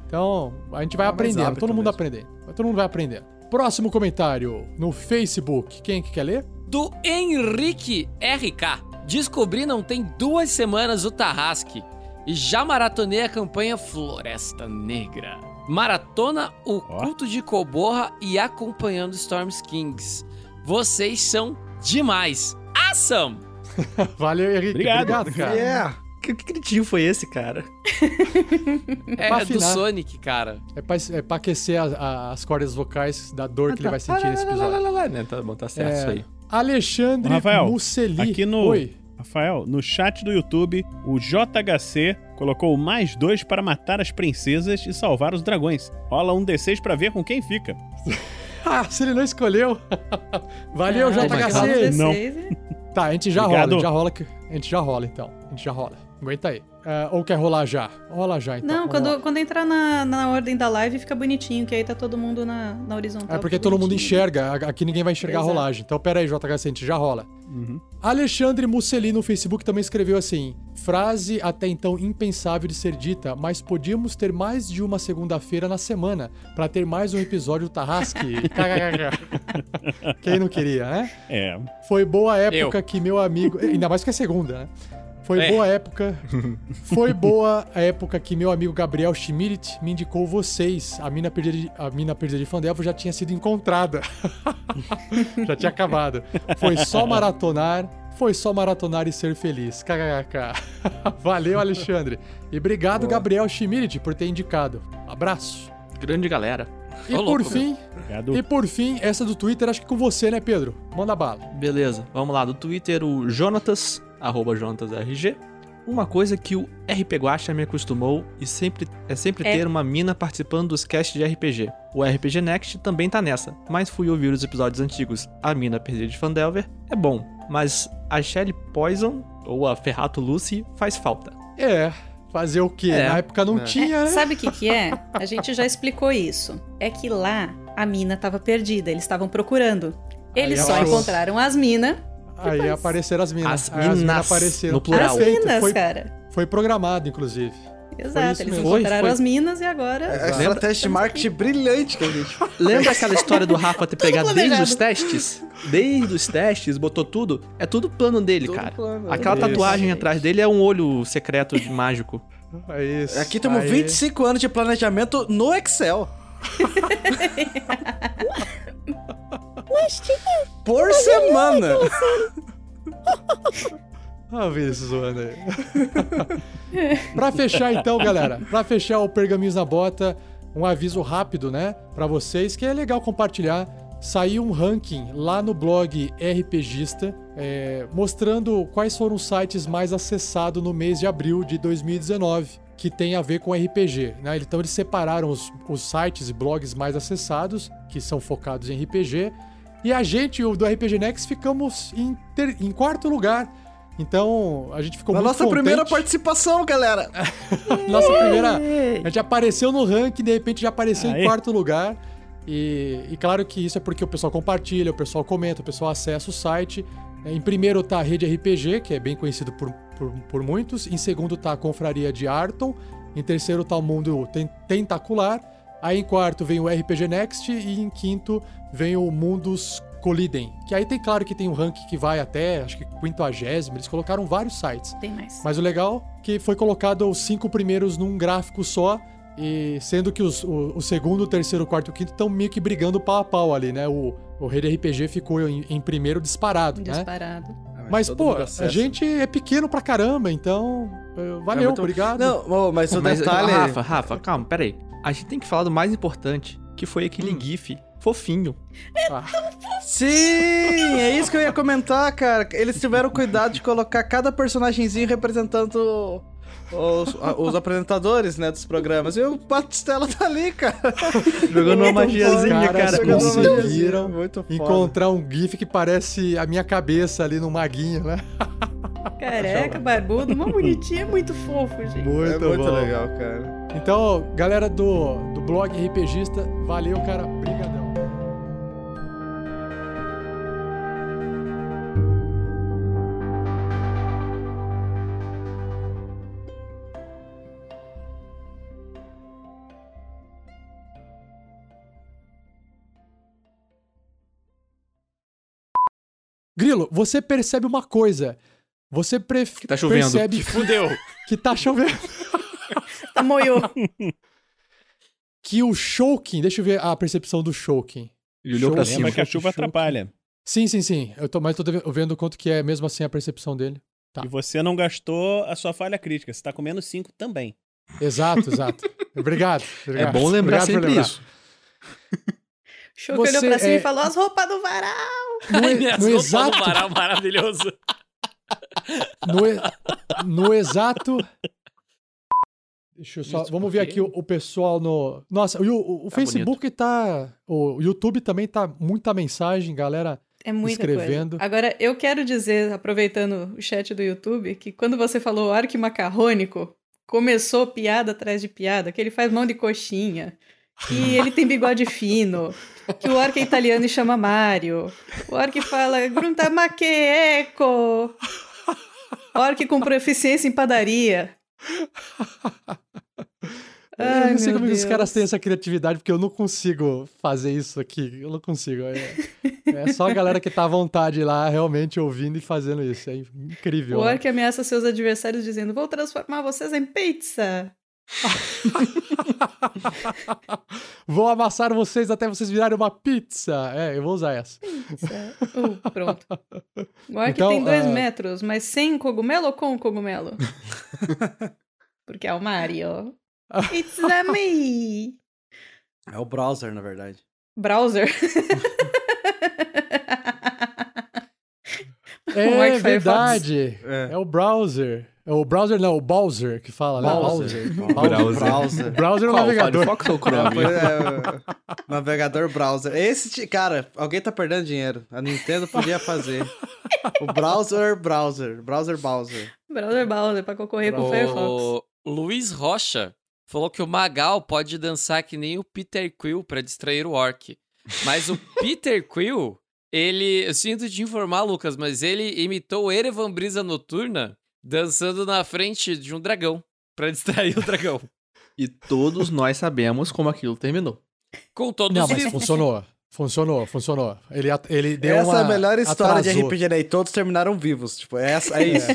Então, a gente vai mais aprendendo. Todo mundo mesmo. aprendendo. Todo mundo vai aprendendo. Próximo comentário no Facebook. Quem que quer ler? Do Henrique RK. Descobri não tem duas semanas o Tarrasque e já maratonei a campanha Floresta Negra. Maratona o culto de Coborra e acompanhando Storms Kings. Vocês são demais. Awesome! Valeu, Henrique. Obrigado. Obrigado, cara. Yeah. Que, que gritinho foi esse, cara? É, pra do. Sonic, cara. É pra, é pra aquecer as, a- as cordas vocais da dor que ele vai sentir nesse episódio. Né, Tá bom, tá certo É, isso aí. Alexandre Rafael, Musseli. Aqui no. Oi. Rafael, no chat do YouTube, o JHC colocou mais dois para matar as princesas e salvar os dragões. Rola um D6 pra ver com quem fica. Ah, se ele não escolheu. Valeu, Ah, JHC. um D6 Não. e- Tá, a gente já Obrigado. rola, a gente já rola, que- a gente já rola então. A gente já rola. Aguenta aí. Ah, ou quer rolar já? Rola já então. Não, quando, quando entrar na, na ordem da live fica bonitinho, que aí tá todo mundo na, na horizontal. É porque todo mundo bonitinho. enxerga, a- aqui ninguém vai enxergar Exato. a rolagem. Então pera aí, JHC, a gente já rola. Uhum. Alexandre Musseli no Facebook também escreveu assim: frase até então impensável de ser dita, mas podíamos ter mais de uma segunda-feira na semana pra ter mais um episódio do Tarrasque. Quem não queria, né? É. Foi boa época que meu amigo. Ainda mais que é segunda, né? Foi É. boa a época. Foi boa a época que meu amigo Gabriel Schmidt me indicou vocês. A mina perdida de, a mina perdida de Fandelvo já tinha sido encontrada. já tinha acabado. Foi só maratonar. Foi só maratonar e ser feliz. KKK. Valeu, Alexandre. E obrigado, Gabriel Schmidt, por ter indicado. Abraço. Grande galera. E Ô, por louco, fim, e por fim, essa do Twitter, acho que com você, né, Pedro? Manda bala. Beleza, vamos lá. Do Twitter, o Jonatas, arroba JonatasRG. Uma coisa que o RP Guacha me acostumou e sempre, é sempre É. ter uma mina participando dos casts de RPG. O RPG Next também tá nessa, mas fui ouvir os episódios antigos. A mina perdida de Fandelver é bom, mas a Shelly Poison, ou a Ferrato Lucy, faz falta. É, Fazer o quê? É. Na época não É. tinha, É, né? sabe o que que é? A gente já explicou isso. É que lá a mina tava perdida, eles estavam procurando. Eles Aí só achou. encontraram as minas. Aí apareceram as minas. As as minas minas, apareceram. no plural. As minas, foi, cara. foi programado, inclusive. Exato, eles mesmo. Encontraram foi. as minas e agora. É a estratégia de marketing brilhante que a gente Lembra aquela história do Rafa ter pegado desde os testes? Desde os testes, botou tudo? É tudo plano dele, Tudo cara. plano, Aquela Isso. tatuagem atrás dele é um olho secreto de mágico. É isso. Aqui temos Aí- 25 anos de planejamento no Excel. Por semana. Ah, Vinícius zoando aí. pra fechar então, galera, pra fechar o Pergaminhos na Bota, um aviso rápido, né, pra vocês, que é legal compartilhar. Saiu um ranking lá no blog RPGista, é, mostrando quais foram os sites mais acessados no mês de abril de 2019, que tem a ver com RPG. Né? Então eles separaram os, os sites e blogs mais acessados, que são focados em RPG, e a gente, o do RPG Next, ficamos em, ter- em quarto lugar. Então, a gente ficou Na muito nossa contente. primeira participação, galera. Nossa primeira. A gente apareceu no ranking, de repente já apareceu Aí. em quarto lugar. E, e claro que isso é porque o pessoal compartilha, o pessoal comenta, o pessoal acessa o site. Em primeiro tá a Rede RPG, que é bem conhecido por, por, por muitos. Em segundo tá a Confraria de Arton. Em terceiro tá o Mundo Ten- Tentacular. Aí em quarto vem o RPG Next. E em quinto vem o Mundos Colidem. Que aí tem, claro que tem um ranking que vai até, acho que quinquagésimo. Eles colocaram vários sites. Tem mais. Mas o legal é que foi colocado os cinco primeiros num gráfico só, e sendo que os- o, o segundo, o terceiro, o quarto e o quinto estão meio que brigando pau a pau ali, né? O, o Rei RPG ficou em, em primeiro disparado, né? Disparado. Mas, todo pô, a gente é pequeno pra caramba, então. eh, Valeu, muito- obrigado. Não, mas o Mas, detalhe. Rafa, Rafa, calma, peraí. A gente tem que falar do mais importante, que foi aquele Hum. GIF fofinho. Ah, Sim, é isso que eu ia comentar, cara. Eles tiveram cuidado de colocar cada personagemzinho representando os, a- os apresentadores, né, dos programas. E o Batistela tá ali, cara. Jogando uma magiazinha, cara. Jogando uma conseguiram Muito foda. encontrar um GIF que parece a minha cabeça ali no maguinho, né? Careca, barbudo, mó bonitinho, é muito fofo, gente. Muito, É muito bom. legal, cara. Então, galera do, do blog RPGista, valeu, cara. Brigadão. Grilo, você percebe uma coisa. Você pref... Que tá chovendo. percebe Fudeu. que tá chovendo. Tá moiô. que o Shouken, deixa eu ver a percepção do Shouken. Ele olhou pra cima. Lembra que a chuva atrapalha. Sim, sim, sim. Eu tô, mas tô vendo- quanto que é mesmo assim a percepção dele. Tá. E você não gastou a sua falha crítica. Você tá com menos 5 também. Exato, exato. Obrigado. É obrigado. bom lembrar Obrigado sempre lembrar. isso. Show que olhou pra cima é- e falou as roupas do varal. No, Ai, minhas no roupas exato, do varal maravilhoso. no, no exato. Deixa eu só. Vamos ver aqui o, o pessoal no. Nossa, o, o- o Tá Facebook tá. O YouTube também tá muita mensagem, galera. É muita Escrevendo. coisa. Agora, eu quero dizer, aproveitando o chat do YouTube, que quando você falou arco macarrônico, começou piada atrás de piada, que ele faz mão de coxinha, que ele tem bigode fino, que o orc é italiano e chama Mario, o orc fala grunta maqueco, orc com proficiência em padaria. eu não sei como que os Deus. caras têm essa criatividade, porque eu não consigo fazer isso aqui. Eu não consigo. É, é só a galera que tá à vontade lá, realmente ouvindo e fazendo isso. É incrível. O né? orc ameaça seus adversários dizendo: Vou transformar vocês em pizza. Vou amassar vocês até vocês virarem uma pizza. É, eu vou usar essa. Pizza. Uh, pronto. Orc Então, tem dois ah, metros, mas sem cogumelo ou com cogumelo? Porque é o Mario. It's a me! É o browser, na verdade. Browser. É é que verdade. É. É. o browser. É o browser, não, o Bowser que fala, né? Browser. Bowser. Browser. O browser é o Qual, navegador. Firefox ou É, Chrome? é, navegador browser. Esse, cara, alguém tá perdendo dinheiro. A Nintendo podia fazer. O browser browser. Browser browser. Browser Bowser pra concorrer com o Firefox. O, Luiz Rocha falou que o Magal pode dançar que nem o Peter Quill pra distrair o orc. Mas o Peter Quill, ele. Eu sinto te informar, Lucas, mas ele imitou o Erevan Brisa Noturna dançando na frente de um dragão pra distrair o dragão. E todos nós sabemos como aquilo terminou. Com todos Não, os mas funcionou. Funcionou, funcionou. Ele, ele deu Essa uma... é a melhor história de atrasou. RPG, né? E todos terminaram vivos. Tipo, essa, é isso.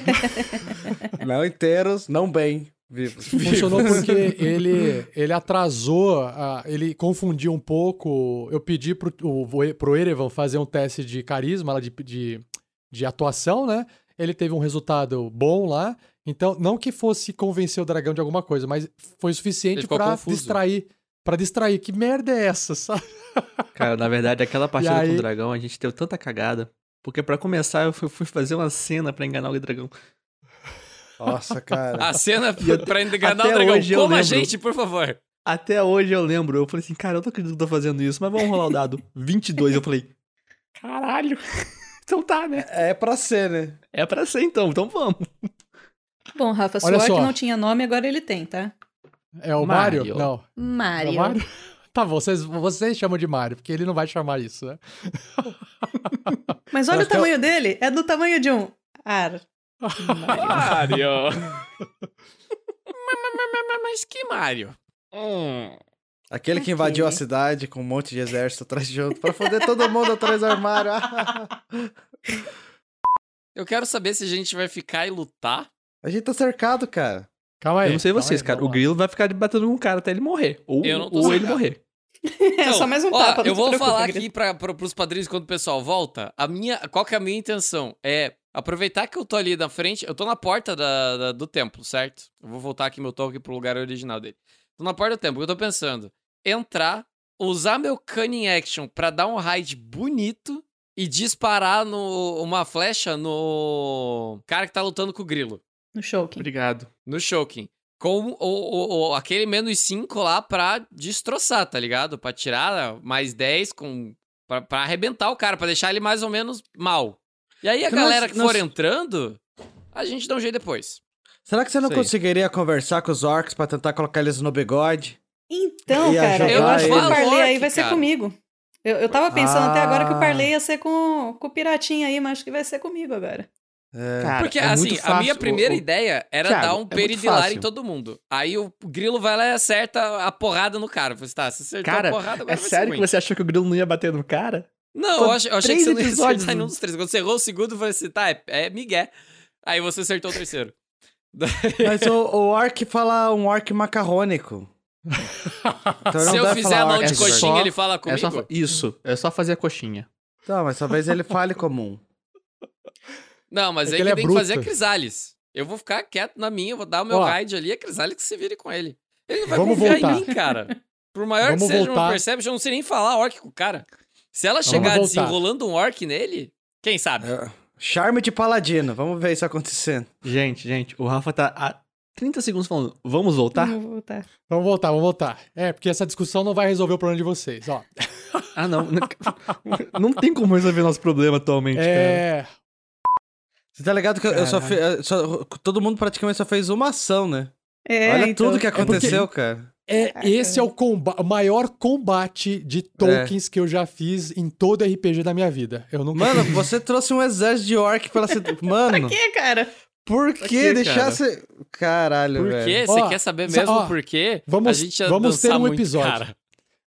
não inteiros, não bem vivos. Funcionou porque ele, ele atrasou, a- ele confundiu um pouco. Eu pedi pro, o, pro Erevan fazer um teste de carisma, de, de, de atuação, né? Ele teve um resultado bom lá. Então, não que fosse convencer o dragão de alguma coisa, mas foi suficiente confuso. distrair. Pra distrair. Que merda é essa, sabe? Cara, na verdade, aquela partida aí- com o dragão, a gente deu tanta cagada. Porque pra começar, eu fui, fazer uma cena pra enganar o dragão. Nossa, cara. A cena pra enganar Até o dragão. hoje Como a gente, por favor. Até hoje eu lembro. Eu falei assim, cara, eu não acredito que eu tô fazendo isso, mas vamos rolar o dado. 22. Eu falei, caralho. Então tá, né? É pra ser, né? É pra ser então, então vamos. Bom, Rafa, Olha Suor que só. não tinha nome, agora ele tem, tá? É o Mario? Mario. Não. É Mario. o Mario? Tá bom, vocês, vocês chamam de Mario, porque ele não vai chamar isso, né? Mas olha Eu o que é tamanho dele, é do tamanho de um ar. Mario. Mas que Mario? Aquele que invadiu a cidade com um monte de exército atrás junto pra foder todo mundo atrás do armário. Eu quero saber se a gente vai ficar e lutar. a gente tá cercado, cara. Calma aí. eu não sei vocês, aí, cara. O grilo vai ficar batendo com o cara até ele morrer. Ou, Eu não tô ou ele morrer. É só mais um ó, tapa, Eu vou falar aqui pra, pra, pros padrinhos quando o pessoal volta. A minha, qual que é a minha intenção? É aproveitar que eu tô ali na frente. Eu tô na porta da, da- do templo, certo? Eu vou voltar aqui meu toque pro lugar original dele. Tô na porta do templo. O que eu tô pensando? Entrar, usar meu cunning action pra dar um raid bonito e disparar no, uma flecha no cara que tá lutando com o grilo. No Shouken. Obrigado. No Shouken. Com o, o, o- aquele menos 5 lá pra destroçar, tá ligado? Pra tirar mais 10 com. Pra, pra arrebentar o cara, pra deixar ele mais ou menos mal. E aí a Que nós- galera que nós- for entrando, a gente dá um jeito depois. Será que você não aí. conseguiria conversar com os orcs pra tentar colocar eles no bigode? Então, cara, eu acho que o Parley aí vai ser cara. comigo. Eu, eu tava pensando até agora que o Ah. Parley ia ser com, com o Piratinha aí, mas acho que vai ser comigo agora. É. Cara, Porque, é assim, a minha primeira O- o- ideia era Thiago, dar é um peridilar fácil. em todo mundo. Aí o grilo vai lá e acerta a porrada no cara. Eu falei, tá, você acertou Cara, a porrada, agora é sério que você achou que o grilo não ia bater no cara? Não, Pô, eu, ach- eu achei que três você não ia episódios, acertar nenhum dos três. Quando você errou o segundo, eu falei assim, tá, é, é migué. Aí você acertou o terceiro. Mas o, o orc fala um orc macarrônico. Então ele Se não eu fizer a mão de é coxinha, só- ele fala É comigo? só, fa- isso, é só fazer a coxinha. Tá, mas talvez ele fale comum. Não, mas É aí que ele é tem que fazer a. Crisales. Eu vou ficar quieto na minha, vou dar o meu Ó. raid ali, a Crisales que se vire com ele. Ele não vai Vamos confiar voltar. em mim, cara. Por maior Vamos que seja voltar. uma Perception, eu não sei nem falar orc com o cara. Se ela chegar desenrolando um orc nele, quem sabe? É. Charme de paladino. Vamos ver isso acontecendo. Gente, gente, o Rafa tá há 30 segundos falando, vamos voltar? Vamos voltar. Vamos voltar, vamos voltar. É, porque essa discussão não vai resolver o problema de vocês, ó. Ah, não. Não, tem como resolver nosso problema atualmente, cara. É. Você tá ligado que eu, eu só fiz. Todo mundo praticamente só fez uma ação, né? É, Olha então. tudo que porque- aconteceu, cara. É, esse é o, comba- maior combate de tokens que eu já fiz em todo RPG da minha vida. Eu nunca Mano, fiz você trouxe um exército de orc pela cidade. Mano, Por que, cara? por Pra que quê, deixasse. Caralho, Por velho. quê? Você quer saber sa- mesmo ó, por quê? vamos- a gente ia vamos ter um muito, episódio. cara.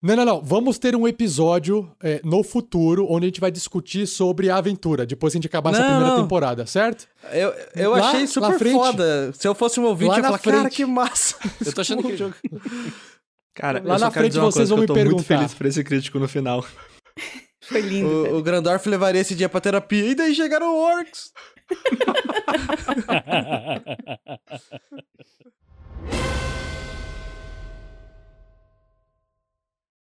Não, não, não. Vamos ter um episódio é, no futuro onde a gente vai discutir sobre a aventura, depois que a gente acabar essa Não, primeira não. temporada, certo? Eu, eu Lá- achei super frente. foda. Se eu fosse um ouvinte, Lá eu ia na falar, cara, frente. que massa. Eu tô achando que... Cara, Lá na frente vocês coisa, vão me eu tô muito perguntar. feliz por esse crítico no final. Foi lindo. velho. O, o Grandorf levaria esse dia pra terapia. E daí chegaram orcs.